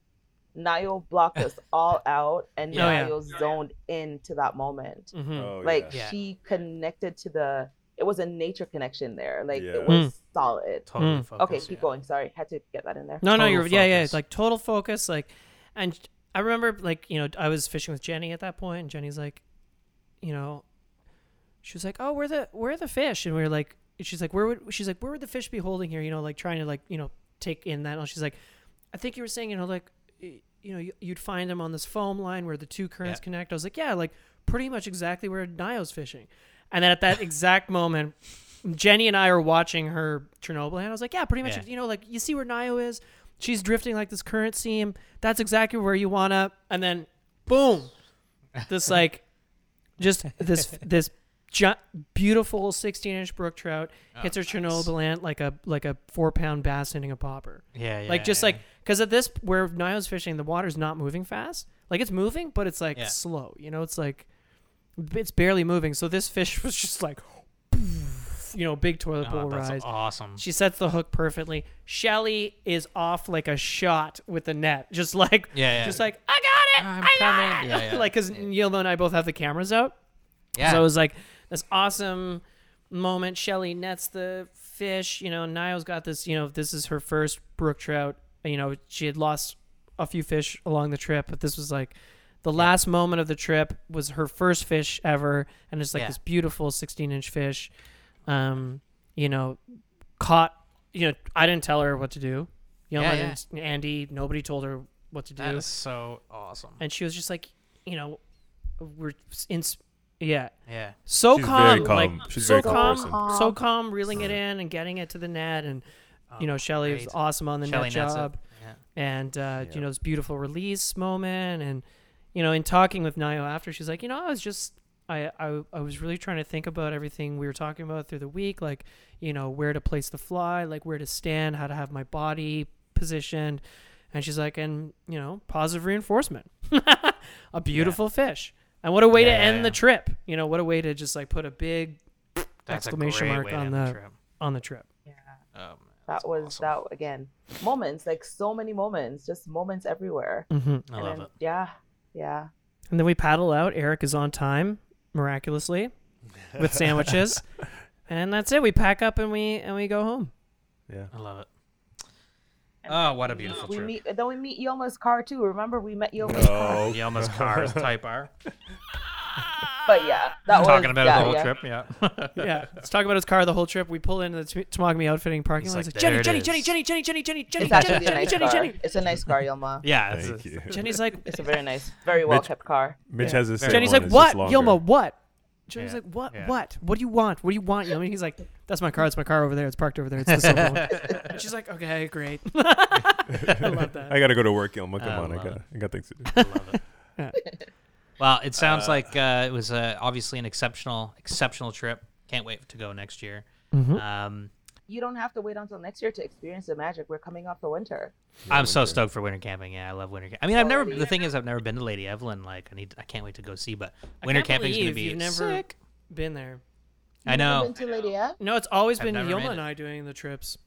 Nayo blocked us all out, and Yeah. Oh, yeah. Nayo zoned into that moment. mhm. Oh, like Yeah. she connected to the. It was a nature connection there. Like Yeah. it was solid. Totally Mm. focused. Okay, keep yeah. going. Sorry, had to get that in there. No, no, you're yeah, yeah, focus. it's like total focus, like, and I remember like you know I was fishing with Jenny at that point, and Jenny's like, you know, she was like, oh, where the where are the fish, and we were like, she's like, where would she's like, where would the fish be holding here? You know, like trying to like you know take in that. And she's like, I think you were saying you know like, you know, you- you'd find them on this foam line where the two currents Yeah. connect. I was like, yeah, like pretty much exactly where Nayo's fishing, and then at that exact moment. Jenny and I are watching her Chernobyl, and I was like, "Yeah, pretty much. Yeah. You know, like you see where Nio is. She's drifting like this current seam. That's exactly where you wanna." And then, boom, this like, just this this gi- beautiful 16 inch brook trout oh, hits her Oh, nice. Chernobyl ant like a like a four pound bass hitting a popper. Yeah, yeah. like just yeah. like because at this where Nayo's fishing, the water's not moving fast. Like it's moving, but it's like Yeah. slow. You know, it's like it's barely moving. So this fish was just like, you know, big toilet Oh, bowl that's rise. awesome. She sets the hook perfectly. Shelly is off like a shot with the net, just like, Yeah, yeah. just like I got it, I'm I got coming. it. Yeah, like because Yilma and I both have the cameras out, yeah. so it was like this awesome moment. Shelly nets the fish. You know, Nayo's got this. You know, this is her first brook trout. You know, she had lost a few fish along the trip, but this was like The last moment of the trip was her first fish ever, and it's like Yeah. this beautiful 16 inch fish. Um, you know, caught. You know, I didn't tell her what to do. Yilma Yeah, didn't- Andy, nobody told her what to do, That is so awesome. and she was just like, you know, we're in. S- Yeah, Yeah. so She's calm, very calm. like She's so very calm calm, person. so calm, reeling it in and getting it to the net, and you know, Shelly was great. awesome on the Shelly net nets it. job Yeah. and uh, Yeah. you know this beautiful release moment and you know in talking with Nayo after she's like you know I was just I, I I was really trying to think about everything we were talking about through the week like you know where to place the fly like where to stand how to have my body positioned and she's like and you know positive reinforcement a beautiful fish and what a way Yeah, to end yeah. the trip you know what a way to just like put a big That's Exclamation a mark on end the- trip. on the trip Yeah. Oh, man, That was awesome. that again. Moments, like so many moments, just moments everywhere. Mm-hmm. I And love then- it. Yeah. Yeah. And then we paddle out. Eric is on time, miraculously, with sandwiches. and that's it. We pack up and we and we go home. Yeah. I love it. And Oh, what a beautiful we trip. meet then we meet Yilma's car too. Remember we met Yilma's car. Oh, Yilma's car is Type R. But yeah, that was Talking about yeah, it the whole yeah. trip. Yeah. Yeah. Let's talk about his car the whole trip. We pull into the T- Temagami outfitting parking lot. He's like, like, Jenny, "There Jenny, Jenny. Jenny, Jenny, Jenny, Jenny, Jenny, It's Jenny, actually a Jenny, nice Jenny, car. Jenny. It's a nice car, Yilma. yeah. Thank a- you. Jenny's like, It's a very nice, very well kept car. Mitch Yeah. has the same Jenny's like, what? Yilma, what? Jenny's Yeah, like, what? yeah. What? What do you want? What do you want, Yilma? He's like, that's my car. It's my car over there. It's parked over there. It's the silver one. And she's like, okay, great. I love that. I gotta go to work, Yilma. Come I on, I got it. I got things to do. I love it. Yeah. Well, it sounds Uh, like uh, it was uh, obviously an exceptional, exceptional trip. Can't wait to go next year. Mhm. Um, You don't have to wait until next year to experience the magic. We're coming off the winter. I'm so stoked for winter camping. Yeah, I love winter. Camp- I mean, I've never. The thing is, I've never been to Lady Evelyn. Like, I need. I can't wait to go see. But I winter can't camping's gonna be you've never sick. been there. I You've never know. Been to Lady F? No, it's always I've been never Yilma and. I doing the trips.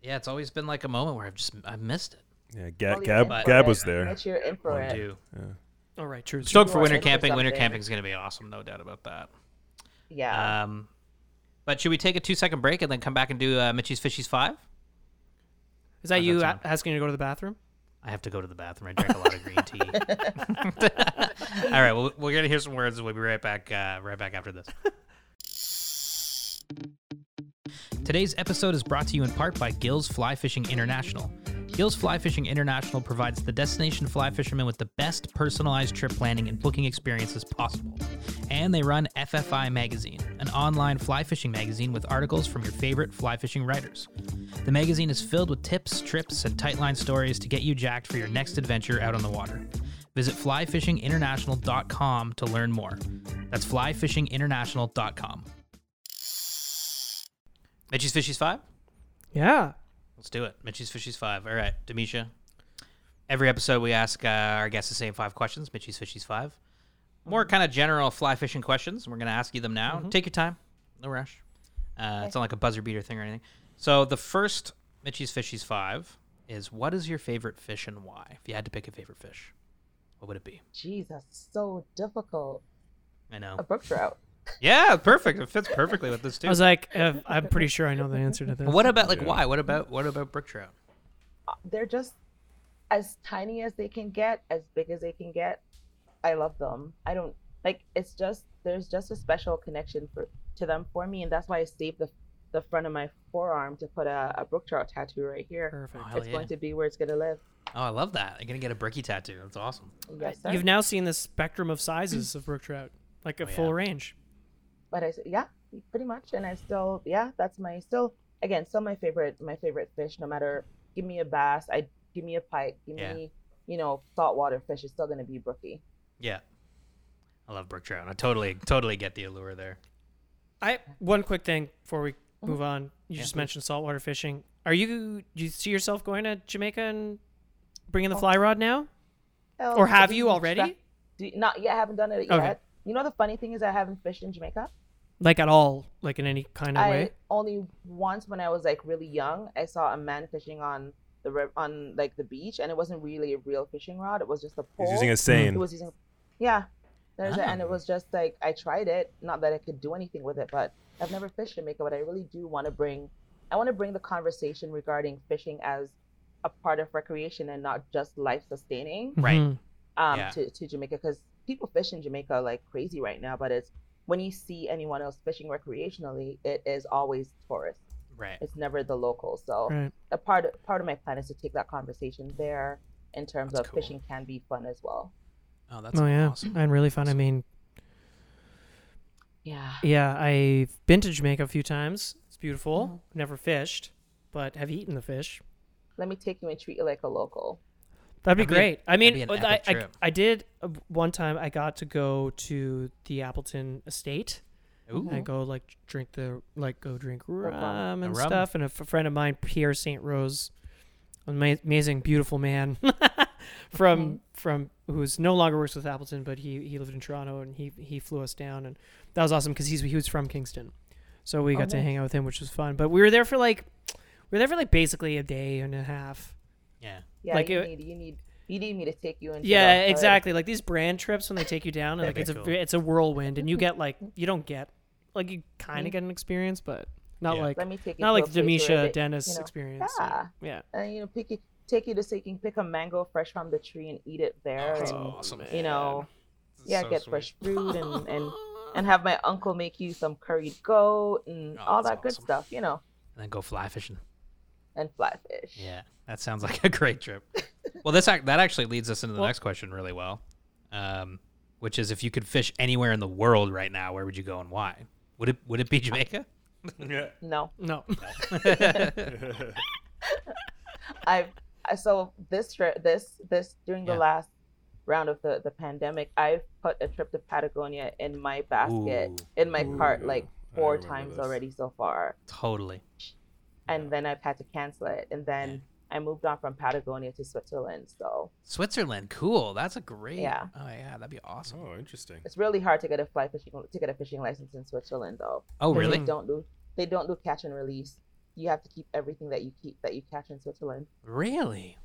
Yeah, it's always been like a moment where I've just I've missed it. Yeah, Well, Gab, Gab, Gab was there. Mitch, you're in for I do. Yeah. All right, true. Stoked for winter camping. Winter something. camping's gonna be awesome, no doubt about that. Yeah. Um, but should we take a two second break and then come back and do uh, Mitchie's Fishies five? Is that How's you that asking to go to the bathroom? I have to go to the bathroom. I drank a lot of green tea. All right, well, we're gonna hear some words. And we'll be right back. Uh, right back after this. Today's episode is brought to you in part by Gills Fly Fishing International. Gills Fly Fishing International provides the destination fly fishermen with the best personalized trip planning and booking experiences possible. And they run FFI Magazine, an online fly fishing magazine with articles from your favorite fly fishing writers. The magazine is filled with tips, trips, and tightline stories to get you jacked for your next adventure out on the water. Visit flyfishinginternational.com to learn more. That's flyfishinginternational.com. Mitchie's Fishies 5? Yeah. Let's do it. Mitchie's Fishies 5. All right, Demisha. Every episode we ask uh, our guests the same five questions. Mitchie's Fishies 5. More kind of general fly fishing questions. We're going to ask you them now. Take your time. No rush. Uh, It's not like a buzzer beater thing or anything. So the first Mitchie's Fishies 5 is what is your favorite fish and why? If you had to pick a favorite fish, what would it be? Jeez, that's so difficult. I know. A brook trout. Yeah, perfect. It fits perfectly with this too. I was like, uh, I'm pretty sure I know the answer to this. what about like Yeah. why? What about what about brook trout? Uh, They're just as tiny as they can get, as big as they can get. I love them. I don't like. It's just there's just a special connection for to them for me, and that's why I saved the the front of my forearm to put a, a brook trout tattoo right here. Perfect. Oh, it's yeah. going to be where it's gonna live. Oh, I love that. I'm gonna get a brookie tattoo. That's awesome. Yes, sir. You've now seen the spectrum of sizes of brook trout, like a Oh, yeah. full range. But I said, yeah, pretty much. And I still, yeah, that's my still again still my favorite my favorite fish. No matter give me a bass, I give me a pike, give Yeah. me you know saltwater fish. It's still gonna be brookie. Yeah. I love brook trout. I totally totally get the allure there. I one quick thing before we Mhm. move on. You Yeah, just please. mentioned saltwater fishing. Are you? Do you see yourself going to Jamaica and bringing the Oh. fly rod now, Hell, or have you already? tra- do you- not yet. I haven't done it Okay. yet. You know the funny thing is I haven't fished in Jamaica. Like at all? Like in any kind of I way? only once when I was like really young, I saw a man fishing on the riv- on like the beach, and it wasn't really a real fishing rod. It was just a pole. He's using a He seine. was using, yeah. There's a, and Ah. it was just like I tried it. Not that I could do anything with it, but I've never fished Jamaica. But I really do want to bring. I want to bring the conversation regarding fishing as a part of recreation and not just life sustaining. Right. Um, Yeah. to, to Jamaica because people fish in Jamaica like crazy right now. But it's when you see anyone else fishing recreationally, it is always tourists. Right. It's never the locals. So Right. a part part of my plan is to take that conversation there in terms That's of cool. fishing can be fun as well. Oh, that's oh yeah, awesome. and really fun. I mean, Yeah. yeah, I've been to Jamaica a few times. It's beautiful. Mhm. Never fished, but have eaten the fish. Let me take you and treat you like a local. That'd be That'd be great. I mean, an I, I. I did uh, one time. I got to go to the Appleton Estate. Ooh. I go like drink the like go drink rum and rum. stuff. And a f- friend of mine, Pierre Saint Rose, ama- amazing, beautiful man from Mhm. from who's no longer works with Appleton, but he he lived in Toronto and he he flew us down and that was awesome because he's he was from Kingston, so we Oh, got to nice. hang out with him, which was fun. But we were there for like we were there for like basically a day and a half. Yeah. Yeah, Like you it- need you need you need me to take you into Yeah, the hood. exactly. Like these brand trips when they take you down, and like it's be a it's a whirlwind, and you get like you don't get like you kind of mm-hmm. get an experience, but not Yeah. like Let me take you not like a place Demisha Dennis you know, experience. Yeah. yeah. and you know, pick you, take you to so you can pick a mango fresh from the tree and eat it there, Oh, that's and awesome. you know, yeah, so get sweet. fresh fruit and and and have my uncle make you some curried goat and Oh, all that's that good awesome. stuff, you know, And then go fly fishing. And fly fish. Yeah, that sounds like a great trip. well, this that actually leads us into the Well- next question really well, um, which is if you could fish anywhere in the world right now, where would you go and why? Would it would it be Jamaica? Yeah. No, No. I've I- so this trip, this this during the Yeah. last round of the the pandemic, I've put a trip to Patagonia in my basket Ooh. in my cart like four times this. already so far, totally. And then I've had to cancel it, and then I moved on from Patagonia to Switzerland. So Switzerland, cool. That's a great. Yeah. Oh yeah, that'd be awesome. Oh, interesting. it's really hard to get a fly fishing to get a fishing license in Switzerland though. Oh really? They don't do they don't do catch and release. You have to keep everything that you keep that you catch in Switzerland. Really?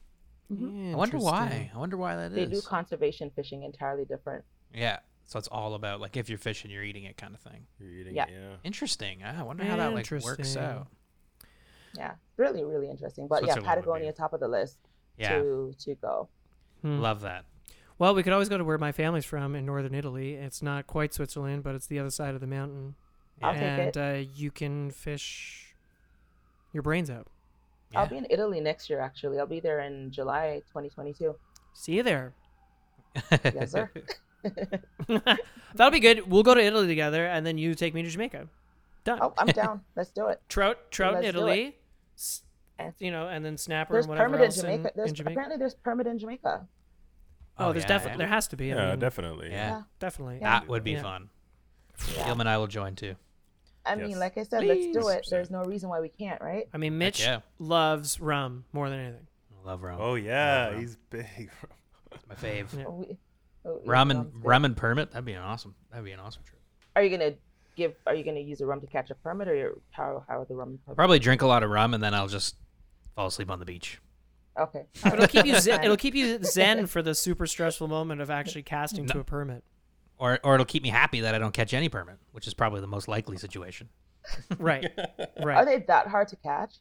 Mhm. I wonder why. I wonder why that is. They do conservation fishing entirely different. yeah. So it's all about like if you're fishing, you're eating it kind of thing. You're eating Yeah. it, yeah. Interesting. I wonder how that like works out. Yeah, really, really interesting. But yeah, Switzerland would Patagonia top of the list Yeah. to to go. Hmm. Love that. Well, we could always go to where my family's from in northern Italy. It's not quite Switzerland, but it's the other side of the mountain, I'll take and it. uh, you can fish your brains out. Yeah. I'll be in Italy next year. Actually, I'll be there in July 2022. See you there. Yes, sir. That'll be good. We'll go to Italy together, and then you take me to Jamaica. Done. oh, I'm down. Let's do it. Trout, trout in Let's do Italy. S- And- You know, and then snapper There's and whatever permit in else Jamaica. in, There's in Jamaica. apparently there's permit in Jamaica. Oh, Oh, there's yeah, definitely yeah. there has to be. I Yeah, mean, definitely. Yeah. Yeah. definitely. Yeah. That would be Yeah. fun. Yeah. Gilman and I will join too. I Yes. mean, like I said, let's do it. There's no reason why we can't, right? I mean, Mitch yeah. loves rum more than anything. Love rum. Oh yeah, rum. he's big. My fave. Yeah. Oh, we- oh, Rum and rum's good. rum and permit. That'd be an awesome. That'd be an awesome trip. Are you gonna give? Are you gonna use a rum to catch a permit, or your- how how are the rum? permit? Probably drink a lot of rum and then I'll just fall asleep on the beach. Okay. It'll keep you zen, it'll keep you zen for the super stressful moment of actually casting to a permit. Or or it'll keep me happy that I don't catch any permit, which is probably the most likely situation. Right. Right. Are they that hard to catch?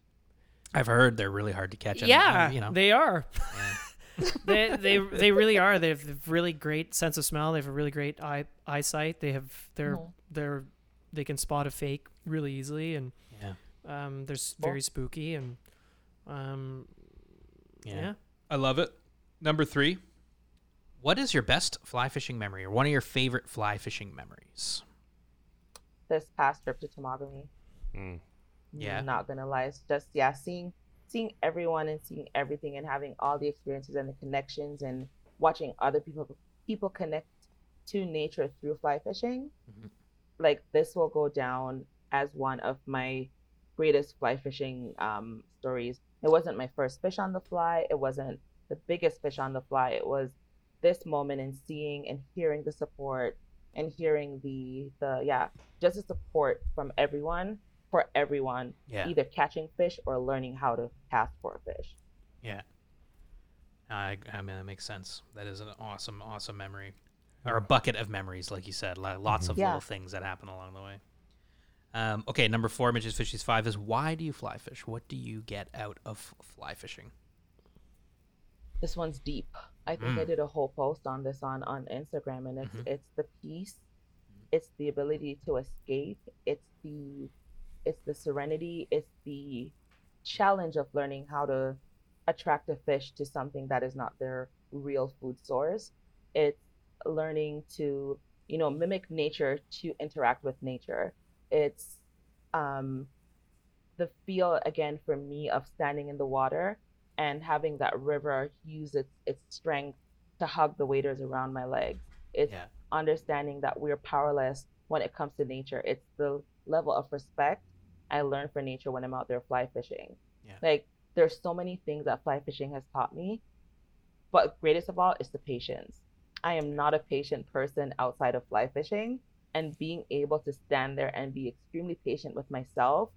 I've heard they're really hard to catch. Yeah, you know. they are. yeah. they they they really are. They have a really great sense of smell. They have a really great eye eyesight. They have they're Mhm. they're they can spot a fake really easily, and yeah. um, they're s- very spooky and um, Yeah. yeah. I love it. Number three. What is your best fly fishing memory or one of your favorite fly fishing memories? This past trip to Temagami. Mm. Yeah. Not gonna lie, it's just yeah, seeing seeing everyone and seeing everything and having all the experiences and the connections and watching other people people connect to nature through fly fishing. Mhm. Like this will go down as one of my greatest fly fishing um, stories. It wasn't my first fish on the fly. It wasn't the biggest fish on the fly. It was this moment and seeing and hearing the support and hearing the the yeah just the support from everyone for everyone Yeah. either catching fish or learning how to cast for a fish Yeah. I, I mean, that makes sense. That is an awesome, awesome memory. Or a bucket of memories, like you said. Lo- Lots of Yeah. little things that happen along the way. Um, okay, number four, Mitch's Fishies Five is why do you fly fish? What do you get out of fly fishing? this one's deep. I think I Mm. did a whole post on this on on Instagram, and it's Mhm. it's the peace, it's the ability to escape, it's the it's the serenity, it's the challenge of learning how to attract a fish to something that is not their real food source. It's learning to you know mimic nature to interact with nature. It's um, the feel again for me of standing in the water and having that river use its its strength to hug the waders around my legs. It's Yeah. understanding that we're powerless when it comes to nature. It's the level of respect I learn for nature when I'm out there fly fishing. Yeah. Like there's so many things that fly fishing has taught me, but greatest of all is the patience. I am not a patient person outside of fly fishing, and being able to stand there and be extremely patient with myself,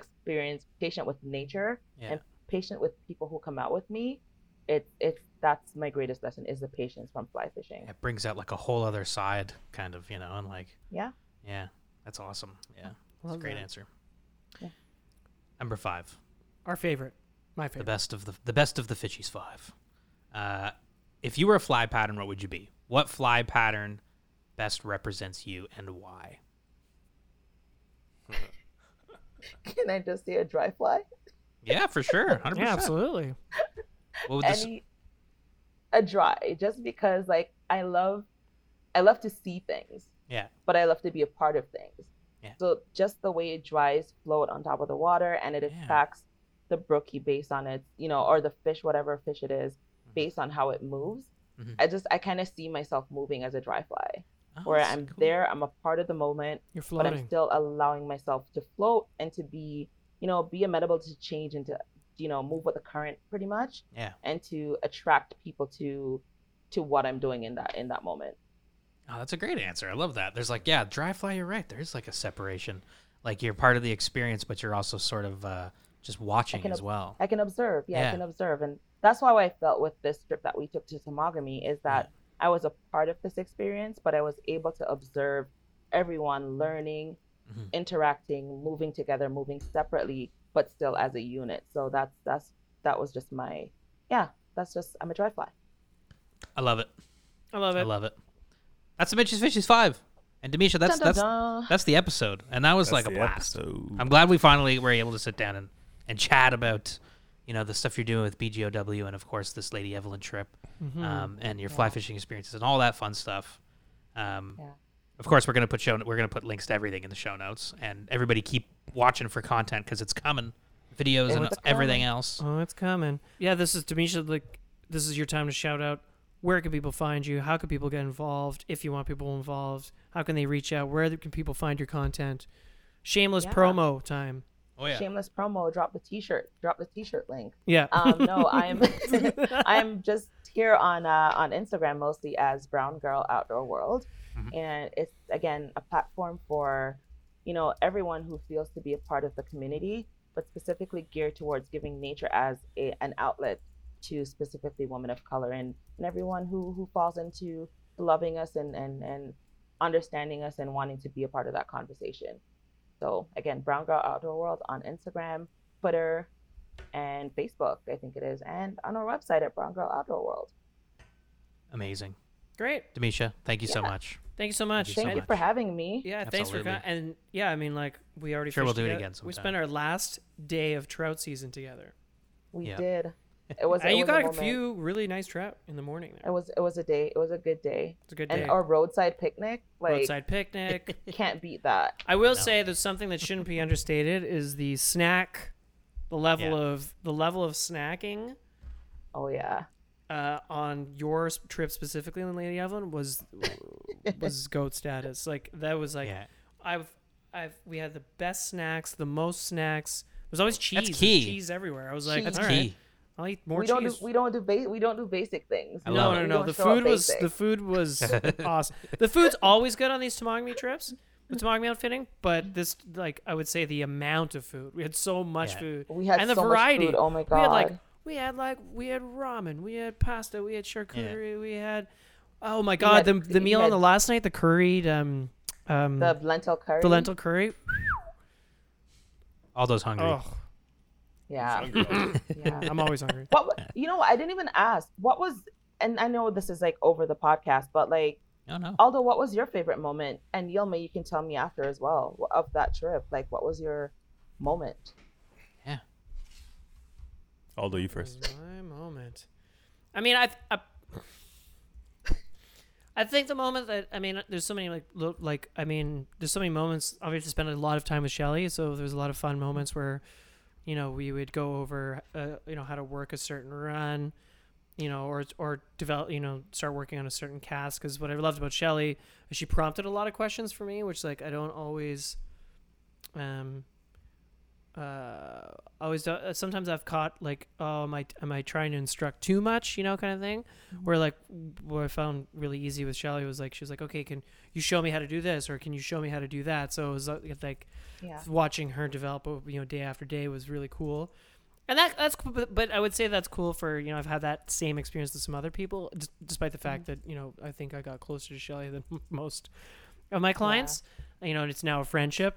experience patient with nature, Yeah. and patient with people who come out with me. It's it's that's my greatest lesson is the patience from fly fishing. It brings out like a whole other side, kind of, you know, and like, Yeah. yeah, that's awesome. Yeah, that's a great that. answer. Yeah. Number five, Our favorite. My favorite, the favorite. best of the the best of the fishies five. Uh, if you were a fly pattern, what would you be? What fly pattern best represents you and why? Can I just say a dry fly? Yeah, for sure, hundred Yeah, percent. absolutely. What would this? Any a dry, just because like I love I love to see things. Yeah. But I love to be a part of things. Yeah. So just the way it dries float on top of the water and it Yeah. attracts the brookie based on its, you know, or the fish, whatever fish it is. Based on how it moves. Mhm. I just I kind of see myself moving as a dry fly. Oh, where I'm cool. there, I'm a part of the moment, You're but. I'm still allowing myself to float and to be, you know, be amenable to change and to, you know, move with the current pretty much Yeah. and to attract people to to what I'm doing in that in that moment. Oh, that's a great answer. I love that. There's like, yeah, dry fly. You're right. There is like a separation. Like you're part of the experience, but you're also sort of uh, just watching can as ob- well. I can observe, yeah, Yeah. I can observe, and that's why I felt with this trip that we took to Temagami is that I was a part of this experience, but I was able to observe everyone learning, Mhm. interacting, moving together, moving separately, but still as a unit. So that's that's that was just my yeah. That's just I'm a dry fly. I love it. I love it. I love it. That's the Mitch's Fishies five. And Demisha, that's Dun, dun, that's dun. that's the episode, and that was That's like a blast. episode. I'm glad we finally were able to sit down and, and chat about, you know, the stuff you're doing with BGOW and of course this Lady Evelyn trip, Mhm. um, and your fly fishing experiences and all that fun stuff. Um, Yeah. Of course, we're gonna put show we're gonna put links to everything in the show notes, and everybody keep watching for content because it's coming, videos and It's everything else. Oh, it's coming. Yeah, this is Demisha. Like, this is your time to shout out. Where can people find you? How can people get involved? If you want people involved, how can they reach out? Where can people find your content? Shameless Yeah. promo time. Oh yeah, Shameless promo. Drop the T-shirt. Drop the T-shirt link. Yeah. Um, no, I'm I'm just here on uh, on Instagram mostly as Brown Girl Outdoor World, Mhm. and it's again a platform for you know everyone who feels to be a part of the community, but specifically geared towards giving nature as a, an outlet to specifically women of color and, and everyone who who falls into loving us and and and understanding us and wanting to be a part of that conversation. So again, Brown Girl Outdoor World on Instagram, Twitter, and Facebook, I think it is, and on our website at Brown Girl Outdoor World. amazing. Great. Demisha, thank you so much. Thank you so much. you so Thank And- you for having me. Yeah, thanks for coming. And yeah, I mean, like we already. Sure, we'll do it together. again We spent our last day of trout season together. We Yeah. did. It was. And it you was got a, moment. few really nice trout in the morning It was. It was a day. It was a good day. It's a good And day. our roadside picnic, like, Roadside picnic. can't beat that. I will No. say that something that shouldn't be understated is the snack, the level Yeah. of the level of snacking Oh yeah. uh, on your trip specifically in Lady Evelyn was was goat status. Like that was like yeah, I've I've we had the best snacks, the most snacks. There's always cheese. There's key. cheese everywhere. I was like, that's all right, key. I'll eat more we don't do. We don't do. Ba- we don't do basic things. I We love no, no, no. The food was basic. the food was awesome. The food's always good on these Temagami trips. With Temagami outfitting, but this like I would say the amount of food. We had so much Yeah. food. We had and the so variety. much food. Oh my god. We had like we had like we had ramen, we had pasta, we had charcuterie, we had oh my god, had- the the we meal on the last night, the curried um um the lentil curry. the lentil curry. All those hungry. Oh, Yeah. Yeah. I'm always hungry. what you know what I didn't even ask. What was and I know this is like over the podcast, but like No, no. Aldo, what was your favorite moment? And Yilma, you can tell me after as well of that trip. Like what was your moment? Yeah. Aldo, you first. Oh, my moment. I mean, I, I, I think the moment that I mean, there's so many like like I mean, there's so many moments. Obviously, spent a lot of time with Shelly, so there's a lot of fun moments where, you know, we would go over, uh, you know, how to work a certain run, you know, or or develop, you know, start working on a certain cast. Because what I loved about Shelly she prompted a lot of questions for me, which like I don't always, um, uh, always do, uh, sometimes I've caught like, oh, am I am I trying to instruct too much, you know, kind of thing. Where like what I found really easy with Shelly was like she was like, okay, can you show me how to do this, or can you show me how to do that? So it was uh, like Yeah. watching her develop, uh, you know, day after day was really cool. And that that's cool, but, I would say that's cool for you know I've had that same experience with some other people, d- despite the fact that you know I think I got closer to Shelly than most of my clients. You know, and it's now a friendship.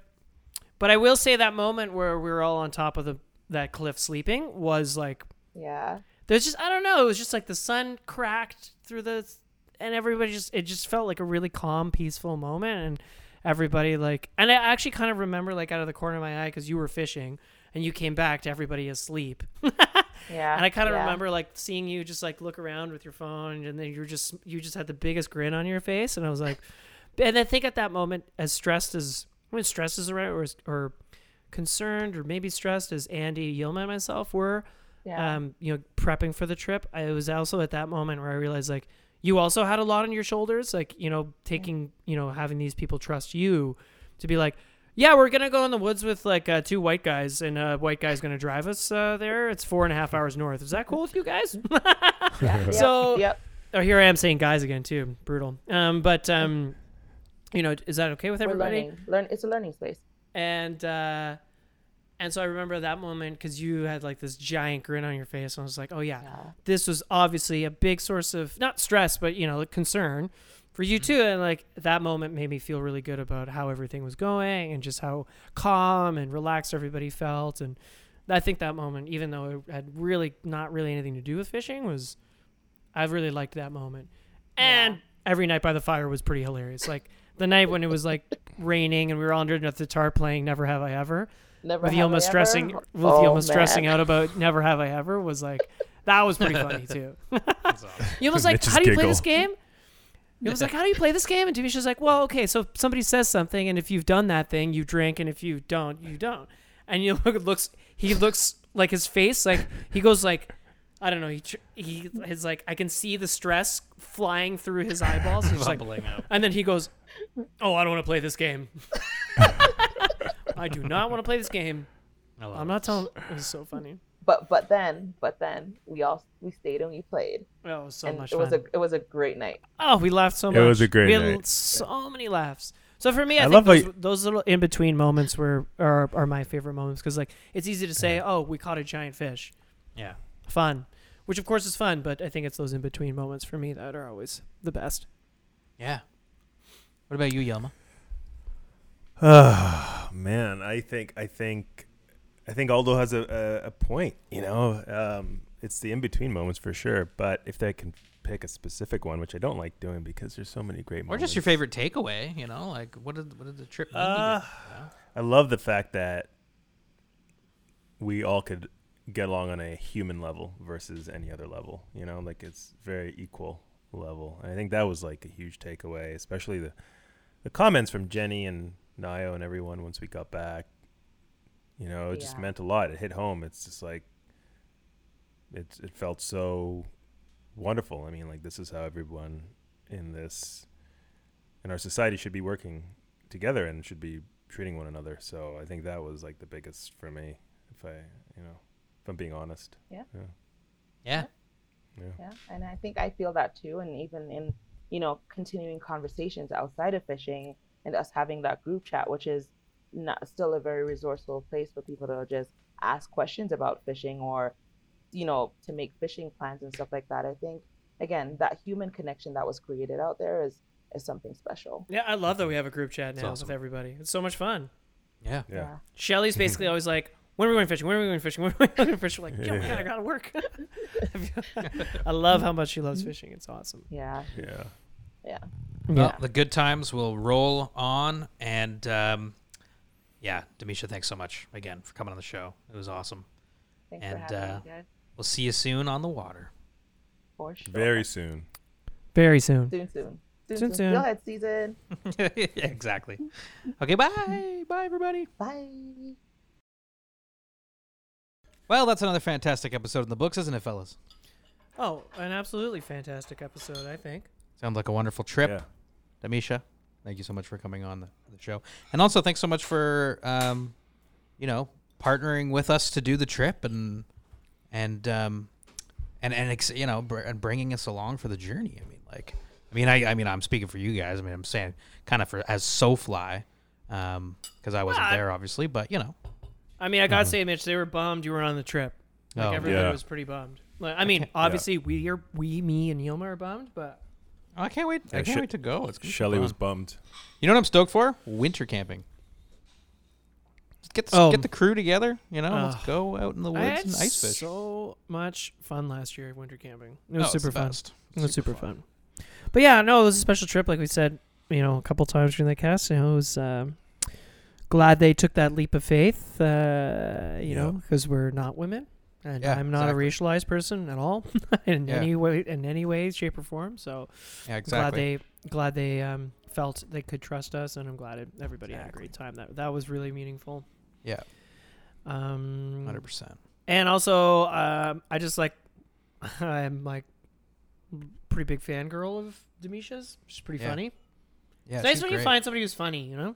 But I will say that moment where we were all on top of the that cliff sleeping was like Yeah. there's just I don't know. It was just like the sun cracked through the, and everybody just it just felt like a really calm, peaceful moment, and everybody like, and I actually kind of remember like out of the corner of my eye because you were fishing and you came back to everybody asleep, Yeah. and I kind of yeah. remember like seeing you just like look around with your phone, and then you were just you just had the biggest grin on your face, and I was like, and I think at that moment, as stressed as when stressed is the right or or concerned or maybe stressed as Andy, Yilma, and myself were Yeah. um, you know, prepping for the trip, I was also at that moment where I realized like you also had a lot on your shoulders, like you know, taking you know, having these people trust you to be like, yeah, we're gonna go in the woods with like uh, two white guys, and uh, white guy's gonna drive us uh, there. It's four and a half hours north. Is that cool with you guys? Yep. so- Yep. oh, here I am saying guys again too, brutal. Um, but um, you know, is that okay with We're everybody? learning. Learn. It's a learning space. and uh and so I remember that moment because you had like this giant grin on your face, and I was like, "Oh yeah, Yeah. this was obviously a big source of not stress, but you know, concern for you too." And like that moment made me feel really good about how everything was going and just how calm and relaxed everybody felt. And I think that moment, even though it had really not really anything to do with fishing, was I really liked that moment. And Yeah. every night by the fire was pretty hilarious. Like the night when it was like raining and we were all underneath the tarp playing "Never Have I Ever." Never with have I Yilma stressing ever. with Oh, Yilma stressing out about never have I ever was like that was pretty funny too. That's awesome. Yilma's like, how do you play this game? Yilma's like, how do you play this game? And Demisha's like, well, okay, so somebody says something, and if you've done that thing, you drink, and if you don't, you don't. And you look looks he looks like his face like he goes like. I don't know. He he is like I can see the stress flying through his eyeballs. He's like, Bubbling and then he goes, "Oh, I don't want to play this game. I do not want to play this game. I love I'm it. not telling." It was so funny. But but then but then we all we stayed and we played. Oh, it was so and much it was a it was a great night. oh, we laughed so much. It was a great night. we had night. so many laughs. So for me, I, I think love those, you- those little in between moments were are, are my favorite moments because like it's easy to say, "Oh, we caught a giant fish." Yeah. Fun, which of course is fun, but I think it's those in between moments for me that are always the best. Yeah. What about you, Yilma? Oh man, I think I think I think Aldo has a, a, a point. You know, um, it's the in between moments for sure. But if they can pick a specific one, which I don't like doing because there's so many great Or moments. just your favorite takeaway, you know? Like, what did, what did the trip you? Uh, I love the fact that we all could get along on a human level versus any other level. You know, like it's very equal level. And I think that was like a huge takeaway, especially the the comments from Jenny and Nayo and everyone once we got back. You know, it just meant a lot. It hit home. It's just like it it felt so wonderful. I mean, like this is how everyone in this in our society should be working together and should be treating one another. So I think that was like the biggest for me, if I, you know, if I'm being honest. Yeah. Yeah. yeah. Yeah. Yeah, and I think I feel that too. And even in you know continuing conversations outside of fishing and us having that group chat, which is not still a very resourceful place for people to just ask questions about fishing or you know to make fishing plans and stuff like that. I think again that human connection that was created out there is is something special. Yeah, I love that we have a group chat now awesome. with everybody. It's so much fun. Yeah. Yeah. Shelly's basically always like, when are we going fishing? When are we going fishing? When are we going fishing? We're like, yo, man, I gotta work. I love how much she loves fishing. It's awesome. Yeah. Yeah. Yeah. Well, the good times will roll on, and um, yeah, Demisha, thanks so much again for coming on the show. It was awesome. Thanks And, for having uh, me, guys. We'll see you soon on the water. For sure. Very soon. Very soon. soon, soon. Soon, Soon, soon. soon. Steelhead season. yeah, exactly. Okay, bye, bye, everybody. Bye. Well, that's another fantastic episode in the books, isn't it, fellas? Oh, an absolutely fantastic episode, I think. Sounds like a wonderful trip. Yeah. Demisha, thank you so much for coming on the, the show, and also thanks so much for um, you know, partnering with us to do the trip and and um, and and ex- you know, br- and bringing us along for the journey. I mean, like, I mean, I I mean, I'm speaking for you guys. I mean, I'm saying kind of for as SoFly, um, because I wasn't Well, there, obviously, but you know, I mean, I gotta say, Mitch, they were bummed you were on the trip. Like Oh, everybody yeah. was pretty bummed. Like, I mean, obviously we are we, me, and Yilma are bummed, but I can't wait. I Yeah, can't She- wait to go. It's gonna be Shelly was bummed. You know what I'm stoked for? Winter camping. Just get the, Oh. get the crew together. You know, let's go out in the I woods had and ice fish. so much fun last year winter camping. It Oh, was it's super the fun. best. It was super fun. But yeah, no, it was a special trip. Like we said, you know, a couple times during the cast. You know, it was um, glad they took that leap of faith. Uh, you Yeah. know, because we're not women, and Yeah, I'm not exactly. a racialized person at all in Yeah. any way, in any way, shape, or form. So Yeah, glad they glad they um, felt they could trust us, and I'm glad it, everybody had a great time. That that was really meaningful. Yeah, Um, hundred percent. and also, um, I just like I'm like pretty big fangirl of Demisha's. She's pretty funny. Yeah, it's nice when you find somebody who's funny, you know?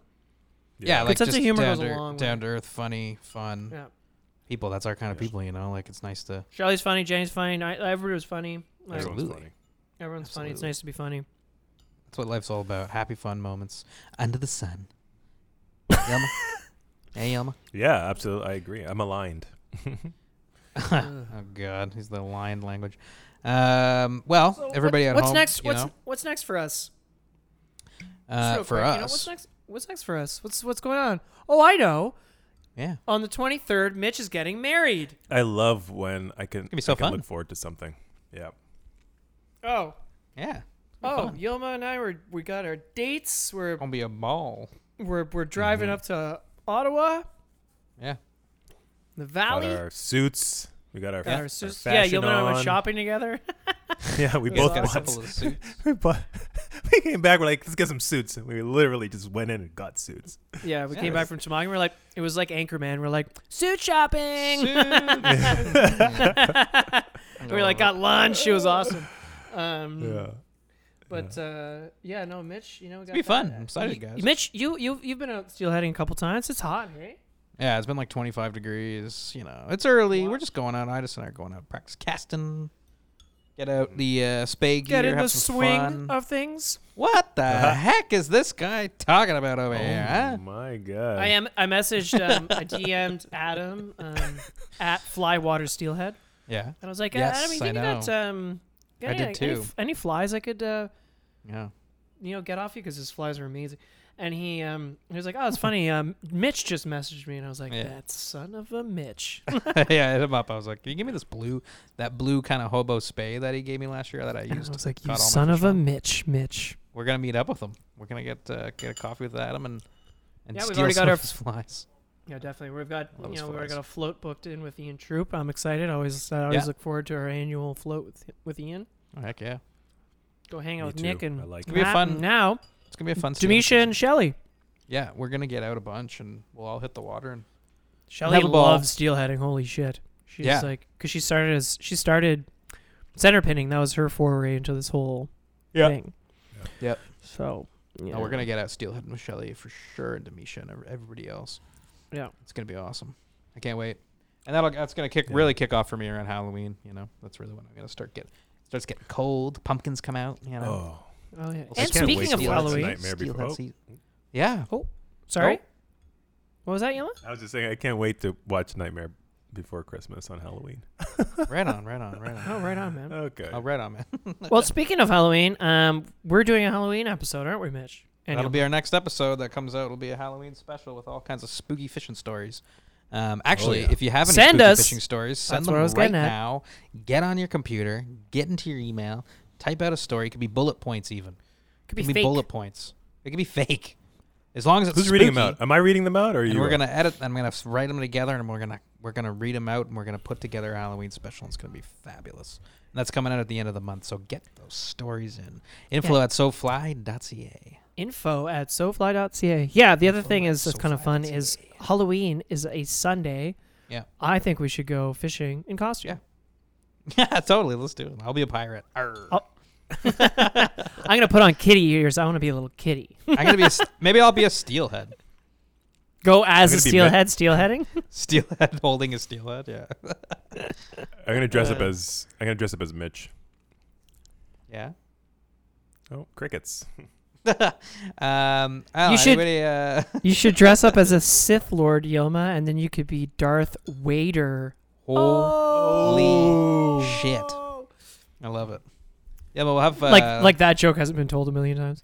Yeah, Good like sense of humor down goes a to, long way. down to earth, funny, fun Yeah. people. That's our kind of people, you know. Like it's nice to. Charlie's funny, Jane's funny, I, everybody was funny. Like, Everyone's Absolutely. funny. everyone's funny. It's Absolutely. nice to be funny. That's what life's all about. Happy, fun moments under the sun. Yilma. hey, Yilma. Yeah, absolutely. I agree. I'm aligned. oh God, he's the lion language. Um, well, So everybody what- at what's home. next? you What's know, what's next for us? Just uh, real for quick, us. you know, what's next? What's next for us? What's what's going on? Oh, I know. Yeah. On the 23rd, Mitch is getting married. I love when I can, gonna be so I can fun. look forward to something. Yeah. Oh, Yeah. oh, fun. Yilma and I were we got our dates. We're Gonna be a ball. we're we're driving Mhm. up to Ottawa, Yeah. the Got Valley. our suits. We got our, Got our our sus- yeah, fashion Yilma and I went shopping together. Yeah, we It both was Got a bought. couple of suits. we, bought we came back. We're like, let's get some suits. And we literally just went in and got suits. yeah, we Yeah, came back that's- from Temagami. We're like, it was like Anchorman. We're like, suit shopping. we like, got lunch. It was awesome. Um, Yeah. But uh, yeah, no, Mitch, you know, It's gonna be fun. I'm excited, guys. Mitch, you you you've been out steelheading a couple times. It's hot, hey? Yeah, it's been like 25 degrees. You know, it's early. We're just going out. Idis and I are going out to practice casting. Get out the uh, spey gear. Get in have the some swing fun. of things. What the Uh-huh. heck is this guy talking about over here? Oh Huh? my god. I am. I messaged. Um, I DM'd Adam um, at Flywater Steelhead, Yeah, and I was like, Yes, Adam, you I think you got know. um, got I any, did any too. f- Any, flies I could uh, yeah. you know get off you because his flies are amazing. And he um he was like, oh, it's funny. Um, Mitch just messaged me, and I was like, Yeah. that son of a Mitch. yeah, I hit him up. I was like, "Can you give me this blue, that blue kind of hobo spey that he gave me last year that I And I used?" was like, you caught all my son fish of a on?" Mitch, Mitch. We're gonna meet up with him. We're gonna get uh, get a coffee with Adam and and Yeah, we've steal already got some our of his flies. Yeah, definitely. We've got Love you his know we've already flies. got a float booked in with Ian Troop. I'm excited. I always I always Yeah. look forward to our annual float with with Ian. Oh, heck yeah, Go hang out Me with too. Nick and I like It'll be a Matt, fun- and now it's gonna be a fun. stealing Demisha season. and Shelly. Yeah, we're gonna get out a bunch and we'll all hit the water and Shelly have a ball. loves steelheading. Holy shit. She's Yeah. like because she started as she started center pinning. That was her foray into this whole Yeah. thing. Yep. So yeah. Oh, we're gonna get out steelhead with Shelly for sure, and Demisha and ev- everybody else. Yeah. It's gonna be awesome. I can't wait. And that'll that's gonna kick Yeah. really kick off for me around Halloween. You know, that's really when I'm gonna start get starts getting cold. Pumpkins come out. You know. Oh, Oh yeah. And speaking of Halloween, Nightmare steelhead season. Yeah. Oh, Sorry. Oh. What was that, Yilma? I was just saying, I can't wait to watch Nightmare Before Christmas on Halloween. right on. Right on. Right on. Oh, right on, man. Okay. Oh, right on, man. well, speaking of Halloween, um, we're doing a Halloween episode, aren't we, Mitch? And That'll be our next episode that comes out. It'll be a Halloween special with all kinds of spooky fishing stories. Um, actually, yeah. if you have any Send spooky us. fishing stories, send That's them what I was right getting at. now. Get on your computer, get into your email, type out a story. It could be bullet points, even. Could It be could be fake. bullet points. It could be fake, as long as it's Who's reading them out? Am I reading them out, or are And you? we're are? gonna uh, edit. I'm gonna write them together, and we're gonna we're gonna read them out, and we're gonna put together a Halloween special. It's gonna be fabulous. And that's coming out at the end of the month. So get those stories in. Info at sofly.ca. Info at sofly.ca. Yeah, the other Info thing is that's kind of fun is Halloween is a Sunday. Yeah. I think we should go fishing in costume. Yeah. Yeah, totally. Let's do it. I'll be a pirate. Arr. Oh. I'm gonna put on kitty ears. I want to be a little kitty. I'm gonna be a st- maybe I'll be a steelhead. Go as a gonna be steelhead, steelheading. Steelhead holding a steelhead. Yeah. I'm gonna dress up Uh, as. I'm gonna dress up as Mitch. Yeah. Oh, crickets. um. I don't You know, should- anybody, uh, you should dress up as a Sith Lord, Yilma, and then you could be Darth Vader. holy Oh. shit! I love it. Yeah, but we'll have uh, like like that joke hasn't been told a million times.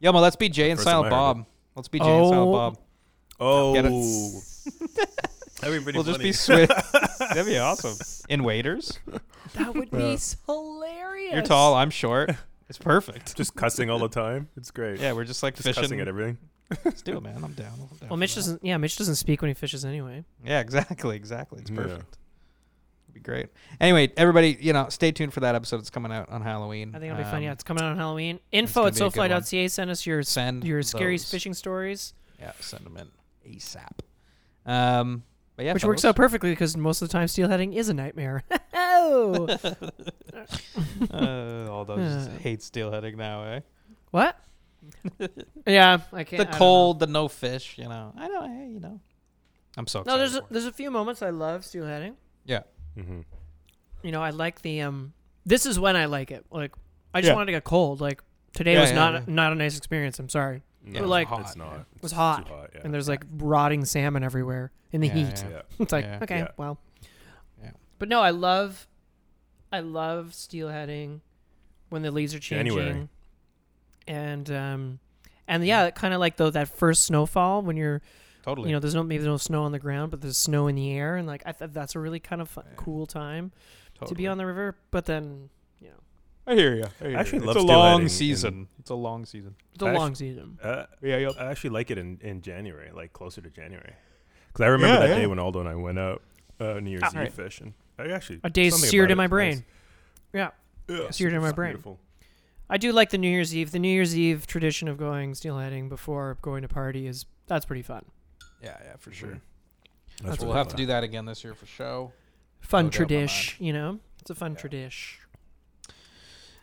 Yeah, well, let's be Jay and First time Silent I heard Bob. Let's be Jay and Silent Oh. Bob. Oh. Get it? That'd be pretty We'll just funny. be swift. That'd be awesome. In waiters, That would be hilarious. you're tall. I'm short. It's perfect. just cussing all the time. It's great. Yeah, we're just like just fishing. cussing at everything. Let's do it, man. I'm down. I'm down Well, for Mitch that. doesn't. Yeah, Mitch doesn't speak when he fishes anyway. Yeah, exactly, exactly. It's Yeah. perfect. Be great. Anyway, everybody, you know, stay tuned for that episode. It's coming out on Halloween. I think it'll be fun. Um, Yeah, it's coming out on Halloween. Info at be a good one. sofly.ca. Send us your Send your scary those. fishing stories, Yeah, send them in ASAP. Um, but yeah, which works out perfectly because most of the time steelheading is a nightmare. oh, uh, all those Uh. hate steelheading now, eh? what? yeah, I can't. The I cold, the no fish. You know, I know. Hey, you know, I'm so No, there's a, there's a few moments I love steelheading. yeah. Mm-hmm. You know, I like the um. This is when I like it. Like, I just Yeah. wanted to get cold. Like today Yeah, was yeah, not yeah. not a nice experience. I'm sorry. No, was like- hot, it's not. yeah. It was hot, Too hot yeah. And there's like rotting salmon everywhere in the Yeah, heat. yeah. yeah. It's like Yeah. okay, Yeah. well, Yeah. But no, I love, I love steelheading when the leaves are changing, January. and um, and yeah, kind of like though that first snowfall when you're, Totally. you know, there's no maybe no snow on the ground, but there's snow in the air, and like I thought that's a really kind of fun, Yeah. cool time to be on the river. But then, you know, I hear you. I, hear actually you. love it's a long season. It's a long season. it's a I long season. Uh, Yeah, yeah. I actually like it in, in January, like closer to January, because I remember Yeah, that yeah. day when Aldo and I went out uh, New Year's Ah, Eve right. fishing. I actually A day seared in my brain. nice. Yeah, Yeah, Seared in my brain. Beautiful. I do like the New Year's Eve. The New Year's Eve tradition of going steelheading before going to party is that's pretty fun. Yeah, yeah, for sure. Mhm. We'll That's we'll have to do that again this year for show. Fun No doubt in my tradish, you know. It's a fun Yeah. tradish.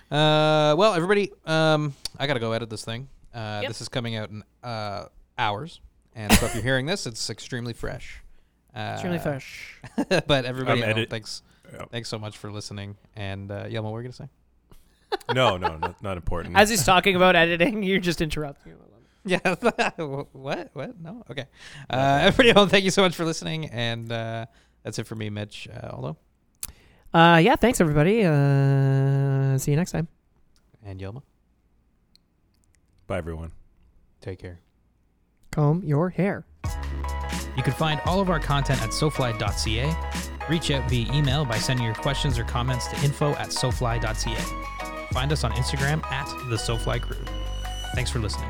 Uh, well, everybody, um, I gotta go edit this thing. Uh, Yep. this is coming out in uh hours, and so if you're hearing this, it's extremely fresh. Uh, Extremely fresh. but everybody, I'm you know, edit- thanks, Yeah. thanks so much for listening. And uh, Yilma, what were you gonna say? No, no, not, not important. As he's talking about editing, you're just interrupting. Yeah. what? What? No. Okay. Uh, everybody, well, thank you so much for listening, and uh, that's it for me, Mitch. Uh, although, Uh, yeah, thanks everybody. Uh, see you next time. and Yilma, Bye, everyone. take care. Comb your hair. You can find all of our content at sofly.ca. Reach out via email by sending your questions or comments to info at sofly.ca. Find us on Instagram at the SoFly Crew. Thanks for listening.